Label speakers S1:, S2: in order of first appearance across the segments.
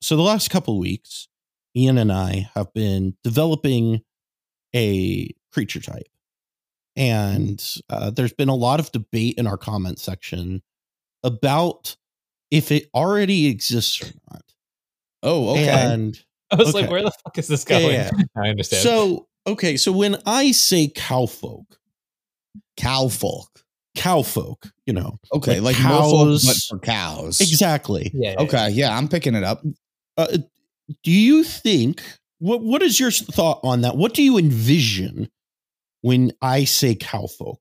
S1: So the last couple of weeks, Ian and I have been developing a creature type. And uh, there's been a lot of debate in our comment section about if it already exists or not.
S2: Oh, okay.
S1: And
S3: I was
S1: Okay.
S3: like, where the fuck is this going?
S1: Yeah,
S3: I understand.
S1: so, okay, so when I say cowfolk,
S2: Cowfolk.
S1: cowfolk, you know,
S2: Okay, like,
S1: Like
S2: merfolk,
S1: cows.
S2: but for cows.
S1: exactly.
S3: yeah, yeah,
S2: Okay, yeah, I'm picking it up.
S1: Uh, do you think what what is your thought on that? What do you envision when I say cowfolk?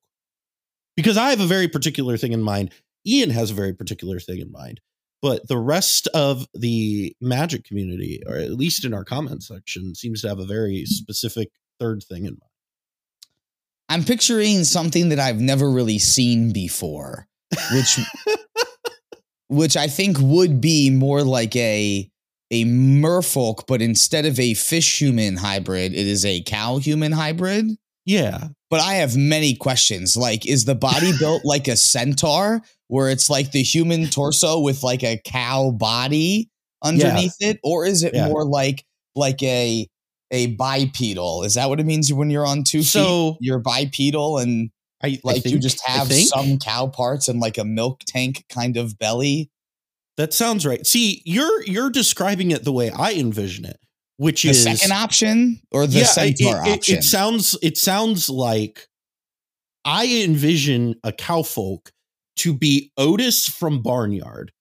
S1: Because I have a very particular thing in mind. Ian has a very particular thing in mind. But the rest of the magic community, or at least in our comment section, seems to have a very specific third thing in mind.
S2: I'm picturing something that I've never really seen before, which which I think would be more like a a merfolk, but instead of a fish human hybrid, it is a cow human hybrid.
S1: Yeah.
S2: But I have many questions. Like, is the body built like a centaur, where it's like the human torso with like a cow body underneath it, or is it
S1: Yeah.
S2: more like like a a bipedal? Is that what it means when you're on two feet?
S1: So
S2: You're bipedal, and
S1: I I
S2: like you just have some cow parts and like a milk tank kind of belly.
S1: That sounds right. See, you're you're describing it the way I envision it, which
S2: The
S1: is
S2: second option or the
S1: it-
S2: centaur
S1: it,
S2: option?
S1: It sounds it sounds like I envision a cowfolk to be Otis from Barnyard.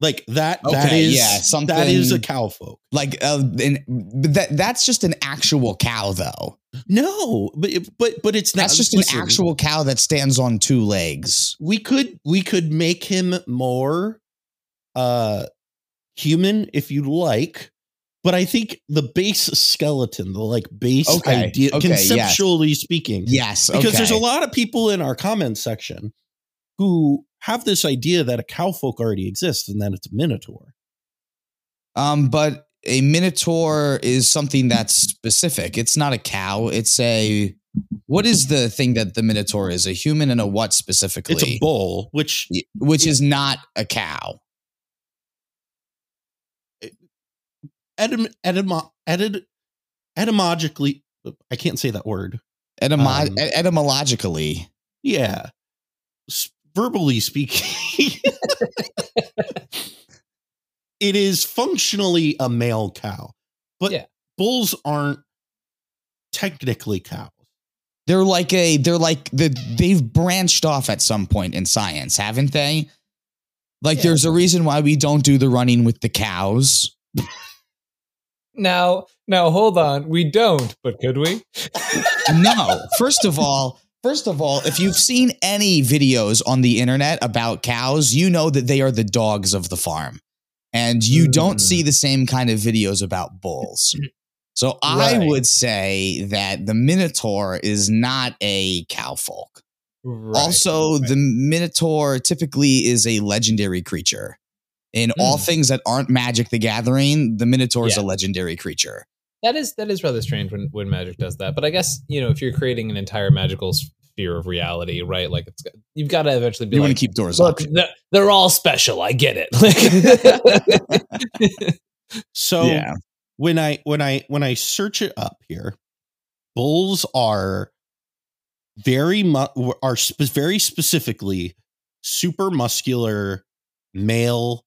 S1: Like that that
S2: Okay,
S1: is
S2: yeah,
S1: that is a
S2: something-
S1: cowfolk.
S2: like uh, that that's just an actual cow though.
S1: No, but but but it's not
S2: That's just
S1: listen,
S2: an actual cow that stands on two legs.
S1: we could we could make him more uh human if you like but i think the base skeleton the like base
S2: Okay,
S1: idea
S2: okay, yes.
S1: conceptually speaking
S2: Yes,
S1: because there's a lot of people in our comment section who have this idea that a cowfolk already exists and that it's a minotaur
S2: Um, but a minotaur is something that's specific. It's not a cow. It's a what is the thing that the minotaur is? A human and a what specifically?
S1: it's a bull which
S2: which is not a cow.
S1: Etym, etymo, etym, etymologically i can't say that word
S2: Etymo-
S1: Um,
S2: etymologically.
S1: Yeah. S- verbally speaking, it is functionally a male cow, but
S3: Yeah.
S1: bulls aren't technically cows.
S2: They're like a they're like the they've branched off at some point in science, haven't they? Like
S3: Yeah.
S2: there's a reason why we don't do the running with the cows.
S3: Now, now, hold on. We don't, but could we?
S2: no. First of all, first of all, if you've seen any videos on the internet about cows, you know that they are the dogs of the farm. And you don't
S3: Mm.
S2: see the same kind of videos about bulls. So I
S3: Right.
S2: would say that the Minotaur is not a cowfolk.
S3: Right,
S2: also,
S3: right.
S2: the Minotaur typically is a legendary creature. In all
S3: Hmm.
S2: things that aren't Magic the Gathering, the Minotaur is
S3: Yeah.
S2: a legendary creature.
S3: that is that is rather strange when when magic does that. But I guess you know if you're creating an entire magical sphere of reality, right? Like it's you've got to eventually be
S2: You
S3: like,
S2: want to keep doors
S3: look,
S2: open.
S3: they're, they're all special. I get it. Like-
S1: So
S2: Yeah.
S1: when I when I when I search it up here, bulls are very mu- are spe- very specifically super muscular male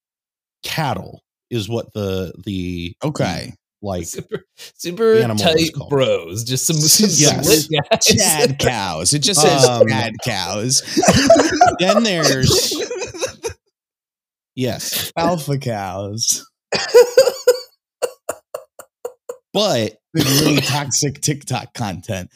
S1: cattle is what the the
S2: Okay.
S1: like
S4: super super tight bros. Just some, some
S1: Yes.
S2: Chad cows. It just says
S1: Um,
S2: Chad cows.
S1: then there's yes,
S2: Alpha cows.
S1: but
S2: really toxic TikTok content.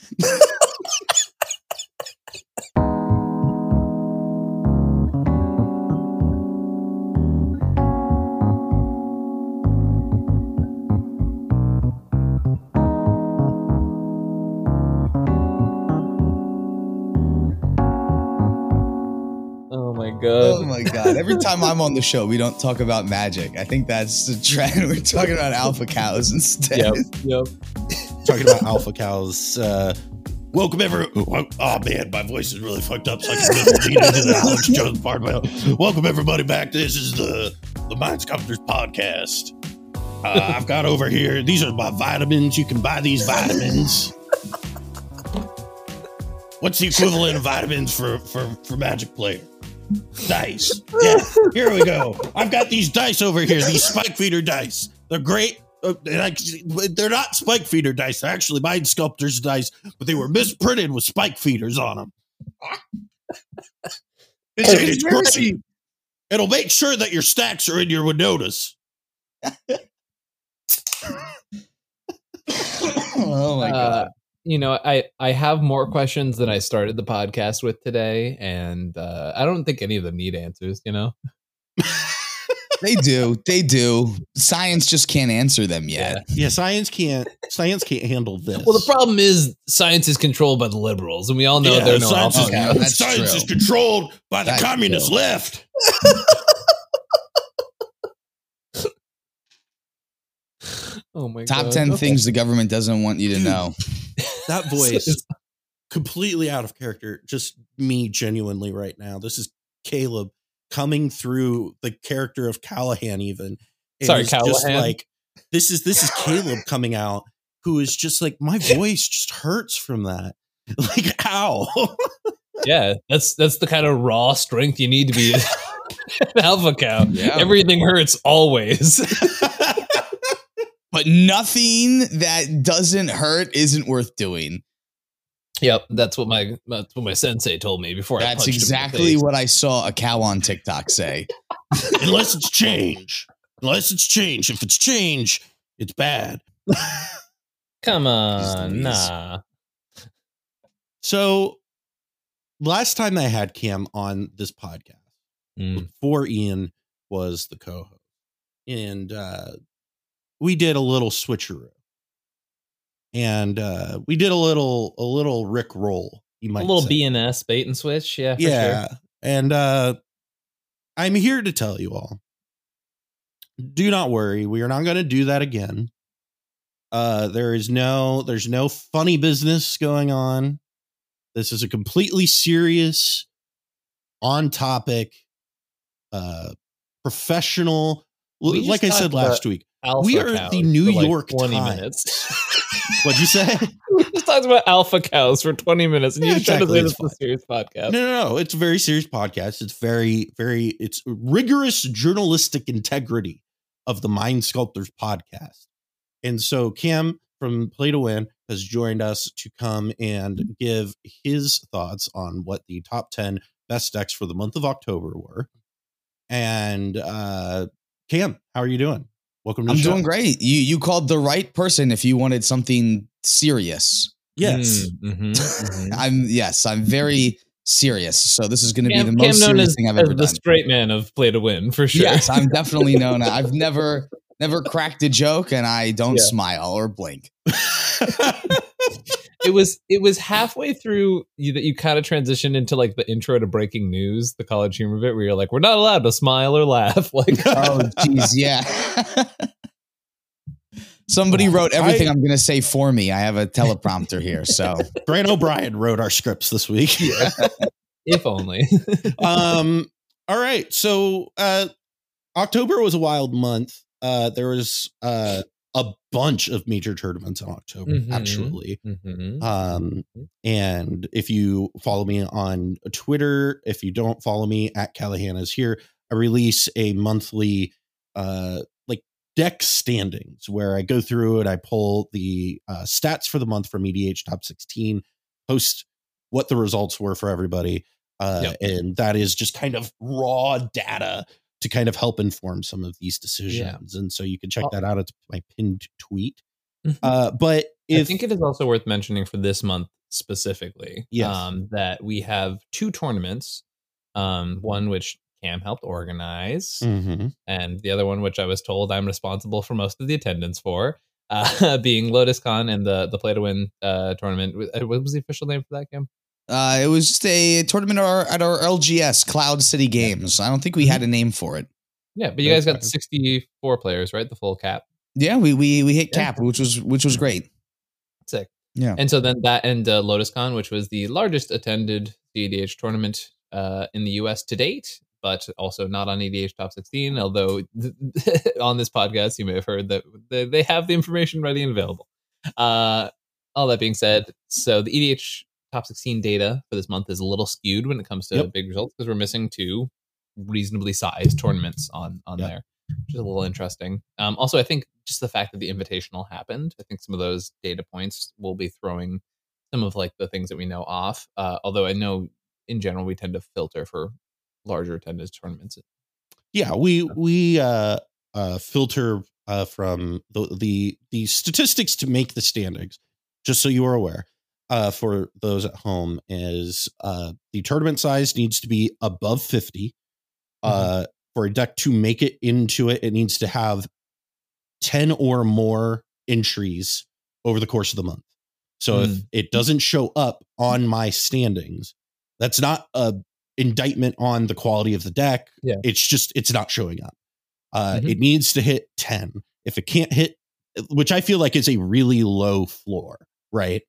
S4: God.
S2: Every time I'm on the show, we don't talk about magic. I think that's the trend. We're talking about alpha cows instead.
S4: Yep. Yep.
S1: talking about alpha cows. Uh, welcome ever. Oh man, my voice is really fucked up. So I can lead into the Alex Jones part. But welcome everybody back. This is the the Mind Sculptors podcast. Uh, I've got over here. These are my vitamins. You can buy these vitamins. What's the equivalent of vitamins for for for Magic player? Dice. Yeah. Here we go. I've got these dice over here. These spike feeder dice. They're great. Uh, they're not spike feeder dice. They're actually Mind Sculptors dice, but they were misprinted with spike feeders on them. It's, it's great. It'll make sure that your stacks are in your notice.
S2: oh my
S4: Uh,
S2: god!
S4: You know, I I have more questions than I started the podcast with today, and uh, I don't think any of them need answers. You know.
S2: They do. They do. Science just can't answer them yet.
S1: Yeah, science can't. Science can't handle this.
S4: Well, the problem is science is controlled by the liberals, and we all know
S1: Yeah,
S4: there are no
S1: science,
S4: alpha
S1: is,
S2: yeah, that's
S1: science
S2: true.
S1: is controlled by the
S2: That's
S1: communist
S2: true.
S1: left.
S4: Oh my
S2: Top
S4: god!
S2: ten
S4: Okay.
S2: things the government doesn't want you to
S1: Dude.
S2: know.
S1: That voice, completely out of character. Just me, genuinely, right now. This is Caleb coming through the character of Callahan. Even And
S4: Sorry,
S1: it's Just
S4: Callahan.
S1: like this is this is Caleb coming out, who is just like my voice just hurts from that. Like ow.
S4: yeah, that's that's the kind of raw strength you need to be an alpha cow.
S2: Yeah.
S4: Everything hurts always.
S2: But nothing that doesn't hurt isn't worth doing.
S4: yep, that's what my that's what my sensei told me before.
S2: That's
S4: punched him in the
S2: exactly
S4: face.
S2: what I saw a cow on TikTok say.
S1: Unless it's change. Unless it's change. If it's change, it's bad.
S4: Come on, nah.
S1: So last time I had Cam on this podcast,
S4: Mm.
S1: before Ian was the co-host, and uh, we did a little switcheroo, and uh, we did a little a little Rick roll. You might A
S4: little
S1: say.
S4: BNS bait and switch, yeah, for
S1: yeah,
S4: sure.
S1: and uh, I'm here to tell you all. Do not worry, we are not going to do that again. Uh, there is no, there's no funny business going on. This is a completely serious, on topic, uh, professional.
S4: We
S1: like I said last
S4: about
S1: week,
S4: Alpha
S1: We are the New
S4: like
S1: York
S4: 20
S1: Times.
S4: minutes.
S1: what'd you say?
S4: we just talked about alpha cows for 20 minutes, and
S1: Yeah,
S4: you just tried to
S1: exactly,
S4: say this is a serious podcast.
S1: No, no, no. It's a very serious podcast. It's very, very, it's rigorous journalistic integrity of the Mind Sculptors podcast. And so Cam from Play to Win has joined us to come and give his thoughts on what the top 10 best decks for the month of October were. And uh Cam, how are you doing? Welcome to
S2: I'm
S1: the show.
S2: doing great. You you called the right person if you wanted something serious.
S1: Yes.
S4: Mm, mhm, mhm.
S2: I'm yes, I'm very serious. So this is going to be
S4: Cam,
S2: the
S4: Cam
S2: most
S4: known
S2: serious
S4: as,
S2: thing I've
S4: as
S2: ever
S4: the
S2: done.
S4: straight man of play to win for sure.
S2: Yes, I'm definitely known. I've never never cracked a joke and I don't
S4: Yeah.
S2: smile or blink.
S4: it was it was halfway through you, that you kind of transitioned into like the intro to breaking news, the college humor bit, where you're like, we're not allowed to smile or laugh. Like,
S2: Oh jeez, yeah. Somebody wrote everything
S1: I-
S2: I, am going to say for me. I have a teleprompter here, so
S1: Grant O'Brien wrote our scripts this week.
S4: if only.
S1: um all right so uh october was a wild month uh there was uh a bunch of major tournaments in october
S4: Mhm.
S1: actually
S4: Mhm.
S1: um and if you follow me on twitter if you don't follow me at callahan is here i release a monthly uh like deck standings where I go through and I pull the uh, stats for the month from EDH Top 16, post what the results were for everybody. Uh,
S4: Yep.
S1: And that is just kind of raw data to kind of help inform some of these decisions. And so you can check that out. It's my pinned tweet.
S4: Mhm.
S1: Uh, but
S4: I think it is also worth mentioning for this month specifically
S1: Yes.
S4: um, that we have two tournaments. Um, one which Cam helped organize,
S1: Mhm.
S4: and the other one which I was told I'm responsible for most of the attendance for, uh, being Lotus Con and the the Play to Win uh, tournament. Uh, What was the official name for that, Cam?
S2: Uh, it was just a tournament at our, at our LGS Cloud City Games. I don't think we had a name for it.
S4: Yeah, but you guys got 64 players, right? The full cap.
S2: Yeah, we we we hit cap, which was which was great.
S4: Sick.
S2: Yeah.
S4: And so then that and uh, LotusCon, which was the largest attended CEDH tournament uh, in the US to date, but also not on EDH Top 16. Although on this podcast, you may have heard that they they have the information ready and available. Uh, all that being said, so the EDH Top 16 data for this month is a little skewed when it comes to
S1: Yep.
S4: big results because we're missing two reasonably sized tournaments on on
S1: Yep.
S4: there, which is a little interesting. Um, also, I think just the fact that the invitational happened, I think some of those data points will be throwing some of like the things that we know off. Uh, although I know in general we tend to filter for larger attendance tournaments.
S1: yeah we we uh uh filter uh from the the the statistics to make the standings just so you are aware uh for those at home is uh the tournament size needs to be above 50 uh for a deck to make it into it it needs to have 10 or more entries over the course of the month so if
S4: Mm.
S1: it doesn't show up on my standings that's not a indictment on the quality of the deck
S4: Yeah.
S1: it's just it's not showing up uh
S4: Mhm.
S1: it needs to hit 10 if it can't hit which i feel like is a really low floor right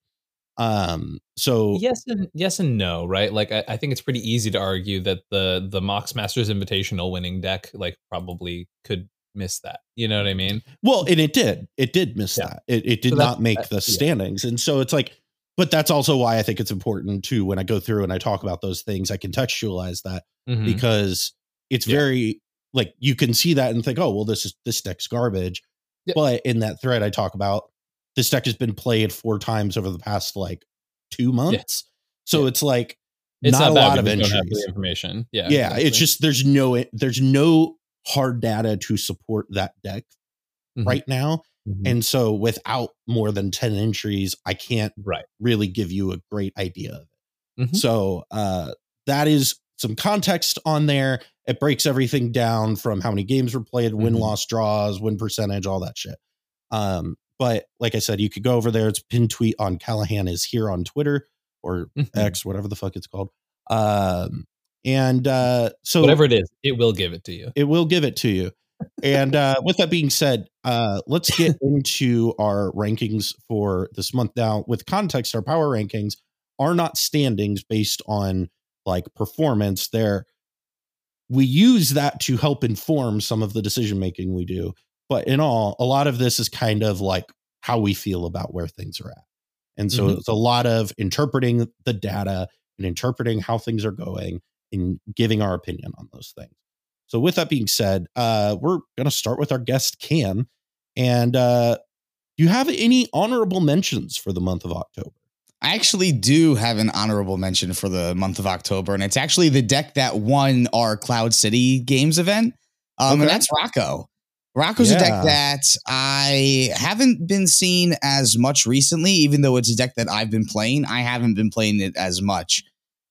S1: um so
S4: Yes and yes and no, right? Like I, I think it's pretty easy to argue that the the Mox Masters Invitational winning deck like probably could miss that. You know what I mean?
S1: Well, and it did. It did miss
S4: Yeah.
S1: that. It, it did
S4: So
S1: not make
S4: that-
S1: the
S4: yeah.
S1: standings. And so it's like, but that's also why I think it's important too when I go through and I talk about those things, I contextualize that
S4: Mhm.
S1: because it's
S4: Yeah.
S1: very like you can see that and think, oh, well, this is this deck's garbage. But in that thread I talk about, this deck has been played four times over the past like two months. So
S4: Yeah.
S1: it's like
S4: It's
S1: not,
S4: not,
S1: a lot of
S4: because we don't have
S1: entries.
S4: information. Yeah,
S1: yeah,
S4: exactly.
S1: it's just there's no there's no hard data to support that deck
S4: Mhm.
S1: right now.
S4: Mhm.
S1: And so without more than 10 entries, I can't
S4: right.
S1: really give you a great idea of it.
S4: Mhm.
S1: So uh that is some context on there. It breaks everything down from how many games were played, win
S4: Mhm.
S1: loss draws, win percentage, all that shit. Um, but like I said, you could go over there. It's pinned tweet on Callahan is here on Twitter or
S4: Mhm.
S1: X, whatever the fuck it's called. Um, and uh, so
S4: Whatever it is, it will give it to you.
S1: it will give it to you. And uh, with that being said, uh, let's get into our rankings for this month. Now, with context, our power rankings are not standings based on like performance. They're we use that to help inform some of the decision making we do. But in all, a lot of this is kind of like how we feel about where things are at. And so
S4: Mhm.
S1: it's a lot of interpreting the data and interpreting how things are going and giving our opinion on those things. So with that being said, uh, we're gonna start with our guest Cam. And uh, do you have any honorable mentions for the month of October?
S2: I actually do have an honorable mention for the month of October, and it's actually the deck that won our Cloud City Games event. Um,
S1: Okay.
S2: and that's Rocco. Rocco's a deck that I haven't been seeing as much recently, even though it's a deck that I've been playing. I haven't been playing it as much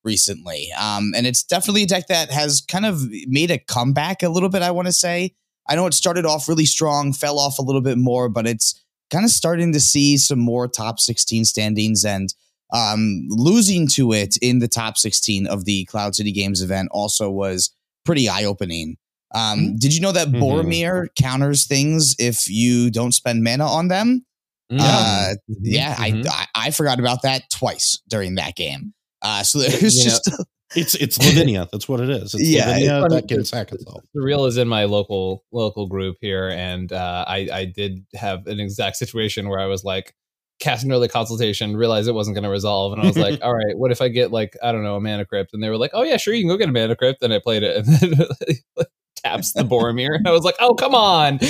S2: recently. Um, and it's definitely a deck that has kind of made a comeback a little bit, I want to say. I know it started off really strong, fell off a little bit more, but it's kind of starting to see some more top 16 standings and um, losing to it in the top 16 of the Cloud City Games event also was pretty eye opening. Um, Did you know that
S1: Mhm.
S2: Boromir counters things if you don't spend mana on them?
S4: Mm-hmm.
S2: Uh, yeah. I, I I forgot about that twice during that game. Uh, so there's
S4: You know-
S2: just
S1: It's it's Lavinia. That's what it is. It's
S2: Yeah,
S1: Lavinia
S4: it's
S1: that can sack itself.
S4: The real is in my local local group here, and uh, I I did have an exact situation where I was like cast an early consultation, realized it wasn't going to resolve, and I was like, all right, what if I get like I don't know a mana crypt? And they were like, oh yeah, sure, you can go get a mana crypt. And I played it, and then taps the Boromir, and I was like, oh come on.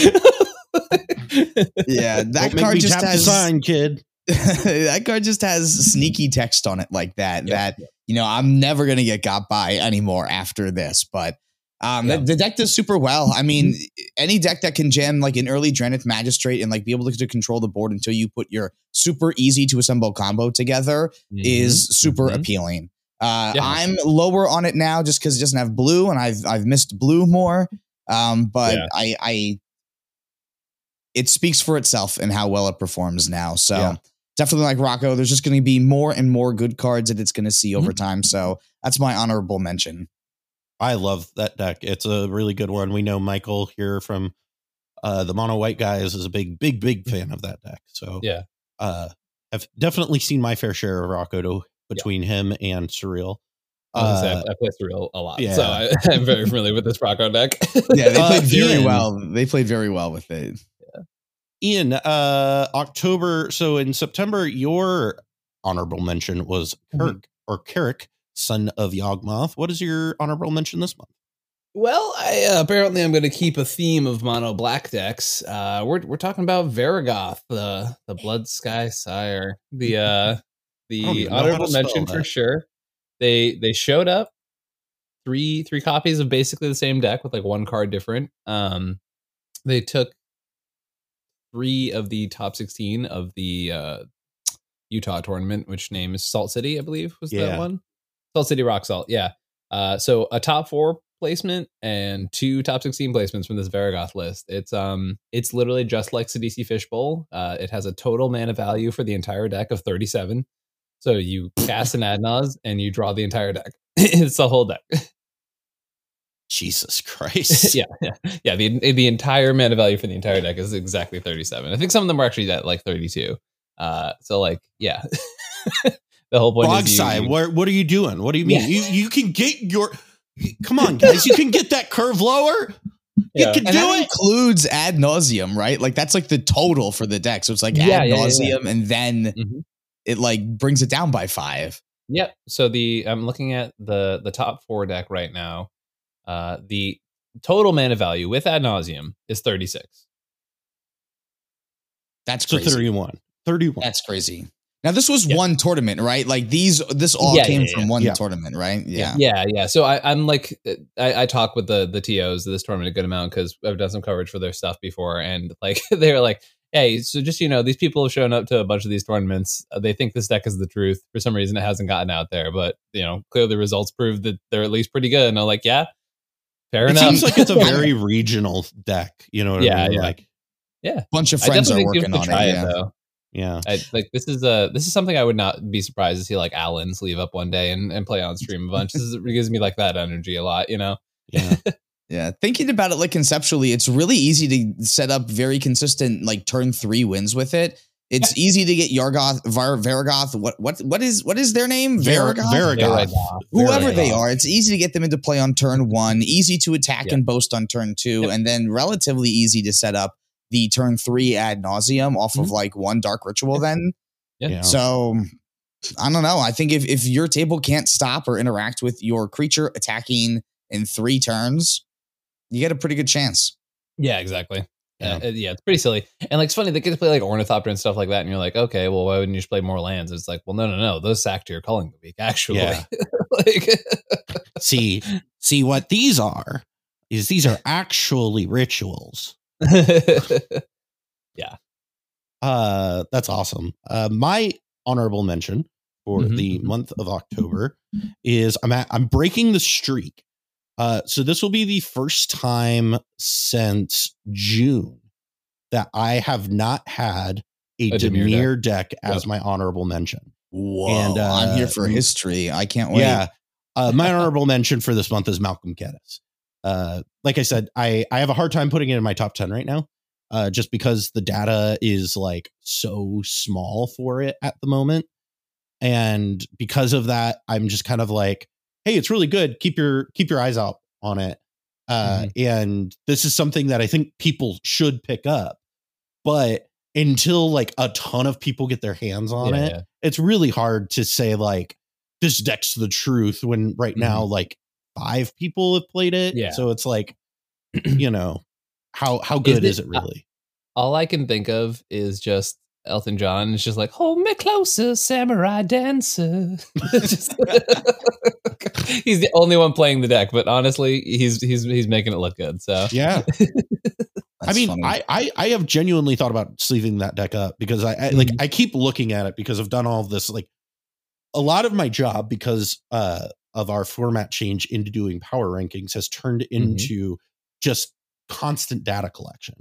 S2: Yeah, that
S1: Don't
S2: card just has
S1: sign, kid.
S2: that card just has sneaky text on it like that.
S3: Yeah,
S2: that you know I'm never gonna get got by anymore after this. But um,
S3: Yeah.
S2: the, the deck does super well. I mean, any deck that can jam like an early Drannith Magistrate and like be able to, to control the board until you put your super easy to assemble combo together is super
S3: mhm.
S2: appealing. Uh. I'm lower on it now just because it doesn't have blue, and I've I've missed blue more. Um, but
S3: Yeah.
S2: I I it speaks for itself and how well it performs now. So
S1: Yeah.
S2: definitely like Rocco, there's just going to be more and more good cards that it's going to see over
S1: Mm-hmm.
S2: time. So that's my honorable mention.
S1: I love that deck. It's a really good one. We know Michael here from uh, the Mono White Guys is a big, big, big fan of that deck. So
S3: Yeah.
S1: uh, I've definitely seen my fair share of Rocco to, between him and Surreal.
S3: I,
S1: Uh,
S3: I play Surreal a lot,
S1: yeah.
S3: so I, I'm very familiar with this Rocco deck.
S2: Yeah, they
S1: Uh,
S2: played very
S1: Ian.
S2: well. They played very well with it.
S1: Ian, uh, October. So in September, your honorable mention was Kirk or Carrick, son of Yawgmoth. What is your honorable mention this month?
S4: Well, I, uh, apparently I'm going to keep a theme of mono black decks. Uh, we're we're talking about Varragoth, the the Blood Sky Sire, the uh, the honorable mention for sure. They they showed up three three copies of basically the same deck with like one card different. Um, they took three of the top sixteen of the uh, Utah tournament, which name is Salt City, I believe was
S1: Yeah.
S4: that one. Salt City Rock Salt, yeah. Uh, so a top four placement and two top 16 placements from this Varragoth list. It's um it's literally just like Sidisi Fishbowl. Uh, it has a total mana value for the entire deck of 37. So you cast an Adnaz and you draw the entire deck. it's the whole deck.
S1: Jesus Christ.
S4: yeah, yeah, yeah. The the entire mana value for the entire deck is exactly 37. I think some of them are actually at like 32. Uh, so like yeah, the whole point is you- you-
S1: where what are you doing? What do you mean?
S4: Yeah.
S1: You you can get your come on, guys. You can get that curve lower.
S4: Yeah.
S1: You can
S2: And
S1: do
S2: that
S1: it.
S2: includes Ad Nauseam, right? Like that's like the total for the deck. So it's like
S4: Yeah,
S2: ad
S4: yeah, yeah, yeah.
S2: nauseum, and then
S4: Mhm.
S2: It like brings it down by five.
S4: Yep. So the I'm looking at the the top four deck right now. Uh, the total mana value with Ad Nauseam is 36.
S2: That's
S1: So
S2: crazy.
S1: 31. 31.
S2: That's crazy. Now this was
S4: Yeah.
S2: one tournament, right? Like these, this all
S4: Yeah,
S2: came
S4: yeah,
S2: from
S4: yeah.
S2: one
S1: Yeah.
S2: tournament, right? Yeah.
S4: Yeah, yeah. So I, I'm like, I, I talk with the the tos of this tournament a good amount because I've done some coverage for their stuff before, and like they're like, hey, so just you know, these people have shown up to a bunch of these tournaments. Uh, They think this deck is the truth. For some reason, it hasn't gotten out there, but you know, clearly the results prove that they're at least pretty good. And I'm like, yeah, fair
S1: It
S4: enough.
S1: seems like it's a very regional deck. You know what
S4: Yeah,
S1: I mean?
S4: yeah.
S1: Like,
S2: Bunch of friends are working on it. Yeah.
S4: it though.
S1: yeah.
S4: I, like this is a this is something I would not be surprised to see like Alan sleeve up one day and, and play on stream a bunch. This is, it gives me like that energy a lot, you know.
S1: Yeah.
S2: Yeah, thinking about it like conceptually, it's really easy to set up very consistent like turn three wins with it. It's easy to get Yargoth, Var, Varragoth. What what what is what is their name?
S1: Var-
S2: Varragoth.
S1: Varragoth.
S2: Whoever they are, it's easy to get them into play on turn one. Easy to attack
S4: Yeah.
S2: and boast on turn two,
S4: Yep.
S2: and then relatively easy to set up the turn three Ad Nauseam off of mm-hmm. like one dark ritual. Then
S4: Yeah.
S1: Yeah.
S2: so. I don't know. I think if, if your table can't stop or interact with your creature attacking in three turns, you get a pretty good chance.
S4: Yeah, exactly.
S1: Yeah.
S4: Yeah. yeah, it's pretty silly. And like it's funny, they get to play like Ornithopter and stuff like that, and you're like, okay, well, why wouldn't you just play more lands? It's like, well, no, no, no. Those sack to your Culling the Weak, actually.
S1: Yeah.
S4: like
S1: see, see what these are is these are actually rituals. Yeah. Uh, that's awesome. Uh, my honorable mention for
S4: Mhm,
S1: the
S4: mhm.
S1: month of October is I'm at, I'm breaking the streak. Uh, so this will be the first time since June that I have not had a,
S4: A Dimir
S1: Demir deck, as
S4: Yep.
S1: my honorable mention.
S2: Whoa!
S1: And,
S2: I'm here
S1: uh,
S2: for history. I can't wait.
S1: Yeah. Uh, my honorable mention for this month is Malcolm Kediss. Uh, like I said, I, I have a hard time putting it in my top 10 right now, uh, just because the data is like so small for it at the moment. And because of that, I'm just kind of like, hey, it's really good. Keep your keep your eyes out on it. Uh, and this is something that I think people should pick up. But until like a ton of people get their hands on
S4: Yeah,
S1: it,
S4: yeah.
S1: it's really hard to say like this deck's the truth when right now like five people have played it.
S4: Yeah.
S1: So it's like, you know, how how good is it
S4: uh,
S1: really?
S3: all I can think of is just Elton John is just like, hold me closer, samurai dancer. Just- he's the only one playing the deck, but honestly, he's he's he's making it look good. So
S1: Yeah. I mean,
S2: funny.
S1: I, I I have genuinely thought about sleeving that deck up because I, I like
S2: Mhm.
S1: I keep looking at it because I've done all of this like a lot of my job because uh of our format change into doing power rankings has turned into just constant data collection.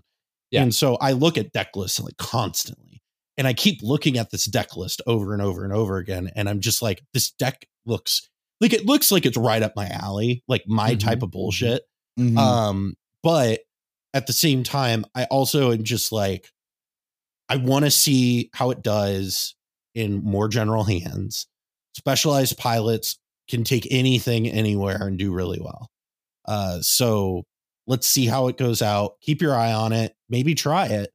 S3: Yeah.
S1: And so I look at deck lists like constantly and I keep looking at this deck list over and over and over again and I'm just like this deck looks like it looks like it's right up my alley, like my
S3: Mhm.
S1: type of bullshit.
S2: Mhm.
S1: Um, but at the same time, I also am just like, I want to see how it does in more general hands. Specialized pilots can take anything anywhere and do really well. Uh, so let's see how it goes out. Keep your eye on it. Maybe try it.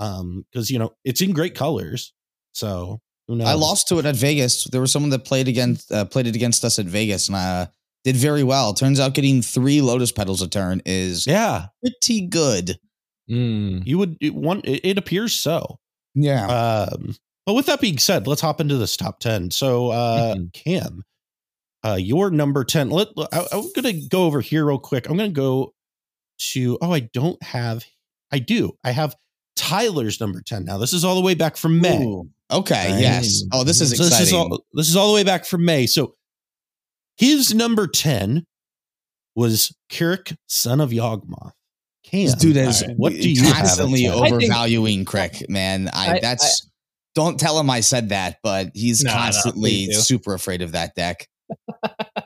S1: Um, because you know it's in great colors. So who knows?
S2: I lost to it at Vegas. There was someone that played against uh, played it against us at Vegas, and I uh, did very well. Turns out getting three Lotus petals a turn is
S1: Yeah,
S2: pretty good.
S3: Mm.
S1: you would it, one. It, it appears so.
S2: Yeah.
S1: Um, but with that being said, let's hop into this top 10. So, uh,
S3: Mhm.
S1: Cam, uh, your number 10. Let, I, I'm going to go over here real quick. I'm going to go to, oh, I don't have, I do. I have Tyler's number 10 now. This is all the way back from May.
S2: Ooh. Okay.
S1: Right.
S2: Yes. Oh, this is
S1: So
S2: exciting.
S1: this is all this is all the way back from May. So his number 10 was K'rrik, son of Yawgmoth. Cam,
S2: this dude is
S1: what do you
S2: constantly
S1: 10?
S2: Overvaluing Crick, man. I,
S3: I-
S2: that's don't tell him I said that, but he's
S3: No, no,
S2: constantly
S3: please do.
S2: super afraid of that deck.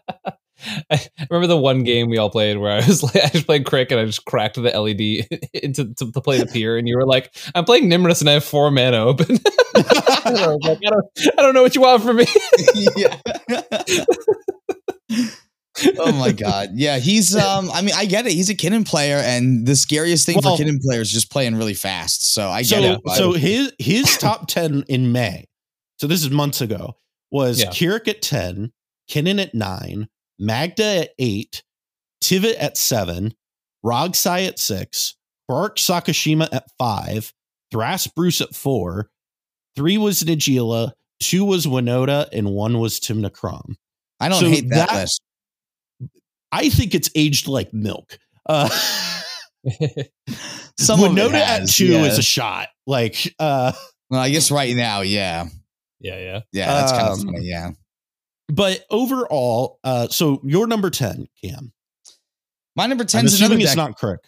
S3: I remember the one game we all played where I was like, I just played Crick and I just cracked the LED into to, to play the pier, and you were like, "I'm playing Nymris and I have four mana open." I, was like, I don't, I don't know what you want from me.
S2: yeah. oh my god. Yeah, he's um I mean I get it. He's a Kinnan player and the scariest thing
S1: Well-
S2: for Kinnan players is just playing really fast. So I get
S1: so
S2: it.
S1: so his his top 10 in May. So this is months ago. Was
S3: Yeah.
S1: K'rrik at 10, Kinnan at 9, Magda at 8, Tivit at 7, Rogsai at 6, Quark Sakashima at 5, Thras Bruse at 4, 3 was Najeela, 2 was Winota, and 1 was Tymna Kraum.
S2: I don't
S1: so
S2: hate that,
S1: that-
S2: list.
S1: I think it's aged like milk. Uh
S2: Some of it
S1: Winota at 2
S2: yeah.
S1: is a shot. Like uh
S2: Well, I guess right now, yeah.
S3: yeah, yeah.
S2: Yeah, that's kind of
S1: Um,
S2: funny, yeah.
S1: But overall, uh, so your number 10, Cam.
S2: My number
S1: I'm
S2: 10 is another
S1: assuming
S2: deck.
S1: it's not Crick.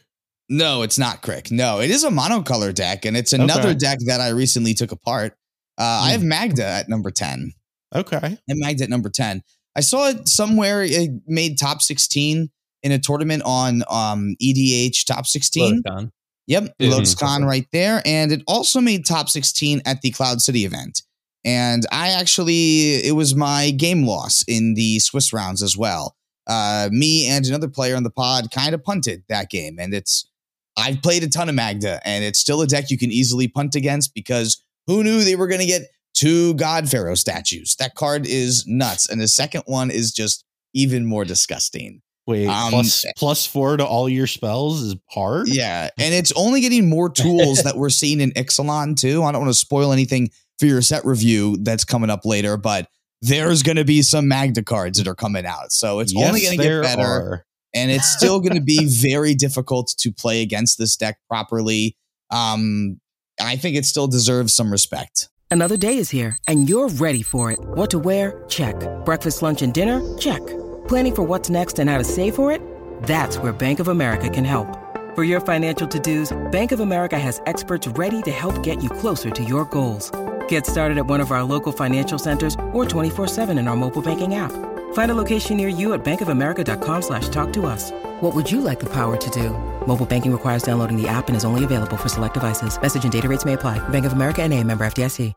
S2: no, it's not Crick. No, it is a monocolor deck, and it's another
S1: Okay.
S2: deck that I recently took apart. Uh, I
S1: Hmm.
S2: have Magda at number 10.
S1: Okay.
S2: and Magda at number 10. I saw it somewhere it made top 16 in a tournament on um, EDH top 16.
S3: Lotus
S2: Yep,
S3: Yeah.
S2: Lotus
S3: Mhm.
S2: Con right there. And it also made top 16 at the Cloud City event. And I actually, it was my game loss in the Swiss rounds as well. Uh, me and another player on the pod kind of punted that game. And it's, I've played a ton of Magda, and it's still a deck you can easily punt against because who knew they were going to get two God Pharaoh statues? That card is nuts. And the second one is just even more disgusting.
S1: Wait,
S2: Um,
S1: plus plus four to all your spells is hard.
S2: Yeah, and it's only getting more tools that we're seeing in Ixalan too. I don't want to spoil anything for your set review that's coming up later, but there's going to be some Magda cards that are coming out, so it's only going to get better,
S1: are.
S2: and it's still going to be very difficult to play against this deck properly. Um, I think it still deserves some respect.
S5: Another day is here, and you're ready for it. What to wear? Check. Breakfast, lunch, and dinner? Check. Planning for what's next and how to save for it? That's where Bank of America can help. For your financial to dos, Bank of America has experts ready to help get you closer to your goals. Get started at one of our local financial centers or 24-7 in our mobile banking app. Find a location near you at bankofamerica.com slash talk to us. What would you like the power to do? Mobile banking requires downloading the app and is only available for select devices. Message and data rates may apply. Bank of America and a member FDIC.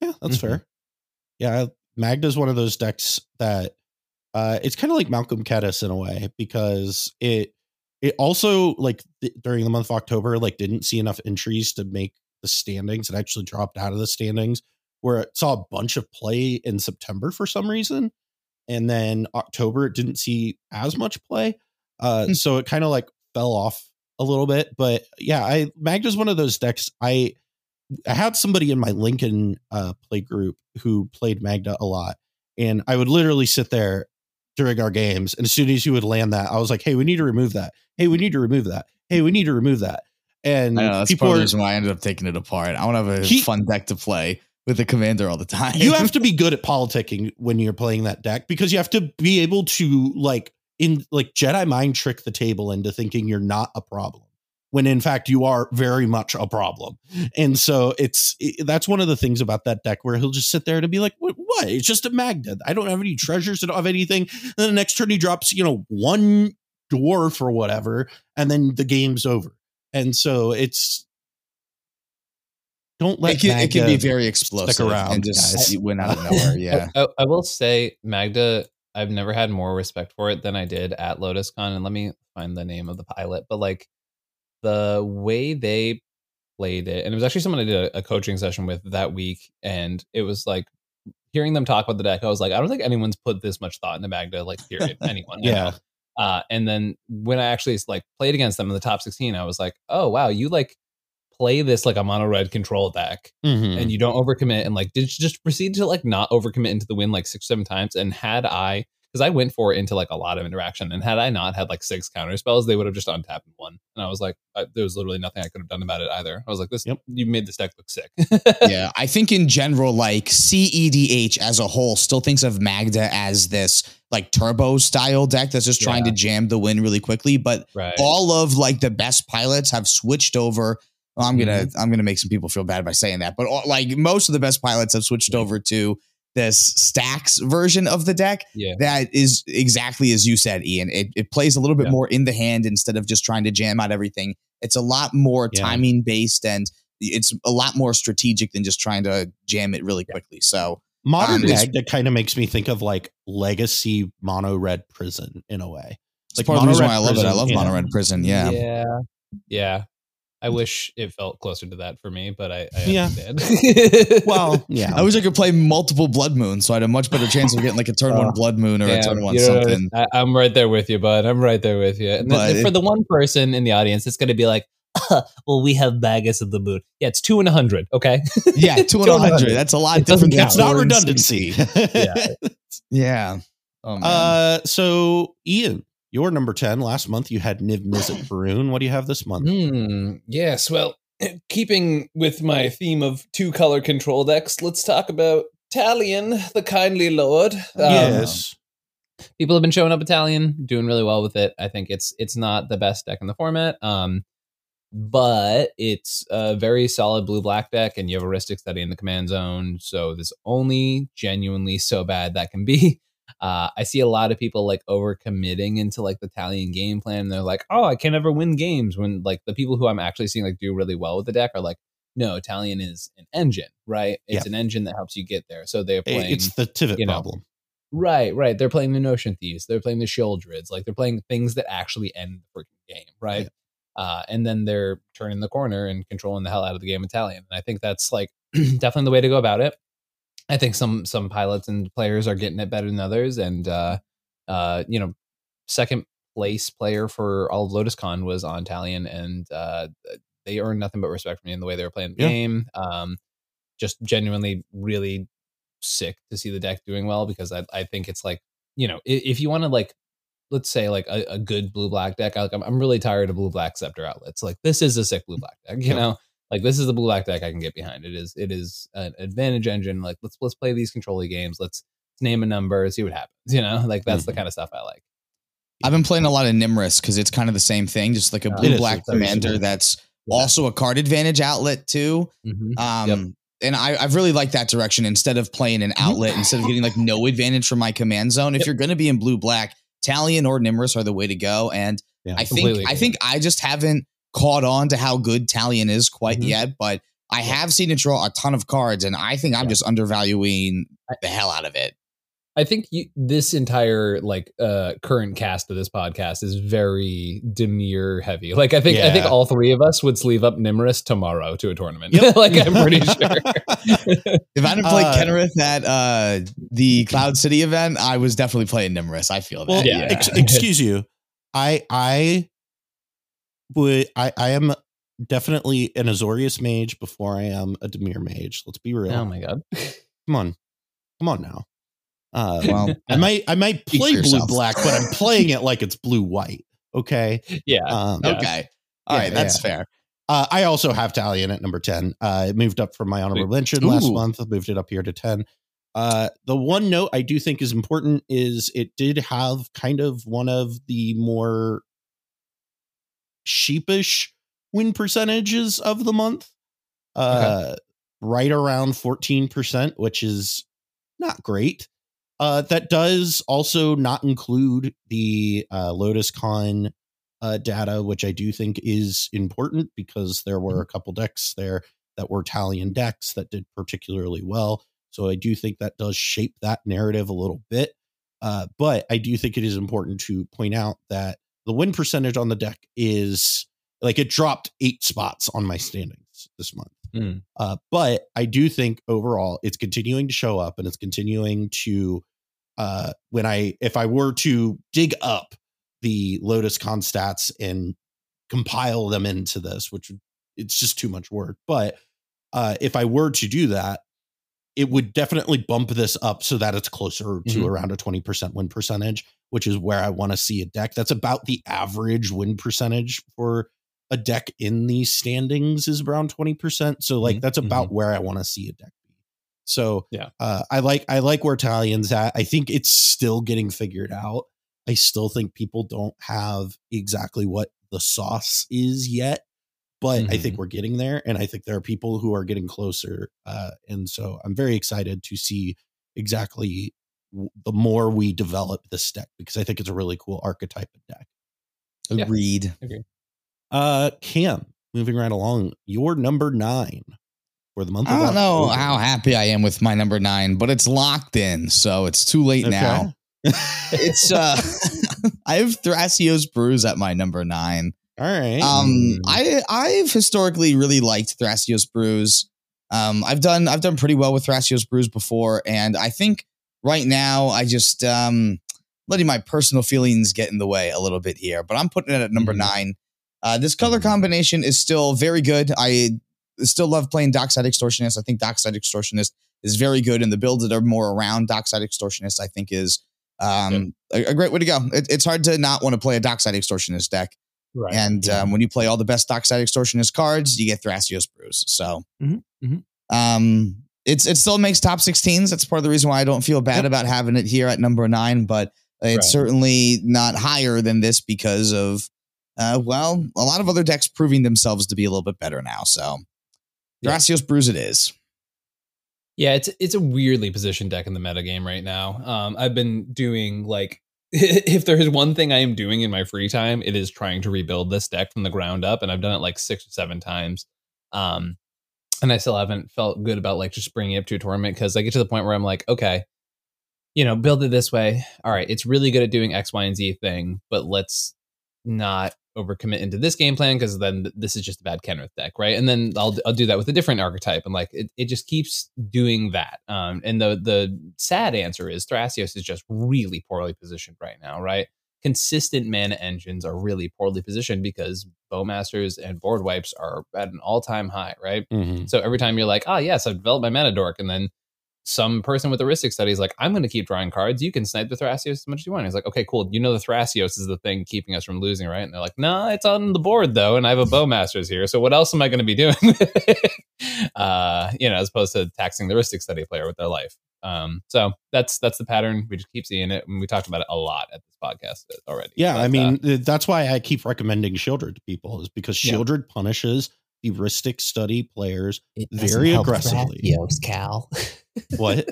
S1: Yeah, that's
S3: Mhm.
S1: fair. Yeah, Magda's one of those decks that uh it's kind of like Malcolm Kediss in a way because it it also like th- during the month of October like didn't see enough entries to make the standings. It actually dropped out of the standings where it saw a bunch of play in September for some reason. And then October it didn't see as much play. Uh
S2: Hmm.
S1: so it kind of like fell off a little bit, but yeah, I Magda's one of those decks. I I had somebody in my Lincoln uh, play group who played Magda a lot, and I would literally sit there during our games, and as soon as you would land that, I was like, "Hey, we need to remove that. Hey, we need to remove that. Hey, we need to remove that." And
S2: know that's
S1: people
S2: part of the reason why I ended up taking it apart. I want to have a
S1: He-
S2: fun deck to play with the commander all the time.
S1: you have to be good at politicking when you're playing that deck because you have to be able to like in like Jedi mind trick the table into thinking you're not a problem when in fact you are very much a problem. And so it's it, that's one of the things about that deck where he'll just sit there and be like, "What? what? It's just a magnet. I don't have any treasures. I don't have anything." And then the next turn he drops, you know, one dwarf or whatever, and then the game's over. And so it's don't let
S2: it can, it can be very explosive
S1: around,
S2: and just
S1: guys.
S2: win out of nowhere. Yeah.
S4: I, I, I will say Magda. I've never had more respect for it than I did at LotusCon, and let me find the name of the pilot. But like the way they played it, and it was actually someone I did a, a coaching session with that week, and it was like hearing them talk about the deck. I was like, I don't think anyone's put this much thought into Magda. Like, period. Anyone? you
S1: Yeah.
S4: Uh, and then when I actually like played against them in the top 16, I was like, oh wow, you like play this like a mono red control deck
S1: Mhm.
S4: and you don't overcommit and like did just proceed to like not overcommit into the win like six seven times and had i because i went for it into like a lot of interaction and had i not had like six counter spells they would have just untapped one. and i was like I, there was literally nothing i could have done about it either i was like this
S1: Yep.
S4: you made this deck look sick
S2: yeah, I think in general, like CEDH as a whole still thinks of Magda as this like turbo style deck that's just trying
S4: Yeah.
S2: to jam the win really quickly. But
S4: right
S2: all of like the best pilots have switched over. well, I'm gonna
S4: Mm-hmm.
S2: I'm gonna make some people feel bad by saying that, but all, like most of the best pilots have switched over to this stacks version of the deck
S4: yeah
S2: that is exactly as you said, Ian. It, it plays a little bit
S4: Yeah.
S2: more in the hand instead of just trying to jam out everything. It's a lot more
S1: Yeah.
S2: timing based and it's a lot more strategic than just trying to jam it really quickly. So
S1: Modern
S2: Um, it's-
S1: Magda kind of makes me think of like legacy mono red prison in a way.
S2: it's
S1: Like
S2: part of the reason why I love it. I love. Mono Red Prison. Yeah.
S4: yeah yeah i wish it felt closer to that for me but i, I
S1: Yeah.
S4: understand
S1: Well, yeah.
S2: I wish I could play multiple Blood Moons, so I had a much better chance of getting like a turn one
S4: Oh,
S2: Blood Moon or a turn one something.
S4: I, I'm right there with you, bud. I'm right there with you. And then
S2: But
S4: for
S2: it-
S4: the one person in the audience, it's going to be like, well, we have Magus of the Moon. Yeah, it's two and a hundred. Okay.
S2: Yeah, two and a hundred. That's a lot
S4: It doesn't
S2: different. than
S4: count.
S1: it's not redundancy.
S4: Yeah.
S2: Yeah. Oh, man.
S1: uh, so Ian, you're number ten. Last month you had Niv Mizzet Baroon. What do you have this month?
S4: Hmm. Yes. Well, keeping with my theme of two color control decks, let's talk about Talion, the kindly lord. Um,
S1: yes.
S4: people have been showing up Talion, doing really well with it. I think it's it's not the best deck in the format, um, but it's a very solid blue black deck, and you have a Rhystic Study in the command zone, so there's only genuinely so bad that can be. Uh, I see a lot of people like over committing into like the Talion game plan. And they're like, "Oh, I can't ever win games." When like the people who I'm actually seeing like do really well with the deck are like, "No, Talion is an engine, right? It's
S1: Yeah.
S4: an engine that helps you get there." So they're playing.
S1: it's the Tivit
S4: you know,
S1: problem.
S4: Right, right. They're playing the Notion Thieves. They're playing the Shieldrids. Like they're playing things that actually end the freaking game, right? Uh, and then they're turning the corner and controlling the hell out of the game Talion. And I think that's like definitely the way to go about it. I think some some pilots and players are getting it better than others. And uh, uh, you know, second place player for all of LotusCon was on Talion, and uh, they earned nothing but respect from me in the way they were playing the
S1: Yeah.
S4: game. Um, just genuinely really sick to see the deck doing well because I, I think it's like you know if, if you want to like let's say like a, a good blue black deck like I'm, I'm really tired of blue black scepter outlets like this is a sick blue black deck you
S1: Yeah.
S4: know like this is the blue black deck I can get behind it is it is an advantage engine like let's let's play these controlly games let's name a number see what happens you know like that's the
S1: Mhm.
S4: kind of stuff I like
S2: I've been playing a lot of Nymris because it's kind of the same thing, just like a blue
S1: is,
S2: black
S1: it's
S2: commander that's
S4: Yeah.
S2: also a card advantage outlet too.
S4: Mhm.
S2: Um,
S4: Yep.
S2: and I, I've really liked that direction instead of playing an outlet, instead of getting like no advantage from my command zone. If
S4: Yep.
S2: you're going to be in blue black, Talion or Nymris are the way to go. And
S1: Yeah.
S2: I think
S4: Completely
S2: I think I just haven't caught on to how good Talion is quite
S4: Mhm.
S2: yet, but I have seen it draw a ton of cards, and I think I'm
S4: Yeah.
S2: just undervaluing the hell out of it.
S4: I think you, this entire like uh current cast of this podcast is very Dimir heavy. Like I think I think all three of us would sleeve up Nymris tomorrow to a tournament.
S1: Yep.
S4: like I'm pretty sure.
S2: If I didn't play
S1: Uh,
S2: Kenrith at uh, the Cloud City event, I was definitely playing Nymris. I feel that.
S1: Well,
S4: Yeah.
S1: ex- excuse you. I I would I I am definitely an Azorius mage before I am a Dimir mage. Let's be real.
S4: Oh my god.
S1: Come on. Come on now. Uh
S2: Well,
S1: I might I might play blue black, but I'm playing it like it's blue white. Okay.
S4: Yeah.
S1: Um,
S4: Yeah.
S2: okay. All
S1: Yeah,
S2: right, that's
S1: yeah.
S2: fair.
S1: Uh, I also have Talion at number 10. Uh, it moved up from my honorable mention last month. I moved it up here to 10. Uh, the one note I do think is important is it did have kind of one of the more sheepish win percentages of the month. Uh, right around 14%, which is not great. Uh, that does also not include the uh, Lotus Con uh, data, which I do think is important because there were a couple decks there that were Italian decks that did particularly well. So I do think that does shape that narrative a little bit. Uh, but I do think it is important to point out that the win percentage on the deck is like it dropped eight spots on my standings this month.
S4: Hmm.
S1: Uh, but I do think overall it's continuing to show up and it's continuing to uh when I if I were to dig up the Lotus Con stats and compile them into this, which it's just too much work. But uh if I were to do that, it would definitely bump this up so that it's closer to
S4: Mhm.
S1: around a 20% win percentage, which is where I want to see a deck. That's about the average win percentage for a deck in these standings is around 20%. So like
S4: Mhm,
S1: that's about where I want to see a deck be. So
S4: Yeah.
S1: uh, I like I like where Talion's at. I think it's still getting figured out. I still think people don't have exactly what the sauce is yet, but I think we're getting there, and I think there are people who are getting closer. Uh, and so I'm very excited to see exactly w- the more we develop this deck because I think it's a really cool archetype of deck.
S4: Yeah.
S2: Agreed.
S1: Uh, Cam, moving right along, your number nine for the month.
S2: I don't know
S1: October.
S2: how happy I am with my number nine, but it's locked in, so it's too late
S1: Okay.
S2: now. It's uh I have Thrasios Bruse at my number nine.
S1: All right.
S2: Um
S4: Mm.
S2: I I've historically really liked Thrasios Bruse. Um I've done I've done pretty well with Thrasios Bruse before, and I think right now I just um letting my personal feelings get in the way a little bit here, but I'm putting it at number
S4: Mhm.
S2: nine. Uh, this color combination is still very good. I still love playing Dockside Extortionist. I think Dockside Extortionist is very good, and the builds that are more around Dockside Extortionist, I think, is um, a, a great way to go. It, it's hard to not want to play a Dockside Extortionist deck,
S4: Right.
S2: and um, when you play all the best Dockside Extortionist cards, you get Thrasios Bruse. So,
S4: Mhm, mhm.
S2: um, it's it still makes top 16s. That's part of the reason why I don't feel bad
S1: Yep.
S2: about having it here at number nine, but it's
S4: Right.
S2: certainly not higher than this because of uh, well, a lot of other decks proving themselves to be a little bit better now. So,
S4: Yeah.
S2: Thrasios Bruse it is.
S4: Yeah, it's it's a weirdly positioned deck in the metagame right now. Um, I've been doing like if there is one thing I am doing in my free time, it is trying to rebuild this deck from the ground up, and I've done it like six or seven times. Um, and I still haven't felt good about like just bringing it up to a tournament because I get to the point where I'm like, okay, you know, build it this way. All right, it's really good at doing X, Y, and Z thing, but let's not overcommit into this game plan because then this is just a bad Kenrith deck, right? And then I'll I'll do that with a different archetype, and like it, it just keeps doing that. Um, and the the sad answer is Thrasios is just really poorly positioned right now, right? Consistent mana engines are really poorly positioned because Bowmasters and board wipes are at an all time high, right?
S1: Mhm.
S4: So every time you're like, oh yes, I've developed my mana dork, and then some person with Rhystic Study is like, I'm going to keep drawing cards. You can snipe the Thrasios as much as you want. He's like, okay, cool. You know the Thrasios is the thing keeping us from losing, right? And they're like, no, it's on the board though, and I have a Bowmasters here. So what else am I going to be doing? uh, you know, as opposed to taxing the Rhystic Study player with their life. Um, so that's that's the pattern. We just keep seeing it, and we talked about it a lot at this podcast already.
S1: Yeah,
S4: But,
S1: I
S4: uh,
S1: mean th- that's why I keep recommending Sheoldred to people is because
S4: Yeah.
S1: Sheoldred punishes Rhystic Study players.
S4: it
S1: very aggressively.
S4: Thrasios, Cal.
S1: What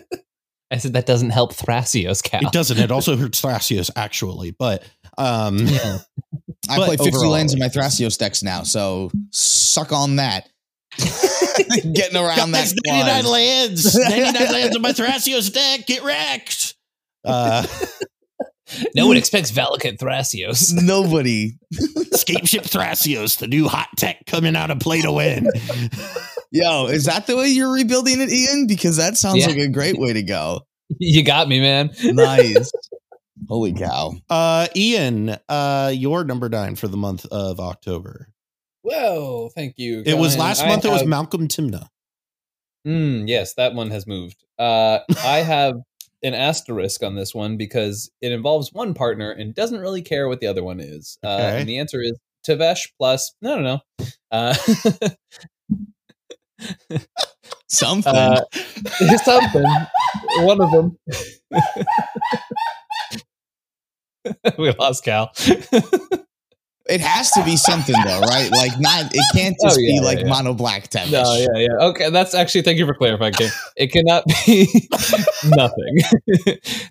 S4: I said that doesn't help Thrasios, Cal.
S1: it doesn't. It also hurts Thrasios actually, but um,
S2: I
S1: But
S2: play 50
S1: overall,
S2: lands in my
S1: like-
S2: Thrasios decks now, so suck on that. Getting around that.
S1: That's 99
S2: clause.
S1: lands. 99 lands on my Thrasios deck. Get wrecked. Uh,
S4: no one expects Valakut Thrasios.
S2: Nobody.
S1: Escape Ship Thrasios, the new hot tech coming out of play to win.
S2: Yo, is that the way you're rebuilding it, Ian? Because that sounds
S4: Yeah.
S2: like a great way to go.
S4: you got me, man.
S2: Nice. Holy cow.
S1: Uh, Ian, uh, your number nine for the month of October.
S4: Whoa, thank you.
S1: It was last
S4: I
S1: month. It was Malcolm Tymna.
S4: Mm, yes, that one has moved. Uh, I have an asterisk on this one because it involves one partner and doesn't really care what the other one is. Uh, and the answer is Tevesh plus, no, no, no. Uh,
S2: Something.
S4: uh, something. One of them. we lost Cal.
S2: it has to be something though, right? Like not. It can't just
S4: Oh, yeah,
S2: be
S4: yeah,
S2: like
S4: yeah.
S2: mono black Tevesh.
S4: No, yeah, yeah. Okay, that's actually thank you for clarifying. Kim. It cannot be nothing.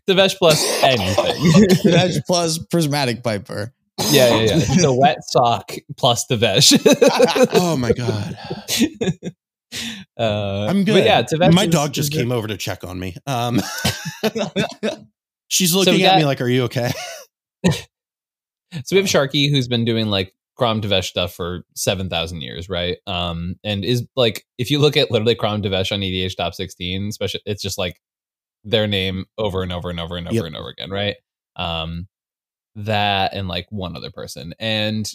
S4: Tevesh plus anything.
S2: Tevesh plus prismatic piper.
S4: yeah, yeah, yeah. The wet sock plus Tevesh.
S1: Oh my god,
S4: uh,
S1: I'm good.
S4: But yeah,
S1: my dog just came over to check on me. Um, she's looking at
S4: got-
S1: me like, "Are you okay?"
S4: So we have Sharky who's been doing like Kraum Tevesh stuff for 7,000 years, right? Um, and is like, if you look at literally Kraum Tevesh on EDH top 16, especially, it's just like their name over and over and over and over
S1: Yep.
S4: and over again, right? Um, that and like one other person. And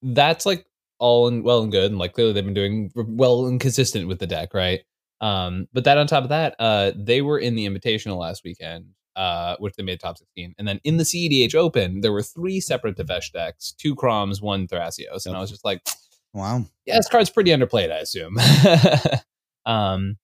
S4: that's like all and well and good. And like clearly they've been doing well and consistent with the deck, right? Um, but that on top of that, uh, they were in the Invitational last weekend, uh, which they made top 16. And then in the CEDH Open, there were three separate Tevesh decks, two Kraums, one Thrasios. And I was just like,
S2: Wow.
S4: yeah, this card's pretty underplayed, I assume. um,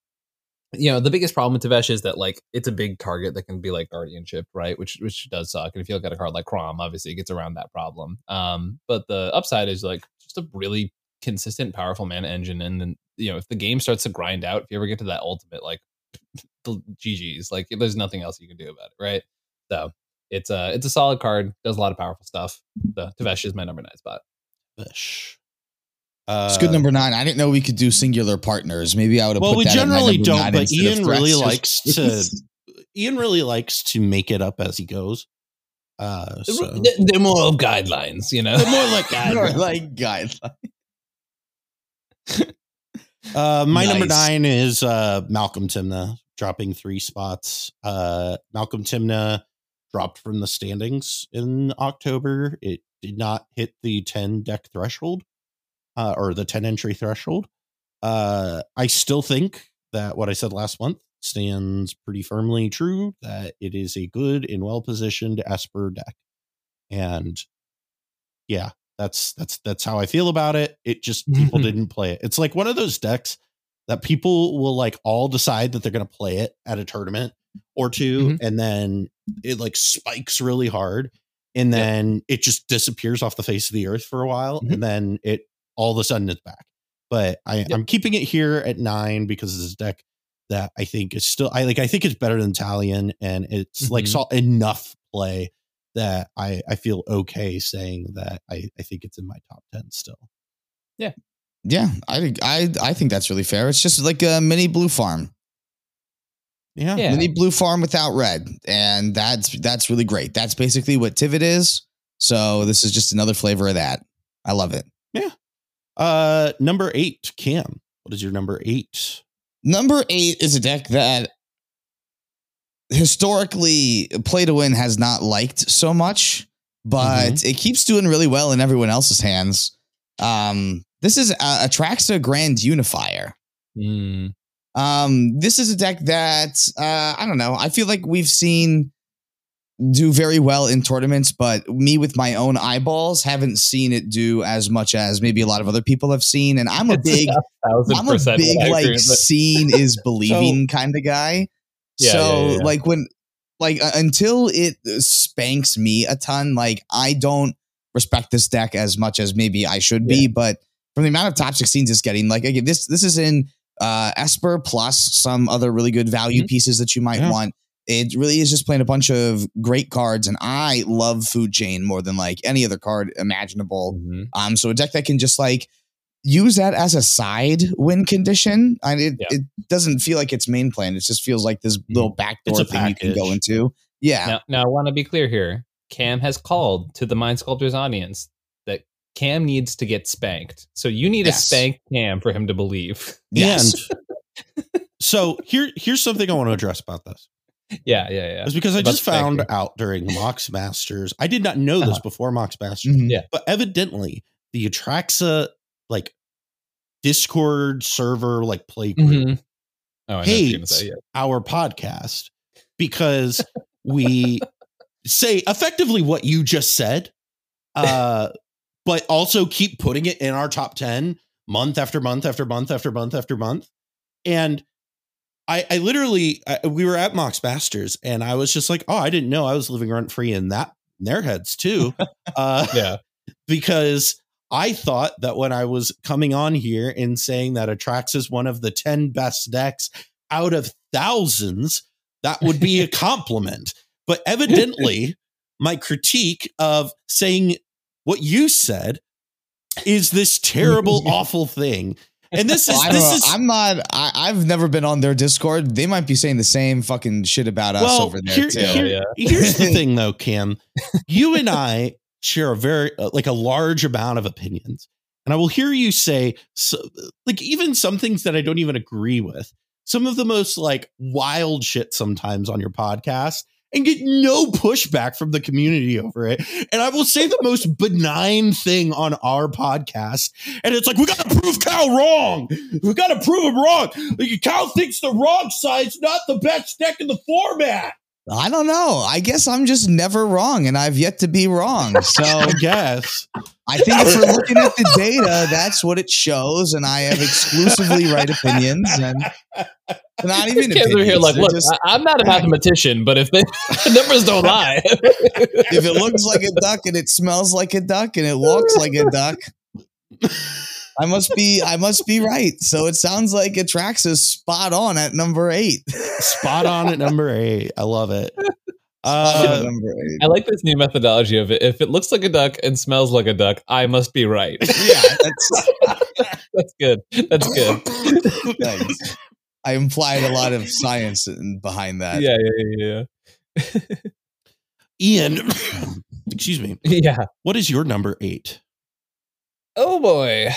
S4: you know, the biggest problem with Tevesh is that like it's a big target that can be like guardianship, right? Which which does suck. And if you look at a card like Kraum, obviously it gets around that problem. Um, but the upside is like just a really consistent, powerful mana engine. And then you know, if the game starts to grind out, if you ever get to that ultimate, like the GG's, like there's nothing else you can do about it, right? So it's a it's a solid card, does a lot of powerful stuff. The Tevesh is my number nine spot.
S1: Fish. Uh,
S2: It's good number nine. I didn't know we could do singular partners. Maybe I would have.
S1: Well,
S2: put
S1: we
S2: that at my
S1: generally don't, but Ian really likes to. Ian really likes to make it up as he goes. Uh, so.
S4: They're, they're more of guidelines, you know.
S1: They're more like
S2: More
S1: guidelines.
S2: like guidelines.
S1: Uh, my number nine is uh, Malcolm Tymna dropping three spots. Uh, Malcolm Tymna dropped from the standings in October. It did not hit the 10 deck threshold uh, or the 10 entry threshold. Uh, I still think that what I said last month stands pretty firmly true that it is a good and well positioned Esper deck. And yeah, that's that's that's how I feel about it. It just people didn't play it. It's like one of those decks that people will like all decide that they're going to play it at a tournament or 2 and then it like spikes really hard and
S4: Yep.
S1: then it just disappears off the face of the earth for a while
S4: Mhm.
S1: and then it all of a sudden it's back. But I, I'm keeping it here at nine because this deck that I think is still I like I think it's better than Talion and it's like
S4: Mhm.
S1: saw enough play that I I feel okay saying that I I think it's in my top 10 still.
S2: Yeah, Yeah, I think I I think that's really fair. It's just like a mini blue farm,
S1: Yeah.
S4: Yeah.
S2: mini blue farm without red, and that's that's really great. That's basically what Tivit is. So this is just another flavor of that. I love it. Yeah.
S1: Uh number 8, Cam. What is your number 8?
S2: Number eight is a deck that historically Play to Win has not liked so much, but it keeps doing really well in everyone else's hands. Um, this is uh, Atraxa Grand Unifier.
S4: Mm.
S2: Um, this is a deck that uh, I don't know. I feel like we've seen do very well in tournaments, but me with my own eyeballs haven't seen it do as much as maybe a lot of other people have seen. And I'm a big
S4: Thousand
S2: I'm a big
S4: what I agree
S2: like seeing is believing kind of guy.
S4: Yeah,
S2: so
S4: yeah, yeah.
S2: like when like uh, until it spanks me a ton, like I don't respect this deck as much as maybe I should be. But from the amount of top 16s it's getting, like again, this this is in uh Esper plus some other really good value
S4: Mhm.
S2: pieces that you might want. It really is just playing a bunch of great cards, and I love Food Chain more than like any other card imaginable.
S4: Mhm.
S2: Um, so a deck that can just like use that as a side win condition. And it,
S4: Yeah. Mm-hmm.
S2: it doesn't feel like it's main plan. It just feels like this little backdoor
S1: a
S2: thing you can go into. Yeah.
S4: Now, now I want to be clear here. Cam has called to the Mind Sculptors audience that Cam needs to get spanked. So you need
S2: Yes.
S4: to spank Cam for him to believe.
S2: Yes.
S1: And so here here's something I want to address about this.
S4: Yeah, yeah, yeah.
S1: It's because I just found out during Mox Masters. I did not know this
S4: Uh-huh.
S1: before Mox Masters,
S2: Mhm.
S4: Yeah.
S1: but evidently the Atraxa like Discord server like play group
S4: Mhm. Oh, I know what you're gonna
S1: hates
S4: say, yeah.
S1: our podcast because we say effectively what you just said, uh, but also keep putting it in our top 10 month after month after month after month after month. And I, I literally, I, we were at Mox Masters and I was just like, oh, I didn't know I was living rent free in that, in their heads too. uh,
S4: Yeah.
S1: because I thought that when I was coming on here and saying that Atraxa's one of the 10 best decks out of thousands, that would be a compliment. But evidently, my critique of saying what you said is this terrible, awful thing. And this is
S2: well,
S1: this
S2: know.
S1: is
S2: I'm not. I, I've never been on their Discord. They might be saying the same fucking shit about us over there
S1: here-
S2: too.
S1: here-
S4: yeah.
S1: here's the thing though, Cam. You and I share a very uh, like a large amount of opinions. And I will hear you say so, like even some things that I don't even agree with. Some of the most like wild shit sometimes on your podcast and get no pushback from the community over it. And I will say the most benign thing on our podcast. And it's like, we got to prove Cal wrong. We got to prove him wrong. Like, Cal thinks the wrong side's not the best deck in the format.
S2: I don't know. I guess I'm just never wrong, and I've yet to be wrong. So
S1: I guess.
S2: I think if we're looking at the data, that's what it shows, and I have exclusively right opinions, and not even
S4: Kids
S2: opinions.
S4: are here like,
S2: they're
S4: look,
S2: just-
S4: I, I'm not a mathematician, but if the numbers don't lie,
S2: if it looks like a duck and it smells like a duck and it walks like a duck, I must be I must be right. So it sounds like Atraxa's spot on at number eight.
S1: Spot on at number eight. I love it.
S2: Spot on at
S1: Uh.
S4: I like this new methodology of it. If it looks like a duck and smells like a duck, I must be right.
S2: Yeah, that's
S4: That's good. That's good.
S2: thanks. I implied a lot of science in- behind that.
S4: Yeah, yeah, yeah,
S1: Ian, excuse me.
S4: yeah. Yeah.
S1: What is your number eight?
S4: Oh boy.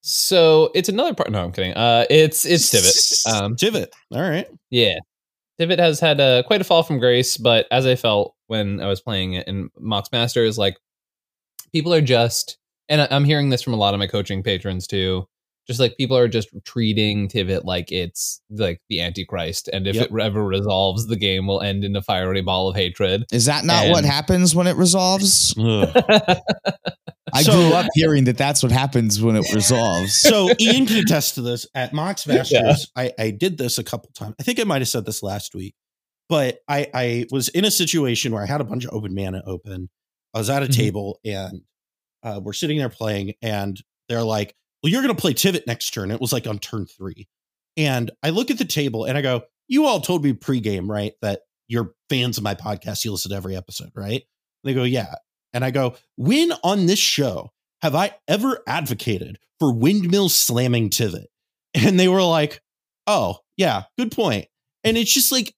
S4: So it's another part. No, I'm kidding. Uh, it's it's Tivit. Um,
S1: Tivit. All right.
S4: Yeah. Tivit has had uh, quite a fall from grace, but as I felt when I was playing it in Mox Masters, like people are just, and I- I'm hearing this from a lot of my coaching patrons too. Just like people are just treating Tivit like it's like the Antichrist, and if
S1: Yep.
S4: it ever resolves, the game will end in a fiery ball of hatred.
S2: Is that not what happens when it resolves? I
S1: So-
S2: grew up hearing that that's what happens when it resolves.
S1: so Ian can attest to this. At Mox Masters,
S4: Yeah.
S1: I, I did this a couple times. I think I might have said this last week, but I, I was in a situation where I had a bunch of open mana open. I was at a
S4: Mhm.
S1: table and uh, we're sitting there playing, and they're like, "Well, you're going to play Tivit next turn." It was like on turn three, and I look at the table and I go, "You all told me pregame, right, that you're fans of my podcast. You listen to every episode, right?" They go, "Yeah," and I go, "When on this show have I ever advocated for windmill slamming Tivit?" And they were like, "Oh, yeah, good point." And it's just like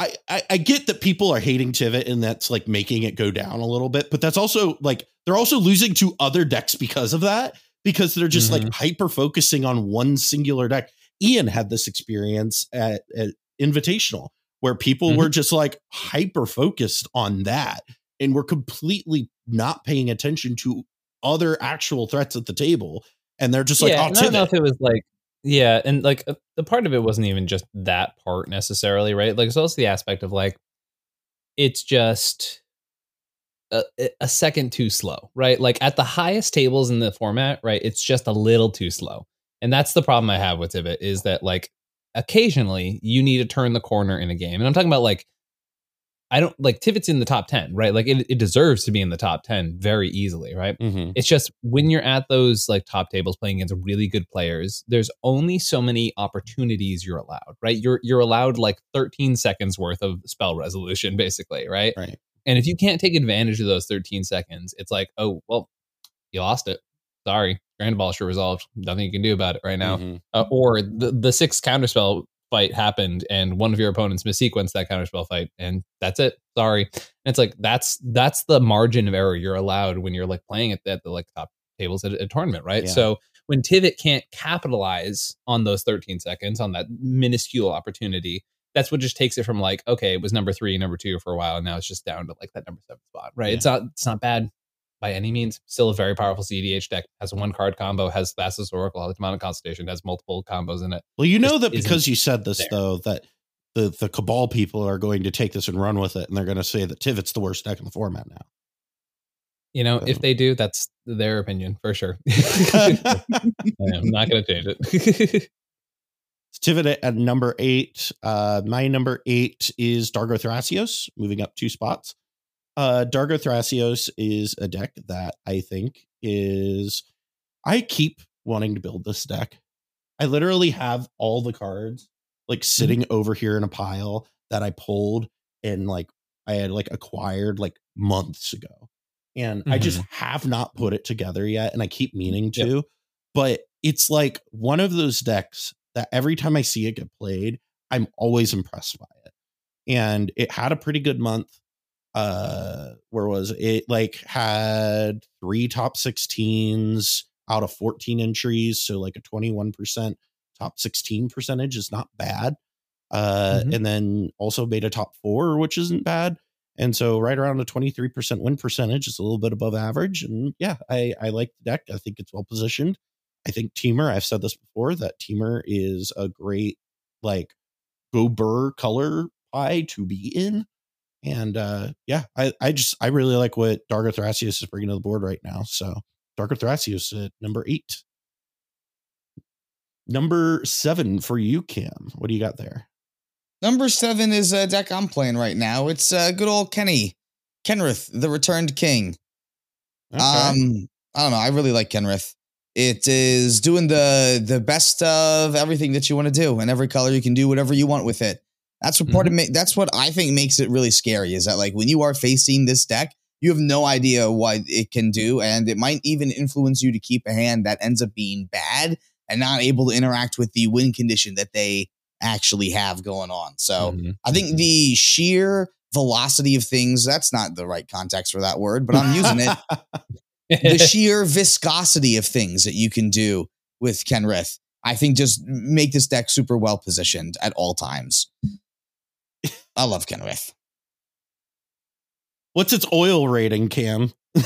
S1: I, I, I get that people are hating Tivit and that's like making it go down a little bit, but that's also like they're also losing to other decks because of that, because they're just like hyper focusing on one singular deck. Ian had this experience at, at Invitational where people
S4: Mhm.
S1: were just like hyper focused on that and were completely not paying attention to other actual threats at the table. And they're just like,
S4: yeah,
S1: oh,
S4: I don't know if it was like yeah, and like uh, the part of it wasn't even just that part necessarily, right? Like it's also the aspect of like it's just a, a second too slow, right? Like at the highest tables in the format, right? It's just a little too slow, and that's the problem I have with Tivit is that like occasionally you need to turn the corner in a game, and I'm talking about like I don't like Tivit's in the top ten, right? Like it, it deserves to be in the top ten very easily, right?
S1: Mhm.
S4: It's just when you're at those like top tables playing against really good players, there's only so many opportunities you're allowed, right? You're you're allowed like 13 seconds worth of spell resolution, basically, right?
S1: Right.
S4: And if you can't take advantage of those 13 seconds, it's like, oh well, you lost it. Sorry, Grand Ball resolved. Nothing you can do about it right now.
S1: Mhm.
S4: Uh, or the the sixth counterspell fight happened and one of your opponents missequenced that counterspell fight and that's it. Sorry. And it's like that's that's the margin of error you're allowed when you're like playing at the, at the like top tables at a, tournament right?
S1: Yeah.
S4: so when Tivit can't capitalize on those 13 seconds on that minuscule opportunity that's what just takes it from like okay it was number three number two for a while and now it's just down to like that number seven spot right? It's not it's not bad by any means. Still a very powerful cEDH deck. Has a one card combo. Has Thassa's Oracle. Has Demonic Consultation. Has multiple combos in it.
S1: Well, you know
S4: Just
S1: that because you said this
S4: there.
S1: though that the the cabal people are going to take this and run with it, and they're going to say that Tivit's the worst deck in the format now.
S4: You know, if they do, that's their opinion for sure. I'm not going to change it.
S1: Tivit at, at number eight. Uh, my number eight is Dargo Thrasios, moving up two spots. Uh, Dargo Thrasios is a deck that I think is. I keep wanting to build this deck. I literally have all the cards like sitting over here in a pile that I pulled and like I had like acquired like months ago. And I just have not put it together yet. And I keep meaning
S4: Yep.
S1: to. But it's like one of those decks that every time I see it get played, I'm always impressed by it. And it had a pretty good month. Uh where was it? it like had three top 16s out of 14 entries, so like a 21% top 16 percentage is not bad. Uh
S4: Mhm.
S1: and then also made a top 4, which isn't bad. And so right around a 23% win percentage is a little bit above average and yeah, I I like the deck. I think it's well positioned. I think Temur, I've said this before, that Temur is a great like go burr color pie to be in. And uh yeah, I, I just I really like what Dargo Thrasios is bringing to the board right now. So Dargo Thrasios at number eight. Number seven for you, Cam. What do you got there?
S2: Number seven is a deck I'm playing right now. It's uh, good old Kenny, Kenrith, the Returned King. Um, I don't know. I really like Kenrith. It is doing the the best of everything that you want to do, and every color you can do whatever you want with it. That's what part of ma- that's what I think makes it really scary. Is that like when you are facing this deck, you have no idea what it can do, and it might even influence you to keep a hand that ends up being bad and not able to interact with the win condition that they actually have going on. So.
S4: Mhm.
S2: I think the sheer velocity of things, that's not the right context for that word, but I'm using it. the sheer viscosity of things that you can do with Kenrith, I think just make this deck super well positioned at all times. I love Kenrith.
S1: What's its oil rating, Cam?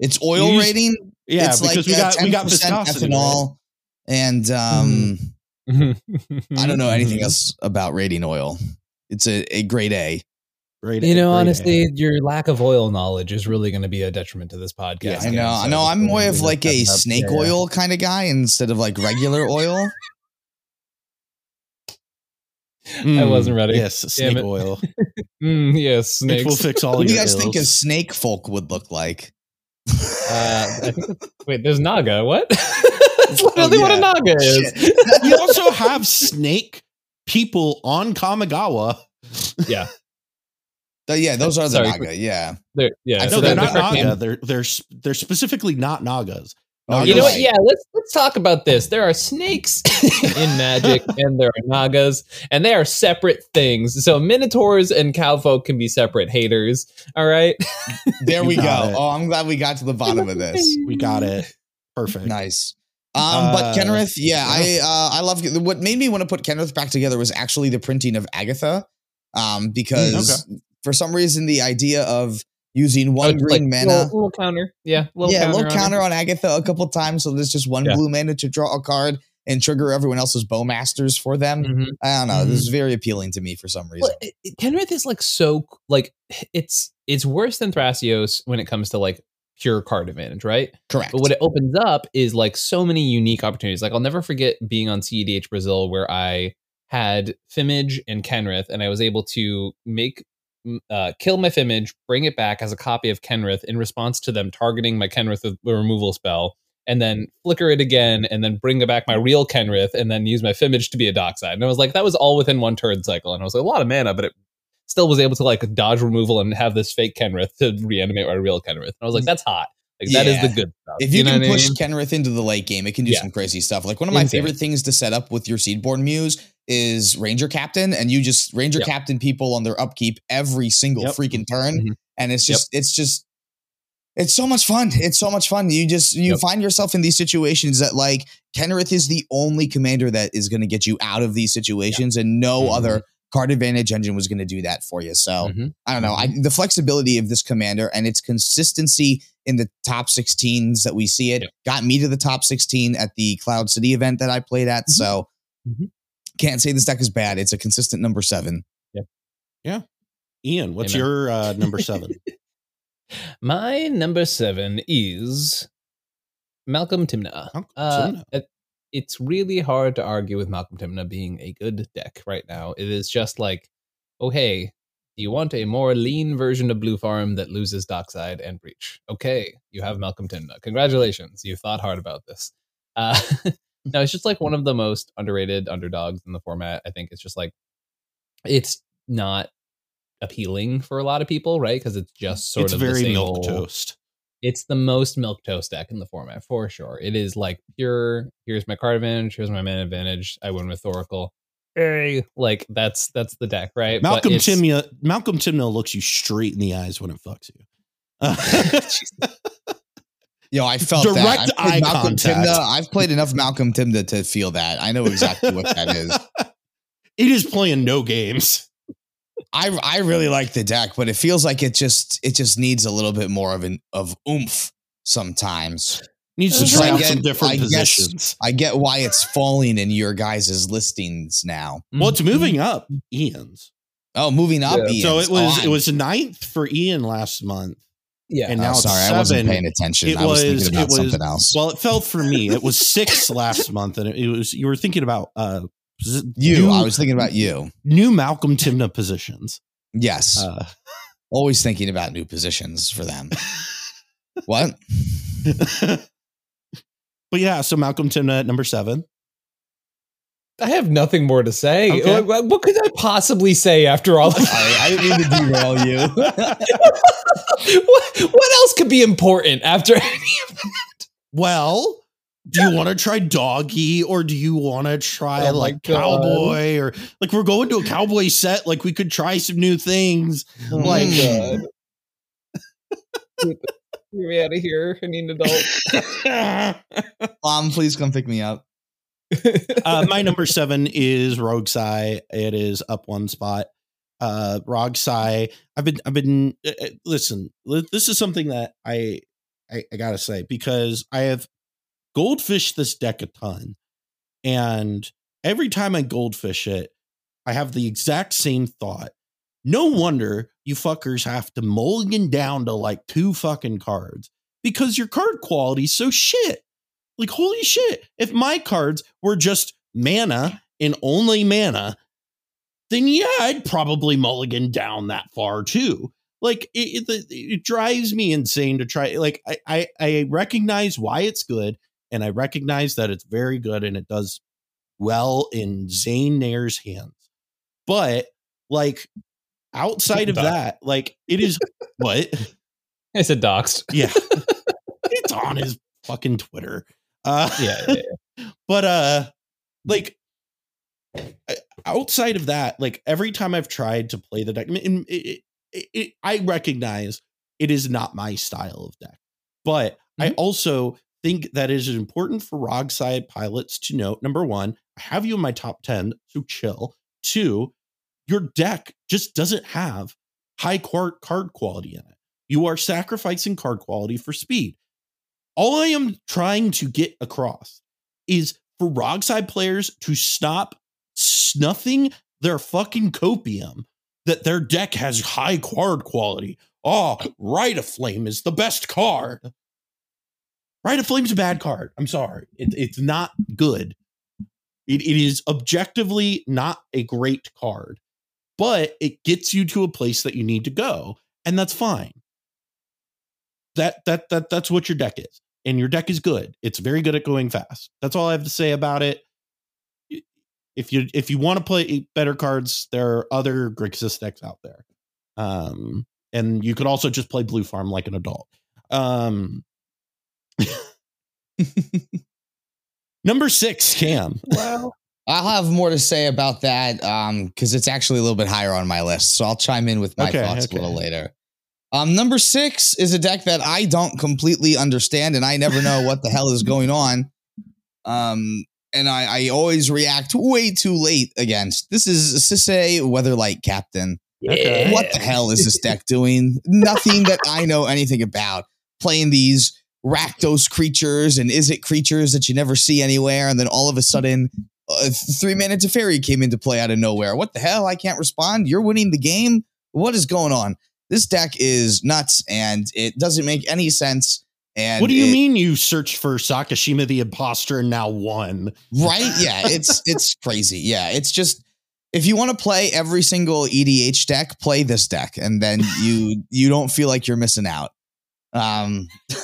S2: Its oil
S1: You used-
S2: rating,
S1: Yeah,
S2: it's
S1: because
S2: like
S1: we got we got
S2: 10%
S1: viscosity. right?
S2: ethanol. And um, I don't know anything
S1: Mhm.
S2: else about rating oil. It's a, a grade A.
S1: Great,
S4: You know, honestly,
S1: A.
S4: your lack of oil knowledge is really going to be a detriment to this podcast.
S1: Yeah,
S2: I
S4: Cam,
S2: know. I
S4: so
S2: know. I'm more of like a
S4: heads up.
S2: snake
S4: Yeah, yeah.
S2: oil kind of guy instead of like regular oil.
S4: I wasn't ready.
S1: Yes, snake oil.
S4: Mm, yes,
S1: Which
S4: snakes.
S1: will fix all
S2: What do you
S1: your
S2: guys think a snake folk would look like?
S4: Uh, think wait, there's Naga. What? That's literally what
S2: yeah.
S4: a Naga is.
S1: You also have snake people on Kamigawa.
S4: Yeah,
S2: Uh, yeah, those are the
S4: Sorry.
S2: Naga. Yeah.
S4: they're, yeah.
S2: I
S1: No,
S4: so
S1: they're
S4: the-
S1: not Naga.
S4: name-
S1: They're they're they're specifically not Nagas.
S2: Oh,
S1: Nagas-
S4: You know what? Yeah, let's let's talk about this. There are snakes in Magic, and there are Nagas, and they are separate things. So Minotaurs and Cowfolk can be separate haters. All right.
S2: There we go.
S1: it.
S2: Oh, I'm glad we got to the bottom of this.
S1: We got it. Perfect.
S2: Nice. Um, but
S1: Uh,
S2: Kenrith, yeah, I uh, I love what made me want to put Kenrith back together was actually the printing of Agatha, um, because for some reason the idea of using one
S4: Oh,
S2: green
S4: like,
S2: mana,
S4: little, little counter. Yeah, little
S2: yeah,
S4: counter
S2: little
S4: on it.
S2: counter on Agatha a couple times, so there's just one
S4: Yeah.
S2: blue mana to draw a card and trigger everyone else's bowmasters for them.
S4: Mhm.
S2: I don't know.
S4: Mhm.
S2: This is very appealing to me for some reason.
S4: Well, it- it- Kenrith is like so like it's it's worse than Thrasios when it comes to like pure card advantage, right?
S2: Correct.
S4: But what it opens up is like so many unique opportunities. Like I'll never forget being on CEDH Brazil where I had Fimage and Kenrith, and I was able to make m- uh, kill my Fimage, bring it back as a copy of Kenrith in response to them targeting my Kenrith with a removal spell, and then flicker it again, and then bring back my real Kenrith, and then use my Fimage to be a dockside. And I was like, that was all within one turn cycle, and I was like, a lot of mana, but it still was able to like dodge removal and have this fake Kenrith to reanimate my real Kenrith. And I was like, that's hot. Like that is the good stuff.
S2: If you,
S4: know
S2: can
S4: what I
S2: push
S4: mean?
S2: Kenrith into the late game, it can do
S4: Yeah.
S2: some crazy stuff. Like one of my
S4: Insane.
S2: favorite things to set up with your Seedborn Muse is Ranger Captain, and you just Ranger
S4: Yep.
S2: Captain people on their upkeep every single
S1: Yep.
S2: freaking turn,
S4: Mhm.
S2: and it's just it's just it's so much fun. It's so much fun. You just you
S4: Yep.
S2: find yourself in these situations that like Kenrith is the only commander that is going to get you out of these situations, and no
S4: Mhm.
S2: other Card Advantage Engine was going to do that for you. So
S4: Mhm.
S2: I don't know. I, the flexibility of this commander and its consistency in the top 16s that we see it
S4: Yep.
S2: got me to the top 16 at the Cloud City event that I played at. So
S4: Mhm.
S2: Can't say this deck is bad. It's a consistent number seven. Yeah, yeah.
S1: Ian, what's
S4: Amen.
S1: your uh, number seven?
S4: My number seven is Malcolm Tymna.
S1: Malcolm
S4: Uh,
S1: Tymna.
S4: it- it's really hard to argue with Malcolm Tymna being a good deck right now. It is just like, oh hey, you want a more lean version of Blue Farm that loses Dockside and Breach? Okay, you have Malcolm Tymna. Congratulations, you thought hard about this. Uh, no, it's just like one of the most underrated underdogs in the format. I think it's just like it's not appealing for a lot of people, right? Because it's mm, just sort
S1: it's
S4: of the
S1: very
S4: same
S1: milk
S4: old-
S1: toast.
S4: it's the most milk toast deck in the format for sure. It is like pure. Here's my card advantage. Here's my man advantage. I win with Oracle. Hey, like that's that's the deck, right?
S1: Malcolm Tymna, Malcolm Tymna looks you straight in the eyes when it fucks you.
S2: Yo, I felt
S1: Direct
S2: that. I've played
S1: eye
S2: Malcolm
S1: contact.
S2: Tymna. I've played enough Malcolm Tymna to feel that. I know exactly what that is.
S1: it is playing no games.
S2: I I really like the deck, but it feels like it just it just needs a little bit more of an of oomph sometimes.
S1: Needs to try
S2: I
S1: out
S2: get-
S1: some different
S2: I guess-
S1: positions.
S2: I get why it's falling in your guys' listings now.
S1: Well, it's mm-hmm. moving up, Ian's.
S2: Oh, moving up.
S4: Yeah.
S2: Ian's.
S1: So it was
S2: Oh,
S1: it was ninth for Ian last month,
S4: yeah.
S1: and
S2: oh,
S1: now it's
S2: sorry, I wasn't paying attention.
S1: It
S2: I was,
S1: was
S2: thinking about
S1: it was
S2: something else.
S1: well, it fell for me. It was six last month, and it, it was you were thinking about uh
S2: you,
S1: new,
S2: I was thinking about you.
S1: new Malcolm Tymna positions.
S2: Yes,
S1: Uh,
S2: always thinking about new positions for them. what?
S1: but yeah, so Malcolm Tymna at number seven.
S4: I have nothing more to say.
S1: Okay.
S4: What, what- what could I possibly say after all? Of
S2: Sorry, I didn't mean to derail you.
S4: what, what else could be important after any of that?
S1: Well, do you want to try doggy or do you want to try
S4: Oh
S1: like cowboy or like we're going to a cowboy set? Like we could try some new things.
S4: Oh
S1: Like,
S4: my god. Get me out of here. I need an adult.
S2: Mom, please come pick me up.
S1: uh, my number seven is RogSi. It is up one spot. Uh, RogSi. I've been, I've been. Uh, listen, li- this is something that I, I, I gotta say because I have goldfish this deck a ton, and every time I goldfish it, I have the exact same thought. No wonder you fuckers have to mulligan down to like two fucking cards because your card quality is so shit. Like, holy shit. If my cards were just mana and only mana, then yeah, I'd probably mulligan down that far too. Like, it, it, it drives me insane to try. Like, I, I, I recognize why it's good, and I recognize that it's very good and it does well in Zane Nair's hands. But, like, outside of that, like, it is what?
S4: I said doxed.
S1: Yeah. it's on his fucking Twitter. Uh
S4: Yeah, yeah, yeah.
S1: but uh like I- outside of that, like every time I've tried to play the deck, I it, it, it, I recognize it is not my style of deck. But I mm-hmm. also think that it is important for RogSi pilots to note number one, I have you in my top 10, so chill. Two, your deck just doesn't have high card card quality in it. You are sacrificing card quality for speed. All I am trying to get across is for RogSi players to stop snuffing their fucking copium that their deck has high card quality. Oh, Rite of Flame is the best card. Rite of Flame's a bad card. I'm sorry. It, it's not good. It, it is objectively not a great card, but it gets you to a place that you need to go, and that's fine. That that that that's what your deck is, and your deck is good. It's very good at going fast. That's all I have to say about it. If you if you want to play better cards, there are other Grixis decks out there, um, and you could also just play Blue Farm like an adult. Um, number six, Cam.
S4: Wow.
S2: I'll have more to say about that um because it's actually a little bit higher on my list. So I'll chime in with my
S1: Okay,
S2: thoughts
S1: okay.
S2: a little later. Um, number six is a deck that I don't completely understand, and I never know what the hell is going on. Um, and I, I always react way too late against. This is Sisay Weatherlight Captain.
S1: Okay.
S2: What the hell is this deck doing? Nothing that I know anything about. Playing these Rakdos creatures and is it creatures that you never see anywhere, and then all of a sudden, uh, three mana Teferi came into play out of nowhere. What the hell? I can't respond. You're winning the game. What is going on? This deck is nuts, and it doesn't make any sense. And
S1: what do you
S2: it-
S1: mean you searched for Sakashima the imposter and now won?
S2: right? Yeah it's it's crazy. Yeah it's just if you want to play every single edh deck play this deck and then you you don't feel like you're missing out. Um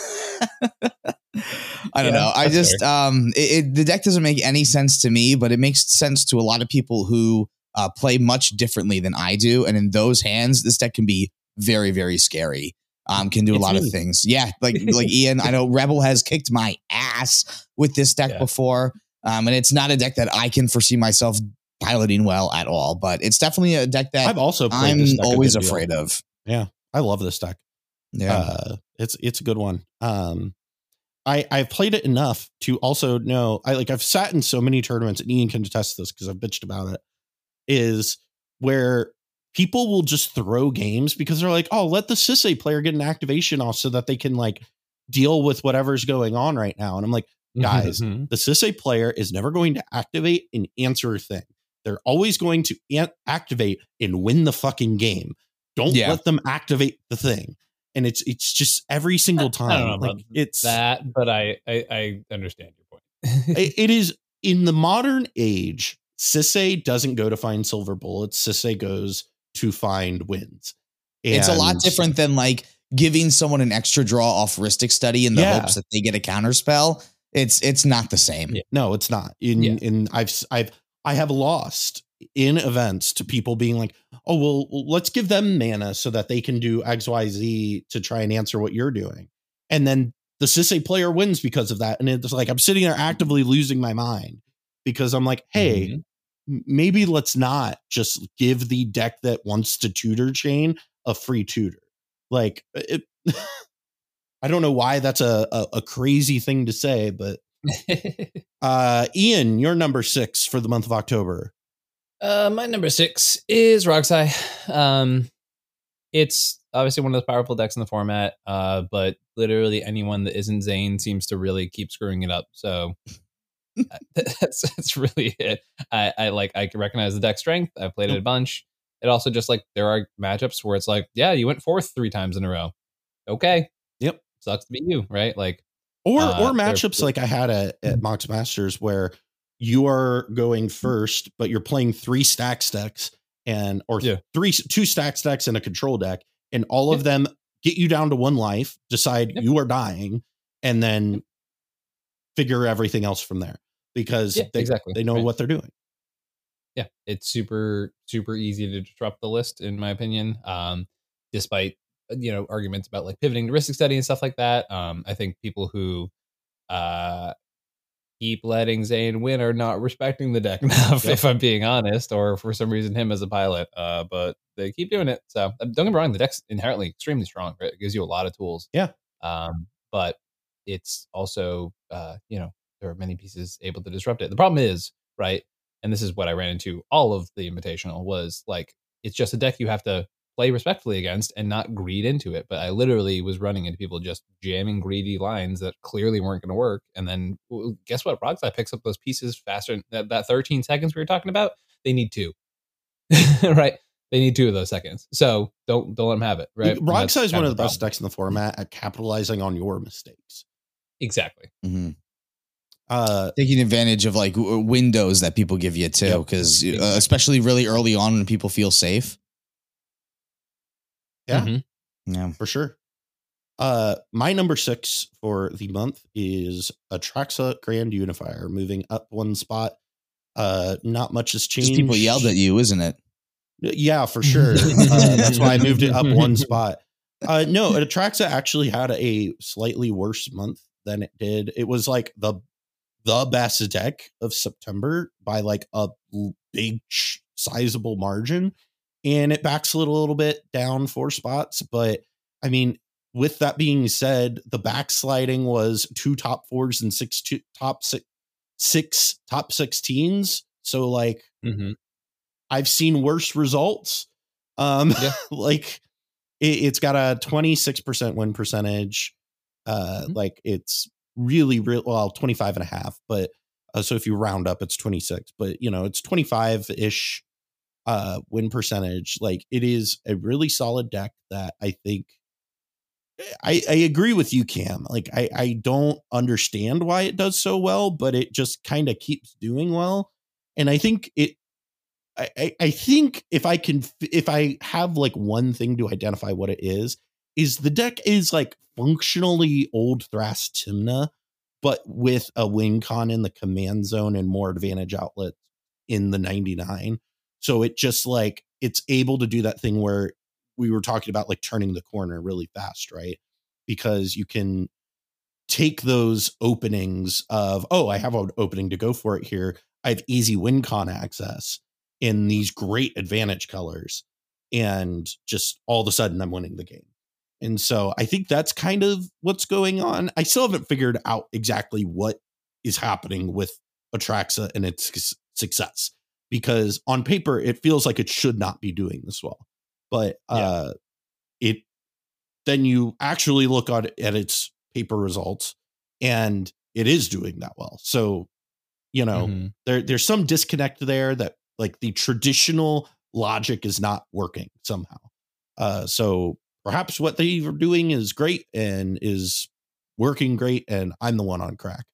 S2: i don't
S4: Yeah,
S2: know. I just um it, it, the deck doesn't make any sense to me but it makes sense to a lot of people who uh, play much differently than i do and in those hands this deck can be very very scary um, can do a
S4: It's
S2: lot of things. Yeah, like like Ian, I know Rebel has kicked my ass with this deck
S4: Yeah.
S2: before, um, and it's not a deck that I can foresee myself piloting well at all. But it's definitely a deck that
S1: I've also
S2: I'm
S1: a
S2: always
S1: deal.
S2: afraid of. Yeah.
S1: I love this deck.
S2: Yeah,
S1: Uh, it's it's a good one. Um, I I've played it enough to also know. I like I've sat in so many tournaments, and Ian can attest to this because I've bitched about it. Is where people will just throw games because they're like, oh, let the Sisay player get an activation off so that they can like deal with whatever's going on right now. And I'm like, guys,
S4: Mhm.
S1: the Sisay player is never going to activate and answer a thing. They're always going to an- activate and win the fucking game. Don't
S2: Yeah.
S1: let them activate the thing. And it's it's just every single time.
S4: I don't know
S1: like, it's
S4: that, but I, I I understand your point.
S1: it- it is in the modern age. Sisay doesn't go to find silver bullets. Sisay goes to find wins.
S2: it's a lot different than like giving someone an extra draw off Rhystic Study in the
S1: Yeah.
S2: hopes that they get a counter spell. It's it's not the same.
S4: Yeah.
S1: No, it's not. In
S4: Yeah.
S1: in I've I've I have lost in events to people being like, "Oh, well, let's give them mana so that they can do XYZ to try and answer what you're doing." And then the Sisay player wins because of that. And it's like I'm sitting there actively losing my mind because I'm like, "Hey,
S4: Mhm.
S1: Maybe let's not just give the deck that wants to tutor chain a free tutor." Like it I don't know why that's a, a, a crazy thing to say, but uh, Ian, you're number six for the month of October.
S4: Uh, my number six is RogSi. Um, it's obviously one of the powerful decks in the format, uh, but literally anyone that isn't Zane seems to really keep screwing it up. So Uh, that's that's really it. I, I like I recognize the deck strength. I've played it a bunch. It also just like there are matchups where it's like, yeah, you went fourth three times in a row. Okay.
S1: Yep.
S4: Sucks to be you, right? Like
S1: Or
S4: Uh,
S1: or matchups like I had at, at mm-hmm. Mox Masters where you are going mm-hmm. first, but you're playing three stack stacks and or
S4: Yeah.
S1: three two stack stacks and a control deck, and all of them get you down to one life, decide you are dying, and then figure everything else from there because
S4: Yeah,
S1: they,
S4: exactly.
S1: they know
S4: Right.
S1: what they're doing.
S4: yeah, it's super super easy to disrupt the list in my opinion. Um, despite uh, you know arguments about like pivoting to Rhystic Study and stuff like that. Um, I think people who uh keep letting Zane win are not respecting the deck enough,
S1: Yep.
S4: if I'm being honest, or for some reason him as a pilot. Uh, but they keep doing it. So don't get me wrong, the deck's inherently extremely strong. Right? It gives you a lot of tools.
S1: Yeah.
S4: Um, but it's also uh, you know, there are many pieces able to disrupt it. The problem is, right, and this is what I ran into all of the invitational was like it's just a deck you have to play respectfully against and not greed into it. But I literally was running into people just jamming greedy lines that clearly weren't going to work. And then w- guess what? RogSi picks up those pieces faster. That, that 13 seconds we were talking about, they need two, right? They need two of those seconds. So don't don't let them have it, right? And
S1: is one of the best decks in the format at capitalizing on your mistakes.
S4: Exactly.
S2: Mhm.
S1: Uh,
S2: Taking advantage of like w- windows that people give you too,
S1: Yep.
S2: because especially really early on when people feel safe.
S1: Yeah.
S4: Mhm.
S2: Yeah.
S1: for sure. Uh, my number six for the month is Atraxa Grand Unifier, moving up one spot. Uh, not much has changed.
S2: Just people yelled at you, isn't it?
S1: Yeah, for sure. uh, that's why I moved it up one spot. Uh, no, Atraxa actually had a slightly worse month than it did. It was like the the best deck of September by like a big sizable margin, and it backs a little bit down four spots. But I mean, with that being said, the backsliding was two top fours and six two, top six six top 16s. So like
S4: Mhm.
S1: I've seen worse results. Um
S4: Yeah.
S1: like it, it's got a 26% win percentage. Uh
S4: Mhm.
S1: like it's really real well 25 and a half, but uh, so if you round up it's 26, but you know, it's 25ish uh win percentage. Like it is a really solid deck that I think I, I agree with you, Cam. Like I, I don't understand why it does so well, but it just kind of keeps doing well. And I think it I, I, I think if I can if I have like one thing to identify what it is, is the deck is like functionally old Thras Tymna, but with a win con in the command zone and more advantage outlets in the 99. So it just like it's able to do that thing where we were talking about like turning the corner really fast, right? Because you can take those openings of, oh, I have an opening to go for it here. I have easy win con access in these great advantage colors. And just all of a sudden I'm winning the game. And so I think that's kind of what's going on. I still haven't figured out exactly what is happening with Atraxa and its success because on paper it feels like it should not be doing this well. But uh it then you actually look at at its paper results and it is doing that well. So, you know,
S4: Mhm.
S1: there there's some disconnect there that like the traditional logic is not working somehow. Uh so perhaps what they are doing is great and is working great and I'm the one on crack.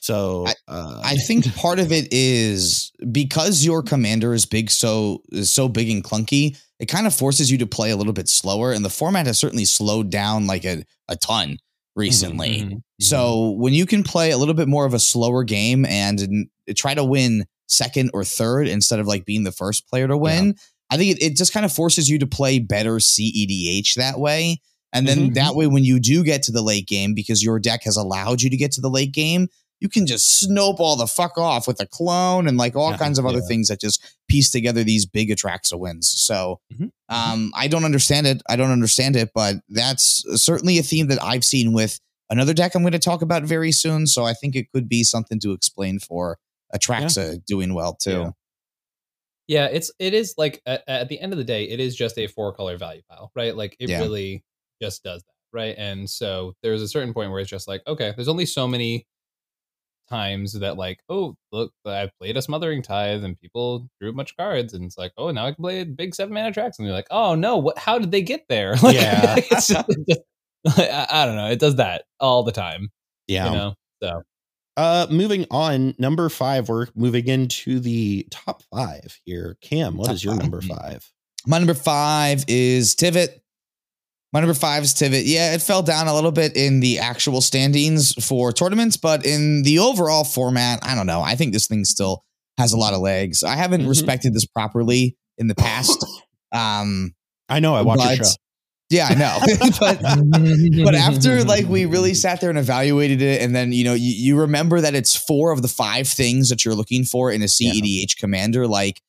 S1: So uh
S2: I think part of it is because your commander is big, so is so big and clunky. It kind of forces you to play a little bit slower, and the format has certainly slowed down like a a ton recently.
S4: Mhm.
S2: So when you can play a little bit more of a slower game and try to win second or third instead of like being the first player to win, I think it, it just kind of forces you to play better CEDH that way. And then
S1: Mhm.
S2: that way, when you do get to the late game, because your deck has allowed you to get to the late game, you can just snowball the fuck off with a clone and like all
S1: Yeah,
S2: kinds of other
S4: yeah.
S2: things that just piece together these big Atraxa wins. So
S1: Mhm.
S2: um, I don't understand it. I don't understand it, but that's certainly a theme that I've seen with another deck I'm going to talk about very soon. So I think it could be something to explain for Atraxa doing well too.
S4: Yeah. It's it is like at, at the end of the day, it is just a four color value pile, right? Like it
S2: Yeah.
S4: really just does that, right? And so there's a certain point where it's just like, okay, there's only so many times that like, oh, look, I played a smothering tithe and people drew a bunch of cards, and it's like, oh, now I can play a big seven mana tracks, and you're like, oh no, what? How did they get there? Like,
S1: Yeah.
S4: it's just, it's just- I, I don't know. It does that all the time,
S1: yeah.
S4: you know. So
S1: Uh, moving on, number five. We're moving into the top five here. Cam, what
S2: Top
S1: is your
S2: five.
S1: number five?
S2: My number five is Tivit. My number five is Tivit. Yeah, it fell down a little bit in the actual standings for tournaments, but in the overall format, I don't know. I think this thing still has a lot of legs. I haven't
S1: Mhm.
S2: respected this properly in the past. Um,
S1: I know. I watch your show.
S2: Yeah, I know. but but after like we really sat there and evaluated it, and then you know you, you remember that it's four of the five things that you're looking for in a CEDH commander. Like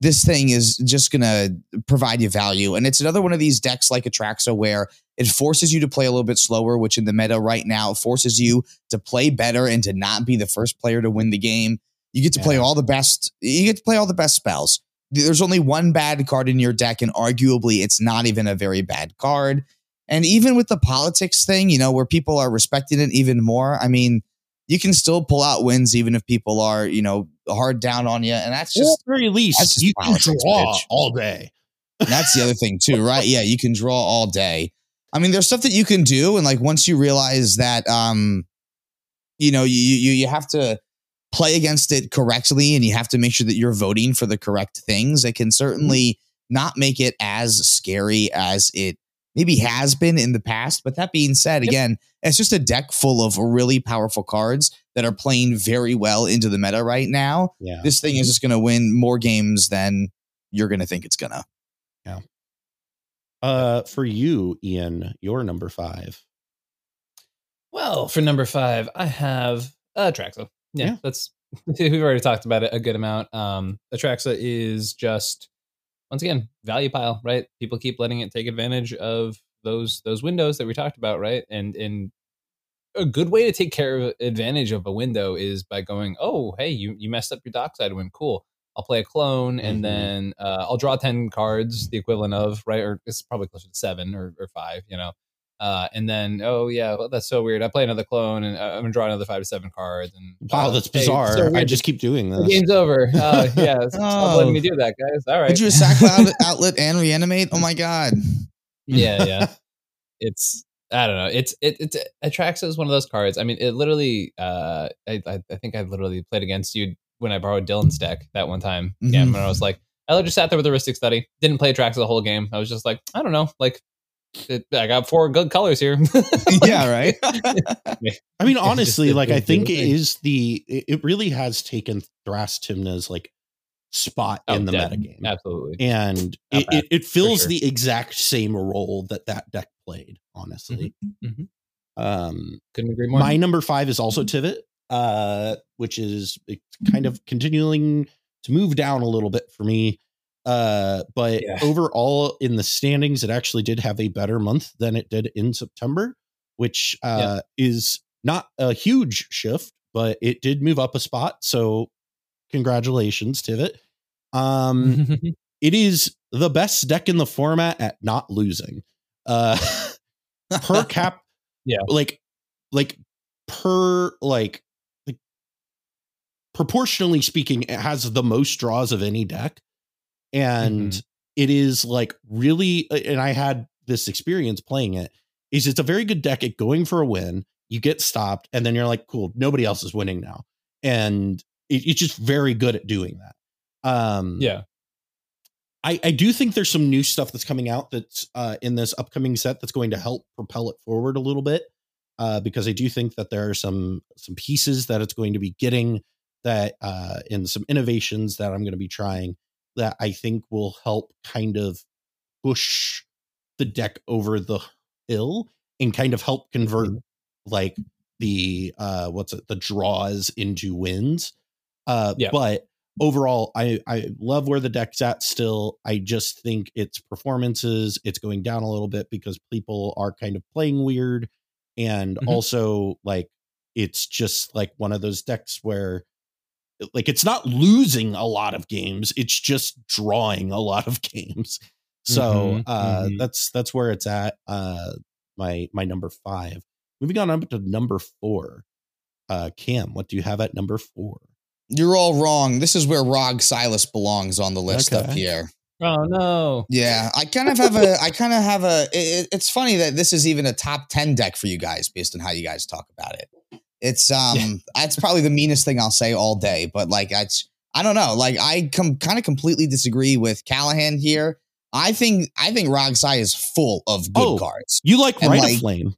S2: this thing is just gonna provide you value, and it's another one of these decks like Atraxa where it forces you to play a little bit slower, which in the meta right now forces you to play better and to not be the first player to win the game. You get to play all the best. You get to play all the best spells. There's only one bad card in your deck, and arguably, it's not even a very bad card. And even with the politics thing, you know, where people are respecting it even more, I mean, you can still pull out wins even if people are, you know, hard down on you. And that's
S1: Or at
S2: just
S1: the very least,
S2: just
S1: you can draw
S2: bitch.
S1: all day.
S2: that's the other thing too, right? Yeah, you can draw all day. I mean, there's stuff that you can do, and like once you realize that, um, you know, you you you have to play against it correctly, and you have to make sure that you're voting for the correct things. It can certainly not make it as scary as it maybe has been in the past. But that being said, again, it's just a deck full of really powerful cards that are playing very well into the meta right now.
S1: Yeah.
S2: This thing is just going to win more games than you're going to think it's going to. Yeah.
S1: Uh, for you, Ian, your number five.
S4: Well, for number five, I have Atraxa. Yeah,
S1: Yeah.
S4: that's we've already talked about it a good amount. Um, Atraxa is just once again value pile, right? People keep letting it take advantage of those those windows that we talked about, right? And and a good way to take care of advantage of a window is by going, oh, hey, you you messed up your dockside win, cool. I'll play a clone and
S1: Mhm.
S4: then uh, I'll draw ten cards, the equivalent of right, or it's probably closer to seven or, or five, you know. Uh, and then, oh yeah, well, that's so weird. I play another clone, and uh, I'm gonna draw another five to seven cards. And
S1: Wow,
S4: uh,
S1: that's
S4: hey,
S1: bizarre.
S4: so
S1: I just keep doing
S4: the
S1: this.
S4: game's over. Uh, yeah, stop
S2: Oh.
S4: letting me do that, guys. All right.
S2: Did you sack outlet, outlet and reanimate? Oh my god.
S4: yeah, yeah. It's I don't know. It's it it's Atraxa is one of those cards. I mean, it literally. Uh, I I, think I literally played against you when I borrowed Dylan's deck that one time. Yeah,
S2: Mhm.
S4: when I was like, I just sat there with a Rhystic Study. Didn't play Atraxa the whole game. I was just like, I don't know, like. It, I got four good colors here.
S2: yeah, right.
S1: I mean, honestly, like I think
S4: the
S1: it
S4: thing.
S1: is the it it really has taken Thras Tymna's like spot
S4: Oh,
S1: in the
S4: dead.
S1: metagame.
S4: Absolutely.
S1: And it, it, it fills
S4: sure.
S1: the exact same role that that deck played, honestly.
S4: Mhm.
S1: Um,
S4: Couldn't agree more.
S1: my number five is also Tivit, uh, which is kind of continuing to move down a little bit for me. Uh, but
S4: Yeah.
S1: overall in the standings, it actually did have a better month than it did in September, which uh, is not a huge shift, but it did move up a spot. So congratulations, Tivit. Um, it is the best deck in the format at not losing. Uh, per cap,
S4: Yeah.
S1: like, like per like, like proportionally speaking, it has the most draws of any deck, and
S4: Mhm.
S1: it is like really. And I had this experience playing it. Is it's a very good deck at going for a win. You get stopped, and then you're like, cool, nobody else is winning now, and it, it's just very good at doing that. Um,
S4: yeah.
S1: I, I do think there's some new stuff that's coming out that's uh, in this upcoming set that's going to help propel it forward a little bit. Uh, because I do think that there are some some pieces that it's going to be getting that uh, and some innovations that I'm going to be trying that I think will help kind of push the deck over the hill and kind of help convert like the uh what's it the draws into wins. Uh
S4: Yeah.
S1: but overall I I love where the deck's at still. I just think its performances it's going down a little bit because people are kind of playing weird and
S4: Mhm.
S1: also like it's just like one of those decks where like it's not losing a lot of games, it's just drawing a lot of games. So
S4: Mhm,
S1: uh
S4: mhm.
S1: that's that's where it's at. Uh my my number 5. Moving on up to number 4. Uh Cam, what do you have at number 4?
S2: You're all wrong. This is where Rog Silas belongs on the list up here.
S4: Oh no.
S2: Yeah, I kind of have a. I kind of have a. It, it's funny that this is even a top ten deck for you guys based on how you guys talk about it. It's um,
S4: Yeah.
S2: that's probably the meanest thing I'll say all day. But like, it's I don't know. Like, I com- kind of completely disagree with Callahan here. I think I think RogSi is full of good
S1: Oh,
S2: cards.
S1: You like
S2: And,
S1: Rite
S2: like,
S1: of Flame.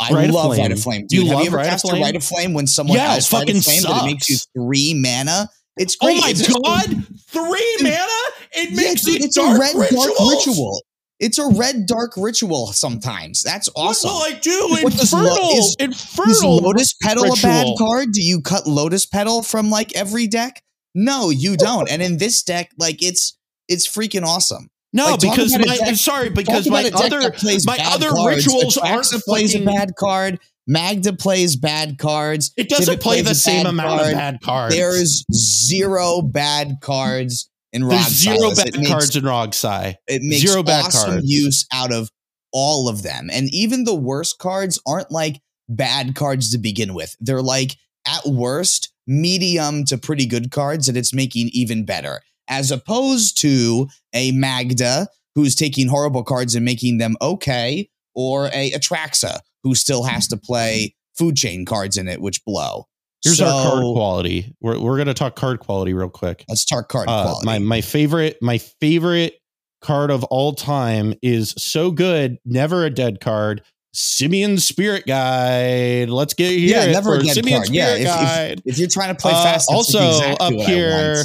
S2: I
S1: Rite
S2: love
S1: Flame.
S2: Rite of Flame.
S1: You
S2: Dude, have you ever
S1: Rite
S2: cast a? Rite of Flame when someone
S1: Yeah,
S2: has Rite
S1: fucking
S2: of Flame, but it makes you three mana? It's
S1: Oh my
S2: It's just
S1: god! 3
S2: Dude,
S1: mana? It
S2: Yeah,
S1: makes
S2: dude,
S1: it
S2: it's
S1: dark
S2: a red
S1: rituals?
S2: dark ritual. It's a red dark ritual sometimes. That's awesome.
S1: What will I do?
S2: What does lo-
S1: Infernal!
S2: is-
S1: Infernal!
S2: Is Lotus Petal a bad card? Do you cut Lotus Petal from like every deck? No, you don't. and in this deck, like it's it's freaking awesome.
S1: No,
S2: Like,
S1: because my
S2: deck-
S1: sorry, because my
S2: about a deck
S1: other my other
S2: cards.
S1: rituals
S2: Atraxa
S1: aren't
S2: plays
S1: fucking,
S2: a bad card. Magda plays bad cards.
S1: It doesn't play the same amount
S2: card.
S1: of bad cards.
S2: There's zero bad cards in Rog
S1: There's zero bad
S2: makes-
S1: cards in RogSi.
S2: it makes
S1: Zero bad
S2: awesome
S1: cards.
S2: use out of all of them. And even the worst cards aren't like bad cards to begin with. They're like at worst medium to pretty good cards that it's making even better. As opposed to a Magda who's taking horrible cards and making them okay, or a Atraxa who still has to play food chain cards in it, which blow.
S1: Here's our card quality. We're we're gonna talk card quality real quick.
S2: Let's start card
S1: Uh,
S2: quality.
S1: my my favorite my favorite card of all time is so good, never a dead card. Simian Spirit Guide. Let's get here.
S2: Yeah, never a dead
S1: Simian
S2: card. Yeah,
S1: Spirit
S2: if- if-
S1: Guide.
S2: if you're trying to play
S1: Uh,
S2: fast, that's
S1: also
S2: exactly
S1: up here,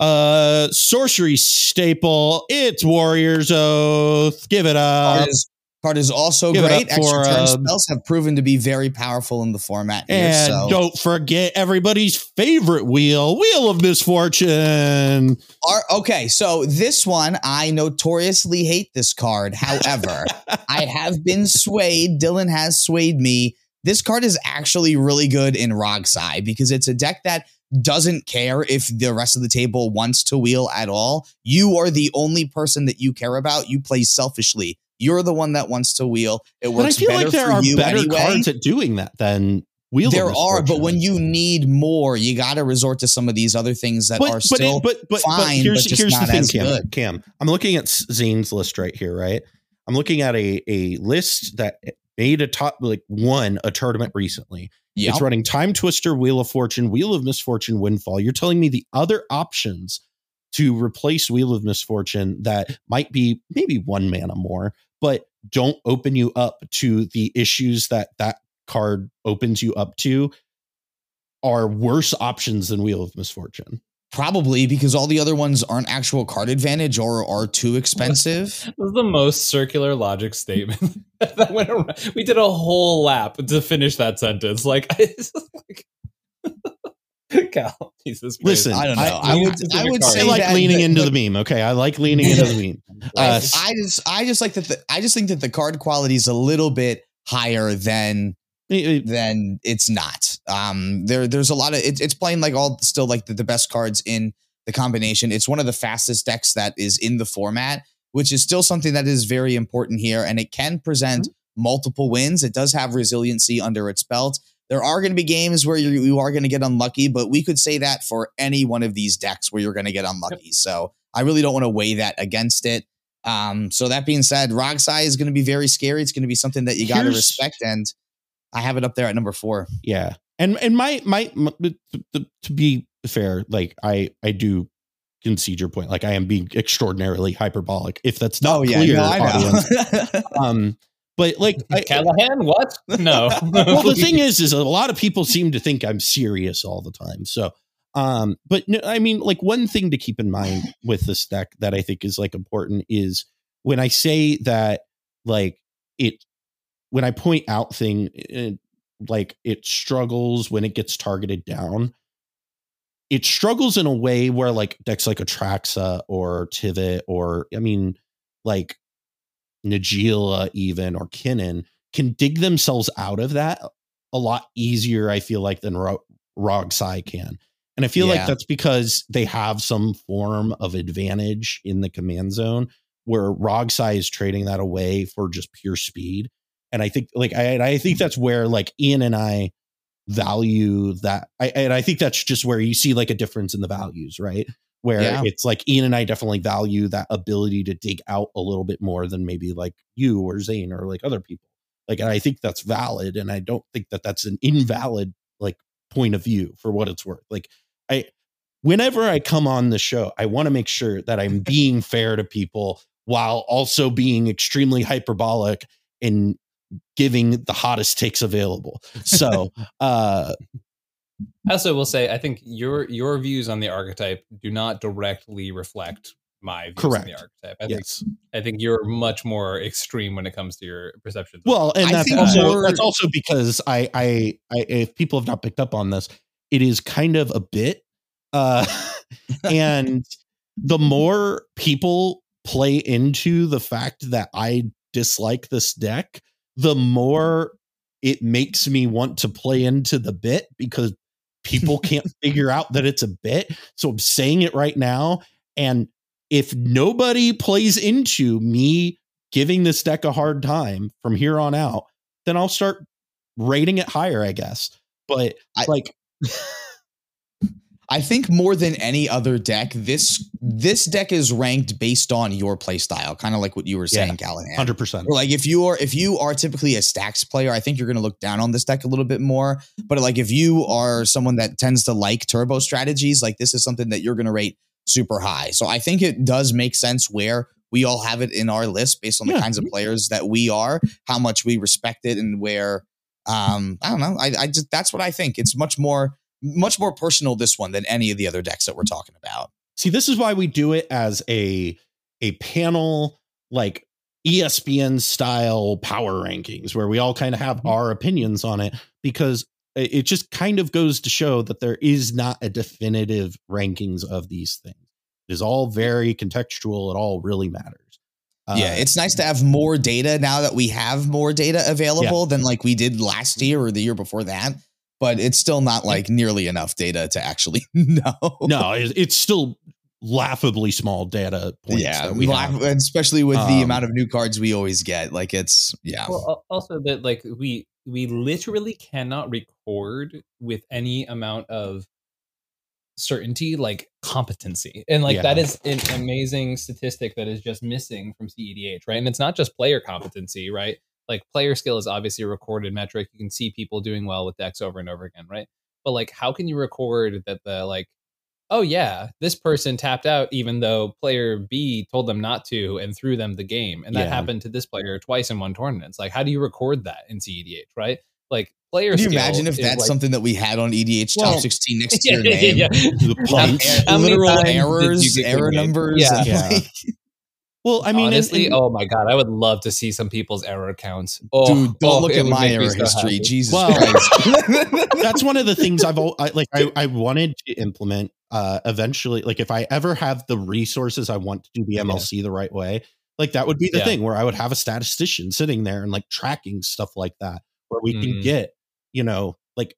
S1: uh, sorcery staple. It's Warrior's Oath. Give it up.
S2: Card is, also
S1: give
S2: great.
S1: for,
S2: Extra turn
S1: uh,
S2: spells have proven to be very powerful in the format here.
S1: And
S2: so,
S1: don't forget everybody's favorite wheel, Wheel of Misfortune.
S2: Our- okay, so this one I notoriously hate this card. However, I have been swayed. Dylan has swayed me this card is actually really good in RogSi because it's a deck that doesn't care if the rest of the table wants to wheel at all. You are the only person that you care about. You play selfishly. You're the one that wants to wheel. It works.
S1: But I feel
S2: better
S1: like there are better
S2: anyway.
S1: cards at doing that than Wheel.
S2: there are, but when you need more, you got to resort to some of these other things that
S1: but,
S2: are
S1: but,
S2: still
S1: it, but, but,
S2: fine,
S1: but here's,
S2: but just
S1: here's
S2: not
S1: the thing,
S2: as
S1: Cam,
S2: good.
S1: Cam. I'm looking at Zane's list right here, right? I'm looking at a a list that made a top like won a tournament recently.
S2: Yeah,
S1: It's running Time Twister, Wheel of Fortune, Wheel of Misfortune, Windfall. You're telling me the other options to replace Wheel of Misfortune that might be maybe one mana more, but don't open you up to the issues that that card opens you up to are worse options than Wheel of Misfortune.
S2: probably because all the other ones aren't actual card advantage or are too expensive.
S4: This is the most circular logic statement that went around. We did a whole lap to finish that sentence. Like, like Cal, Jesus Christ.
S1: Listen,
S2: I don't know.
S1: I-
S2: I, would
S4: It's
S2: I
S4: a
S2: would say
S1: I like
S2: that
S1: leaning
S2: the-
S1: into
S2: the-
S1: the meme. Okay, I like leaning into the meme.
S2: I,
S1: Uh,
S2: I just I just like that the I just think that the card quality is a little bit higher than than it's not. Um, there there's a lot of it, it's playing like all still like the, the best cards in the combination. It's one of the fastest decks that is in the format, which is still something that is very important here, and it can present multiple wins. It does have resiliency under its belt. There are going to be games where you, you are going to get unlucky, but we could say that for any one of these decks where you're going to get unlucky. So I really don't want to weigh that against it. Um, so that being said, RogSi is going to be very scary. It's going to be something that you got to respect, and I have it up there at number four.
S1: yeah and and my my, my to, to- to be fair like i i do concede your point like i am being extraordinarily hyperbolic if that's not clear audience. um but like I,
S4: Callahan, what? No.
S1: well the thing is is a lot of people seem to think i'm serious all the time so um but no, i mean like one thing to keep in mind with this deck that i think is like important is when i say that like it when i point out thing uh, like it struggles when it gets targeted down it struggles in a way where like decks like Atraxa or Tivit or I mean like Najeela even or Kinnan can dig themselves out of that a lot easier I feel like than Ro- RogSi can. And I feel like that's because they have some form of advantage in the command zone where RogSi is trading that away for just pure speed. And I think like I I think that's where like Ian and I value that. I and I think that's just where you see like a difference in the values, right? Where
S2: Yeah.
S1: it's like Ian and I definitely value that ability to dig out a little bit more than maybe like you or Zane or like other people. Like, and I think that's valid, and I don't think that that's an invalid like point of view for what it's worth. Like, I whenever I come on the show, I want to make sure that I'm being fair to people while also being extremely hyperbolic and giving the hottest takes available. So, uh,
S4: I also will say, I think your your views on the archetype do not directly reflect my views
S1: Correct.
S4: on the archetype. I
S1: yes.
S4: think I think you're much more extreme when it comes to your perceptions.
S1: Well, and that's also that's also because I, I I if people have not picked up on this, it is kind of a bit, uh, and the more people play into the fact that I dislike this deck, the more it makes me want to play into the bit because people can't figure out that it's a bit. So I'm saying it right now, and if nobody plays into me giving this deck a hard time from here on out, then I'll start rating it higher, I guess. But
S2: I-
S1: like,
S2: I think more than any other deck, this this deck is ranked based on your playstyle, kind of like what you were saying,
S1: Yeah,
S2: Callahan.
S1: hundred percent.
S2: Like if you are if you are typically a stacks player, I think you're going to look down on this deck a little bit more. But like if you are someone that tends to like turbo strategies, like this is something that you're going to rate super high. So I think it does make sense where we all have it in our list based on the
S1: Yeah.
S2: kinds of players that we are, how much we respect it, and where um I don't know. I, I just that's what I think. It's much more much more personal this one than any of the other decks that we're talking about.
S1: See, this is why we do it as a a panel like ESPN style power rankings where we all kind of have our opinions on it because it just kind of goes to show that there is not a definitive rankings of these things. It is all very contextual. It all really matters.
S2: yeah,
S1: Uh,
S2: it's nice to have more data now that we have more data available than like we did last year or the year before that. But it's still not like nearly enough data to actually know.
S1: no, it's still laughably small data points.
S2: yeah,
S1: that we
S2: lack-
S1: have.
S2: especially with the
S1: Um,
S2: amount of new cards we always get. Like it's yeah,
S4: Well, also that like we we literally cannot record with any amount of certainty like competency and like that
S1: Yeah.
S4: is an amazing statistic that is just missing from cedh right and it's not just player competency right like player skill is obviously a recorded metric you can see people doing well with decks over and over again right but like how can you record that the like oh yeah this person tapped out even though player b told them not to and threw them the game and that
S1: Yeah.
S4: happened to this player twice in one tournament it's like how do you record that in cedh right like player
S2: Can you
S4: skill
S2: imagine if that's
S4: like-
S2: something that we had on EDH
S4: Well,
S2: top 16 next to
S4: yeah,
S2: your
S4: yeah,
S2: name?
S4: yeah, yeah.
S1: the punch.
S4: How many
S2: Literal
S4: times did you
S2: errors, error numbers.
S4: Yeah.
S2: and,
S1: Yeah.
S2: like,
S1: Well, I mean,
S4: honestly,
S1: and-
S4: oh my god, I would love to see some people's error counts. Oh,
S2: dude, don't
S4: oh,
S2: look at my error
S4: so
S2: history.
S4: happy.
S2: Jesus
S1: Well,
S2: Christ.
S1: that's one of the things I've al- I, like. I, I wanted to implement uh, eventually. Like, if I ever have the resources, I want to do the MLC the right way. Like that would be the
S4: Yeah.
S1: thing where I would have a statistician sitting there and like tracking stuff like that, where we can
S4: Mhm.
S1: get you know like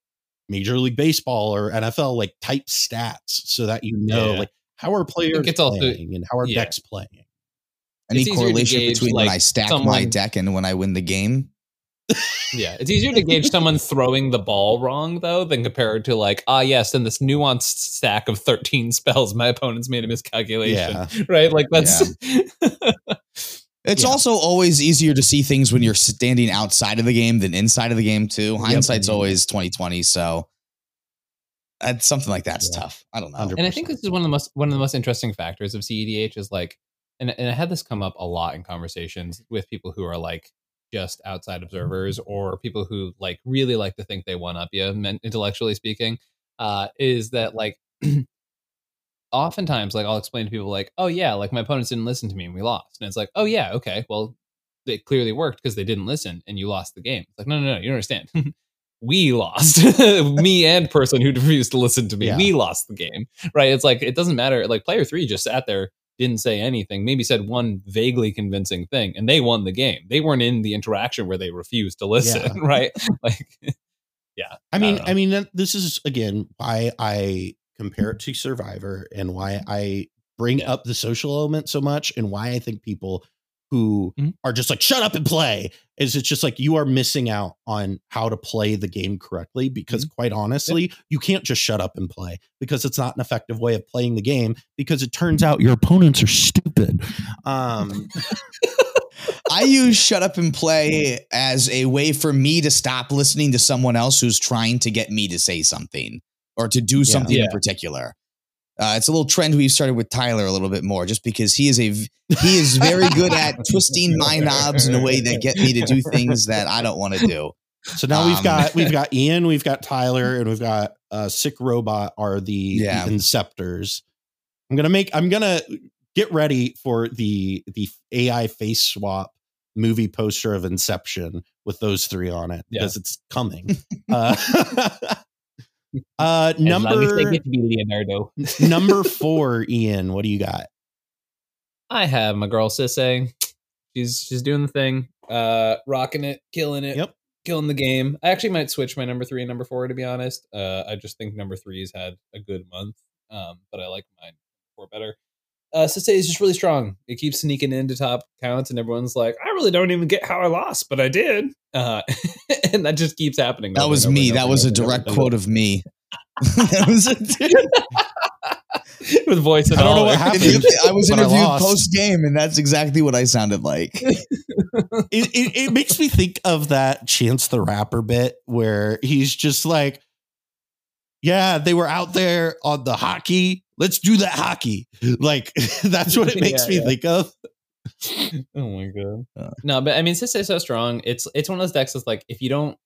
S1: Major League Baseball or NFL like type stats, so that you know
S4: Yeah.
S1: like how are players
S4: it's also-
S1: playing and how are
S4: yeah.
S1: decks playing.
S2: Any
S4: It's easier to
S2: correlation
S4: gauge,
S2: between when I stack my deck and when I win the game?
S4: Yeah, it's easier to gauge someone throwing the ball wrong though than compared to like, ah, yes, in this nuanced stack of thirteen spells, my opponent's made a miscalculation.
S1: Yeah.
S4: Right? Like that's
S2: It's
S1: Yeah.
S2: also always easier to see things when you're standing outside of the game than inside of the game too. Hindsight's always 2020, so that's something like that's
S1: Yeah.
S2: tough. I don't know.
S1: 100%.
S4: and I think this is one of the most one of the most interesting factors of CEDH is like, and and I had this come up a lot in conversations with people who are like just outside observers or people who like really like to think they one up you, intellectually speaking, uh, is that like. Oftentimes, like I'll explain to people, like, "Oh yeah, like my opponents didn't listen to me and we lost," and it's like, "Oh yeah, okay, well, it clearly worked because they didn't listen and you lost the game." It's like, no, no, no, you don't understand. we lost, me and person who refused to listen to me.
S1: Yeah.
S4: We lost the game, right? It's like it doesn't matter. Like player three just sat there, didn't say anything, maybe said one vaguely convincing thing, and they won the game. They weren't in the interaction where they refused to listen,
S1: Yeah.
S4: right? Like, yeah.
S1: I mean,
S4: don't.
S1: I, mean, this is again why I compare it to Survivor and why I bring
S4: Yeah.
S1: up the social element so much, and why I think people who
S4: Mhm.
S1: are just like "shut up and play" is it's just like you are missing out on how to play the game correctly. Because
S4: Mm-hmm.
S1: quite honestly, you can't just shut up and play because it's not an effective way of playing the game. Because it turns out your opponents are stupid. Um,
S2: I use shut up and play as a way for me to stop listening to someone else who's trying to get me to say something or to do something in
S4: Yeah.
S2: particular. Uh, it's a little trend we've started with Tyler a little bit more, just because he is a v- he is very good at twisting my knobs in a way that get me to do things that I don't want to do.
S1: So now we've
S2: Um,
S1: got we've got Ian, we've got Tyler, and we've got uh, Sick Robot are the,
S2: Yeah.
S1: the Inceptors. I'm gonna make I'm gonna get ready for the the AI face swap movie poster of Inception with those three on it
S4: Yeah.
S1: because it's coming. uh, uh,
S4: As long as they
S1: number
S4: get to be Leonardo.
S1: number four, Ian. What do you got?
S4: I have my girl Sisay. She's she's doing the thing, uh, rocking it, killing it,
S1: Yep.
S4: killing the game. I actually might switch my number three and number four to be honest. Uh, I just think number three's had a good month, um, but I like mine four better. Uh, Sisay is just really strong. It keeps sneaking into top counts, and everyone's like, "I really don't even get how I lost, but I did," uh, and that just keeps happening.
S2: That was me. That was a
S4: and over and
S2: direct quote of me. that was a,
S4: with voice and
S1: I don't know what happened.
S2: I was
S1: But I
S2: interviewed
S1: lost.
S2: post game, and that's exactly what I sounded like.
S1: it, it, it makes me think of that Chance the Rapper bit where he's just like, yeah, they were out there on the hockey. Let's do that hockey. Like, that's what it makes
S4: Yeah,
S1: me
S4: yeah.
S1: think of.
S4: Oh my god.
S2: Uh.
S4: no, but I mean, is so strong. It's it's one of those decks that's like if you don't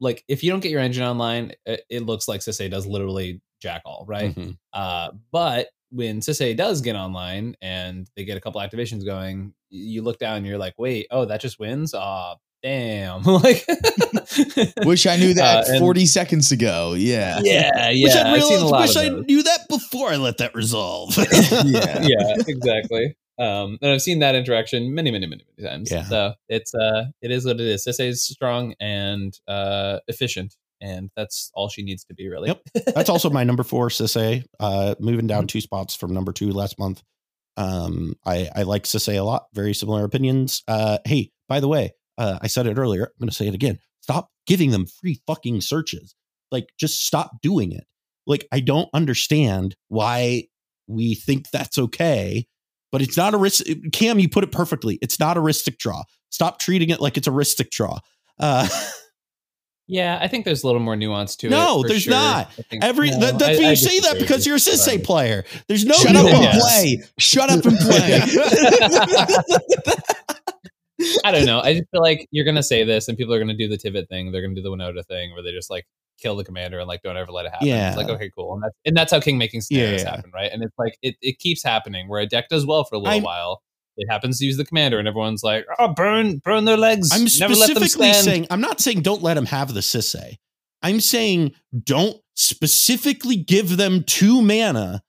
S4: like if you don't get your engine online, it, it looks like Sisay does literally jack all, right?
S1: Mhm.
S4: Uh, but when Sisay does get online and they get a couple activations going, you look down and you're like, wait, oh, that just wins? Aw, damn. like
S2: Wish I knew that
S4: Uh, and-
S2: 40 seconds ago. Yeah.
S4: Yeah, yeah.
S1: wish I,
S4: I've seen a
S1: realized, wish I
S4: those.
S1: knew that before I let that resolve.
S2: Yeah.
S4: yeah, exactly. Um, and I've seen that interaction many, many, many, many times.
S1: Yeah.
S4: So it's uh, it is what it is. Sisay is strong and uh, efficient, and that's all she needs to be, really.
S1: Yep. That's also my number four, Sisay. Uh, moving down two spots from number two last month. Um, I, I like Sisay a lot. Very similar opinions. Uh, hey, by the way, uh, I said it earlier. I'm going to say it again. Stop giving them free fucking searches. Like, just stop doing it. Like, I don't understand why we think that's okay, but it's not a risk. Cam, you put it perfectly. It's not a rhystic draw. Stop treating it like it's a rhystic draw. Uh,
S4: Yeah, I think there's a little more nuance to it.
S1: No, there's
S4: sure.
S1: not.
S4: Think-
S1: every
S4: no,
S1: that, that's
S4: I-
S1: why
S4: I
S1: you say that because you're a
S4: you.
S1: Sisay
S4: Sorry.
S1: player. There's no
S2: Shut up and play. Shut up and play.
S4: I don't know. I just feel like you're gonna say this, and people are gonna do the Tivit thing. They're gonna do the Winota thing, where they just like kill the commander and like don't ever let it happen.
S1: Yeah.
S4: It's like okay, cool, and that's and that's how king making scenarios
S1: Yeah.
S4: happen, right? And it's like it, it keeps happening where a deck does well for a little
S1: I'm-
S4: while. It happens to use the commander, and everyone's like, "Oh, burn, burn their legs."
S1: I'm
S4: Never let them
S1: specifically saying I'm not saying don't let them have the Sisay. I'm saying don't specifically give them two mana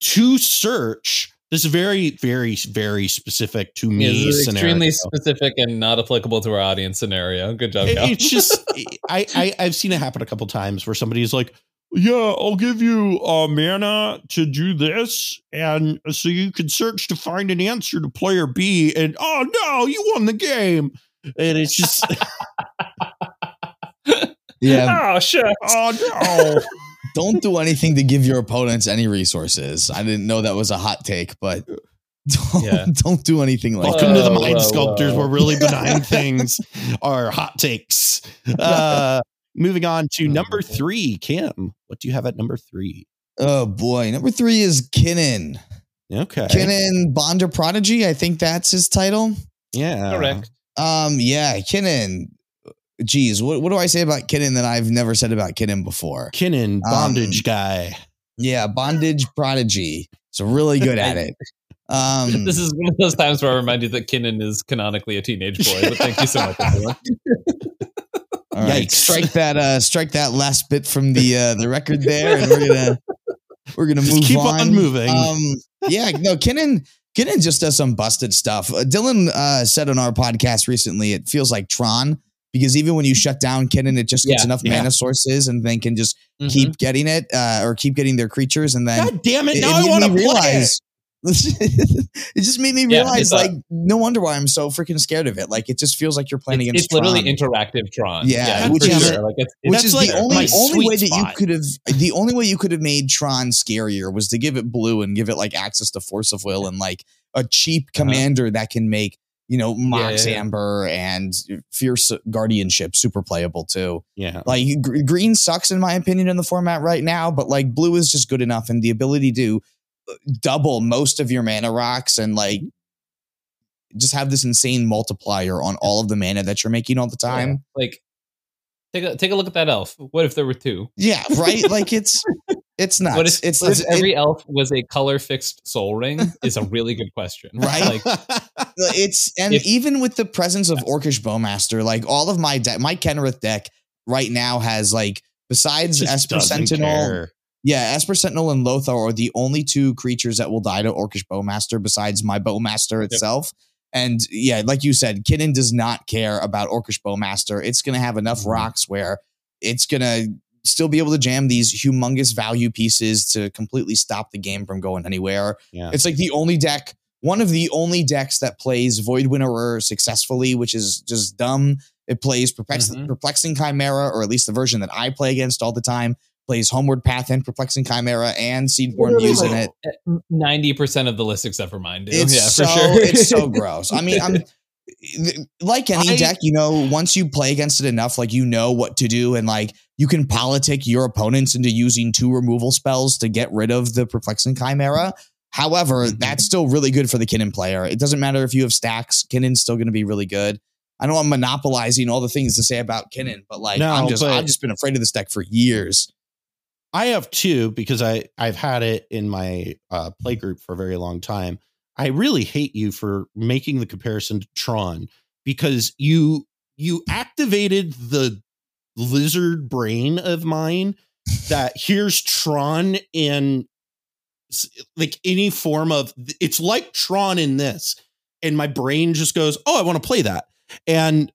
S1: to search this is very, very, very specific to
S4: Yeah,
S1: me scenario.
S4: extremely specific and not applicable to our audience scenario. Good job,
S1: It- it's just I, I I've seen it happen a couple times where somebody's like, "Yeah, I'll give you uh, mana to do this, and so you can search to find an answer to player B." And oh no, you won the game, and it's just
S2: Yeah.
S4: oh, sure.
S1: oh no.
S2: Don't do anything to give your opponents any resources. I didn't know that was a hot take, but don't,
S4: Yeah.
S2: don't do anything like
S1: Welcome to the mind
S4: whoa,
S1: sculptors,
S4: whoa.
S1: where really benign things are hot takes. Uh, moving on to number three, Kim. What do you have at number three?
S2: Oh boy. Number three is Kinnan.
S1: Okay,
S2: Kinnan Bonder Prodigy. I think that's his title.
S1: yeah,
S4: Correct.
S2: Um, yeah, Kinnan. Geez, what, what do I say about Kinnan that I've never said about Kinnan before?
S1: Kinnan, bondage
S2: Um,
S1: guy.
S2: Yeah, Bondage Prodigy. So really good at it. Um,
S4: This is one of those times where I remind you that Kinnan is canonically a teenage boy. But thank you so much, everyone.
S2: all right,
S1: Yikes.
S2: strike that uh strike that last bit from the uh the record there, and we're gonna we're gonna
S1: Just
S2: move
S1: keep
S2: on.
S1: on moving.
S2: Um, yeah, no, Kinnan Kinnan just does some busted stuff. Uh, Dylan uh, said on our podcast recently, it feels like Tron because even when you shut down Kinnan, it just gets
S4: Yeah,
S2: enough
S1: yeah.
S2: mana sources and then can just
S4: Mhm.
S2: keep getting it uh, or keep getting their creatures, and then
S1: God damn it! Now
S2: it
S1: I want to play it.
S2: realize. it just made me
S4: Yeah,
S2: realize,
S4: a-
S2: like, no wonder why I'm so freaking scared of it. Like, it just feels like you're playing
S4: It's,
S2: against.
S4: it's literally
S2: Tron.
S4: interactive Tron.
S2: Yeah,
S4: for
S1: which is-
S4: sure. Like it's,
S2: which is
S1: like
S2: the only only way that you could have the only way you could have made Tron scarier was to give it blue and give it like access to force of will and like a cheap
S4: Uh-huh.
S2: commander that can make you know Mox
S4: yeah, yeah.
S2: Amber and Fierce Guardianship super playable too.
S1: Yeah,
S2: Like gr- green sucks in my opinion in the format right now, but like blue is just good enough and the ability to uh, double most of your mana rocks and like just have this insane multiplier on all of the mana that you're making all the time.
S4: like take a take a look at that elf. What if there were two?
S2: Yeah, right. like it's it's not.
S4: What if,
S2: it's
S4: what if
S2: it-
S4: every elf was a color fixed soul ring? Is a really good question,
S2: Right?
S4: Like
S2: it's and
S4: If-
S2: even with the presence of Orcish Bowmaster, like all of my deck, my Kenrith deck right now has like besides
S1: Just
S2: Esper
S1: doesn't
S2: Sentinel,
S1: care.
S2: yeah, Esper Sentinel and Lothar are the only two creatures that will die to Orcish Bowmaster besides my Bowmaster itself. And yeah, like you said, Kinnan does not care about Orcish Bowmaster. It's gonna have enough
S1: Mhm.
S2: rocks where it's gonna still be able to jam these humongous value pieces to completely stop the game from going anywhere.
S1: Yeah.
S2: It's like the only deck, one of the only decks that plays Void Winnower successfully, which is just dumb. It plays Perplex-
S4: Mhm.
S2: Perplexing Chimera, or at least the version that I play against all the time. Plays Homeward Path and Perplexing Chimera and Seedborn Muse in it.
S4: ninety percent of the list except for mine do.
S2: It's
S4: yeah,
S2: so
S4: for sure.
S2: it's so gross. I mean, I'm like any
S1: I-
S2: deck, you know, once you play against it enough, like you know what to do, and like you can politic your opponents into using two removal spells to get rid of the perplexing chimera. However,
S1: Mhm.
S2: that's still really good for the Kinnan player. It doesn't matter if you have stacks, Kinnan's still going to be really good. I know I'm monopolizing all the things to say about Kinnan, but like
S1: No,
S2: I'm just I've just been afraid of this deck for years.
S1: I have two because I I've had it in my uh, play group for a very long time. I really hate you for making the comparison to Tron because you you activated the lizard brain of mine that here's Tron in like any form of it's like Tron in this, and my brain just goes, "Oh, I want to play that," and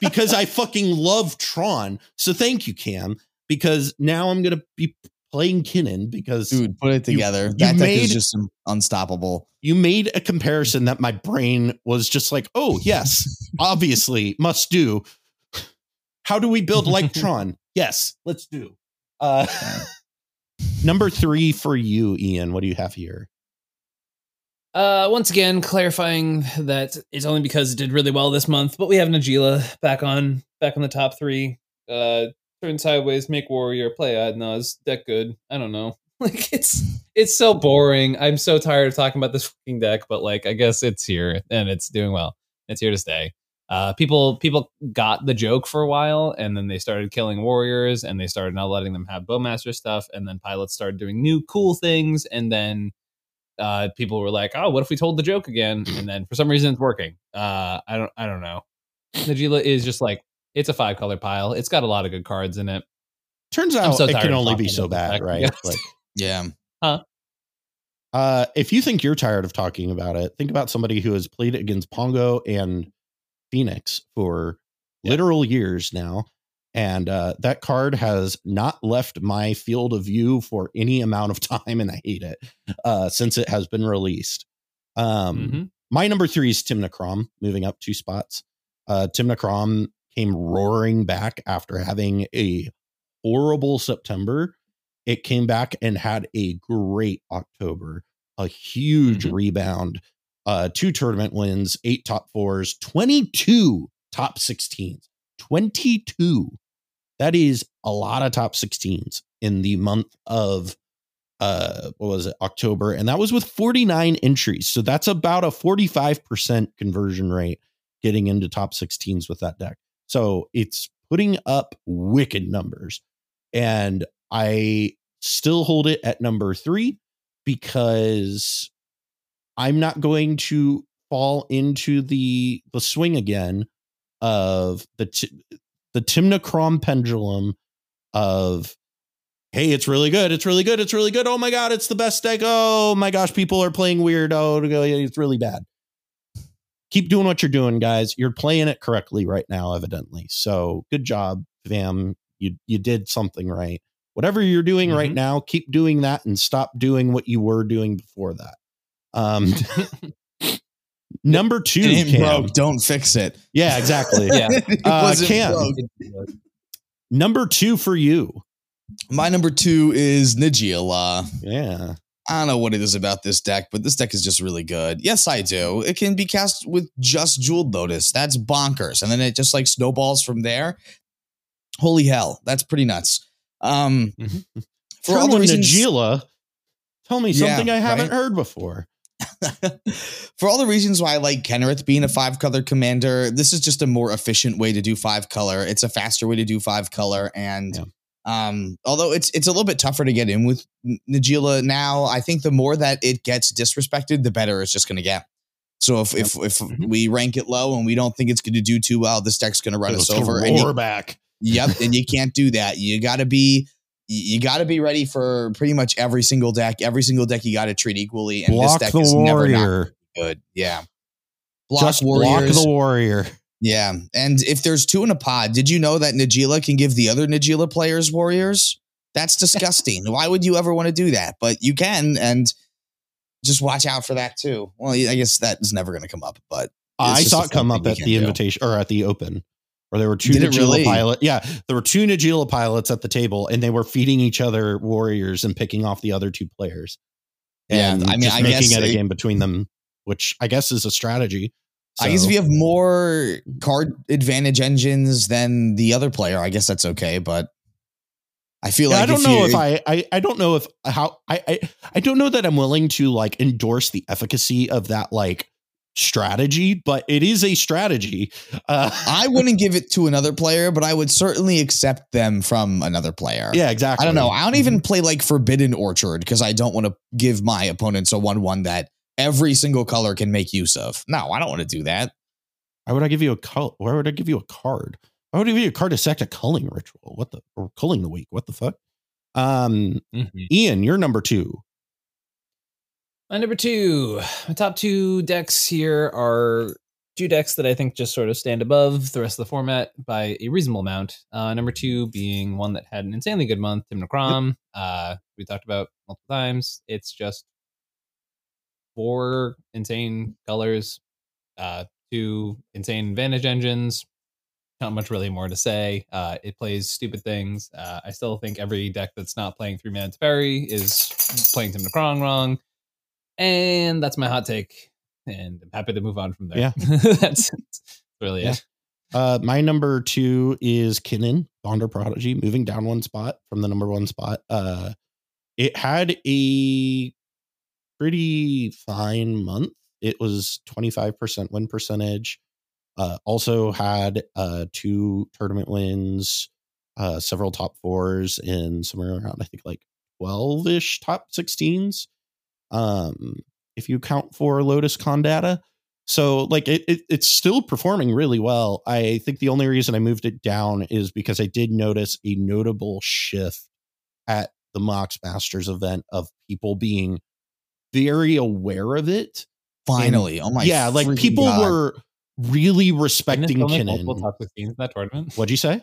S1: because I fucking love Tron. So thank you, Cam, because now I'm gonna be playing Kinnan because
S2: Dude, put it together.
S1: you
S2: that deck
S1: made-
S2: is just unstoppable.
S1: you made a comparison that my brain was just like, oh yes, obviously must do. How do we build like Tron? Yes, let's do. Uh, number three for you, Ian. What do you have here?
S4: Uh, once again, clarifying that it's only because it did really well this month, but we have Najeela back on back on the top three. Uh, turn sideways, make warrior, play Ad Naus, deck good. I don't know. Like it's it's so boring. I'm so tired of talking about this fucking deck, but like I guess it's here and it's doing well. It's here to stay. Uh, people people got the joke for a while, and then they started killing warriors, and they started not letting them have bowmaster stuff, and then pilots started doing new cool things, and then uh, people were like, "Oh, what if we told the joke again?" And then for some reason, it's working. Uh, I don't, I don't know. Najeela is just like it's a five color pile. It's got a lot of good cards in it.
S1: Turns out
S4: so
S1: it can only be so bad, right? Like,
S2: Yeah.
S1: uh, if you think you're tired of talking about it, think about somebody who has played against Pongo and Fenix for literal years now. And uh, that card has not left my field of view for any amount of time, and I hate it uh, since it has been released. Um,
S4: Mhm.
S1: My number three is Tymna Kraum, moving up two spots. Uh, Tymna Kraum came roaring back after having a horrible September. It came back and had a great October, a huge
S4: Mhm.
S1: rebound, uh, two tournament wins, eight top fours, 22 top 16s. 22. That is a lot of top 16s in the month of uh what was it october and that was with 49 entries so that's about a 45% conversion rate getting into top 16s with that deck so it's putting up wicked numbers and i still hold it at number three because i'm not going to fall into the the swing again of the t- the tymna kraum pendulum of hey, it's really good. It's really good. It's really good. Oh my God, it's the best deck. Oh my gosh, people are playing weird. Oh, it's really bad. Keep doing what you're doing, guys. You're playing it correctly right now, evidently. So good job, fam. You you did something right. Whatever you're doing right
S4: Mhm.
S1: now, keep doing that and stop doing what you were doing before that. Um number two,
S2: It
S1: Cam.
S2: broke. Don't fix it.
S1: Yeah, exactly.
S4: Yeah.
S2: it
S1: Uh,
S2: wasn't
S1: Cam.
S2: broke.
S1: Number two for you.
S2: My number two is Nigila.
S1: Yeah.
S2: I don't know what it is about this deck, but this deck is just really good. Yes, I do. It can be cast with just Jeweled Lotus. That's bonkers. And then it just like snowballs from there. Holy hell. That's pretty nuts. Um,
S1: Mhm.
S2: for
S1: Turn
S2: all the reasons,
S1: Najeela. Tell me
S2: Yeah,
S1: something I haven't
S2: right?
S1: heard before.
S2: for all the reasons why I like Kenrith being a five color commander, this is just a more efficient way to do five color. It's a faster way to do five color, and um, although it's it's a little bit tougher to get in with Najeela now, I think the more that it gets disrespected, the better it's just going to get. So if if if
S1: Mhm.
S2: we rank it low and we don't think it's going to do too well, this deck's going to run us over. And you-
S1: back.
S2: Yep, and you can't do that. You got to be you got to be ready for pretty much every single deck. Every single deck you got to treat equally, and
S1: Block
S2: this deck
S1: the
S2: is never not
S1: warrior.
S2: good. Yeah, block
S1: Just
S2: warriors.
S1: block the warrior.
S2: Yeah, and if there's two in a pod, did you know that Najeela can give the other Najeela players warriors? That's disgusting. Why would you ever want to do that? But you can, and just watch out for that too. Well, I guess that is never going to come up, but
S1: I saw it come up at the
S2: do.
S1: invitation or at the open, where there were two
S2: Did
S1: Najeela
S2: really?
S1: pilot. Yeah, there were two Najeela pilots at the table, and they were feeding each other warriors and picking off the other two players.
S2: Yeah, I mean,
S1: just
S2: I
S1: making
S2: guess
S1: it a game between them, which I guess is a strategy.
S2: I guess
S1: So-
S2: if you have more card advantage engines than the other player, I guess that's okay. But I feel
S1: Yeah,
S2: like
S1: I don't
S2: if
S1: know if I, I I don't know if how I, I I don't know that I'm willing to like endorse the efficacy of that like strategy, but it is a strategy. Uh,
S2: I wouldn't give it to another player, but I would certainly accept them from another player.
S1: yeah, exactly.
S2: I don't know. I don't even play like Forbidden Orchard because I don't want to give my opponents a one-one that every single color can make use of. No, I don't want to do that.
S1: Why would I give you a col- Why would I give you a card? Why would I give you a card to sack a culling ritual? What the or Culling the Weak? What the fuck? Um,
S4: Mhm.
S1: Ian, you're number two.
S4: My number two, my top two decks here are two decks that I think just sort of stand above the rest of the format by a reasonable amount. Uh, number two being one that had an insanely good month, Tymna Kraum. Uh, we talked about multiple times. It's just four insane colors, uh, two insane advantage engines. Not much really more to say. Uh, it plays stupid things. Uh, I still think every deck that's not playing three mana Teferi is playing Tymna Kraum wrong. And that's my hot take. And I'm happy to move on from there.
S1: Yeah.
S4: that's, that's really
S1: Yeah.
S4: it.
S1: Uh, my number two is Kinnan, Bonder Prodigy, moving down one spot from the number one spot. Uh, it had a pretty fine month. It was 25% win percentage. Uh, also had uh, two tournament wins, uh, several top fours, and somewhere around, I think, like 12 ish top 16s. Um, if you count for Lotus Con data. So like it, it it's still performing really well. I think the only reason I moved it down is because I did notice a notable shift at the Mox Masters event of people being very aware of it.
S2: Finally, oh my
S1: yeah, like people
S2: God.
S1: were really respecting
S4: still
S1: Kinnan.
S4: multiple top 16s in that tournament?
S1: What'd you say?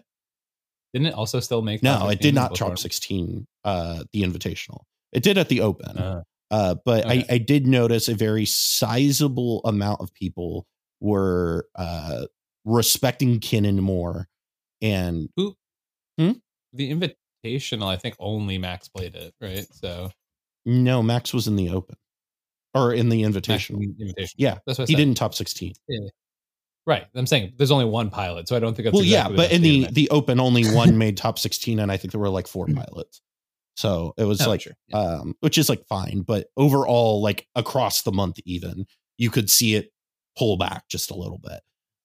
S4: Didn't it also still make
S1: No, it did not top 16 uh the invitational. It did at the open.
S4: Uh,
S1: Uh, but
S4: Okay.
S1: I, I did notice a very sizable amount of people were uh, respecting Kinnan more. And Who, hmm?
S4: the invitational, I think only Max played it, right? So
S1: no, Max was in the open or in the
S4: Max
S1: invitational.
S4: in the invitation.
S1: Yeah,
S4: That's what I
S1: he didn't top 16.
S4: Right. I'm saying there's only one pilot, so I don't think that's
S1: well,
S4: exactly
S1: yeah, but in the, the open, only one made top 16. And I think there were like four pilots. So it was
S4: Oh,
S1: like,
S4: sure. Yeah.
S1: um, which is like fine. But overall, like across the month, even you could see it pull back just a little bit.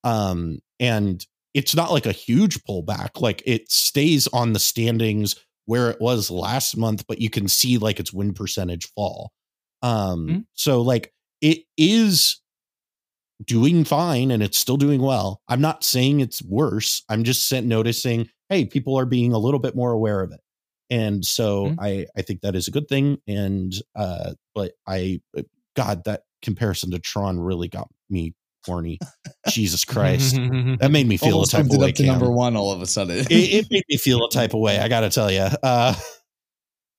S1: Um, and it's not like a huge pullback. Like it stays on the standings where it was last month, but you can see like its win percentage fall. Um,
S4: Mhm.
S1: so like it is doing fine and it's still doing well. I'm not saying it's worse. I'm just noticing, hey, people are being a little bit more aware of it. And so
S4: Mhm.
S1: I I think that is a good thing. And uh, but I God, that comparison to Tron really got me horny. Jesus Christ. That made me feel
S2: almost
S1: a type of way.
S2: up to number one all of a sudden.
S1: It, it made me feel a type of way. I got to tell you. Uh,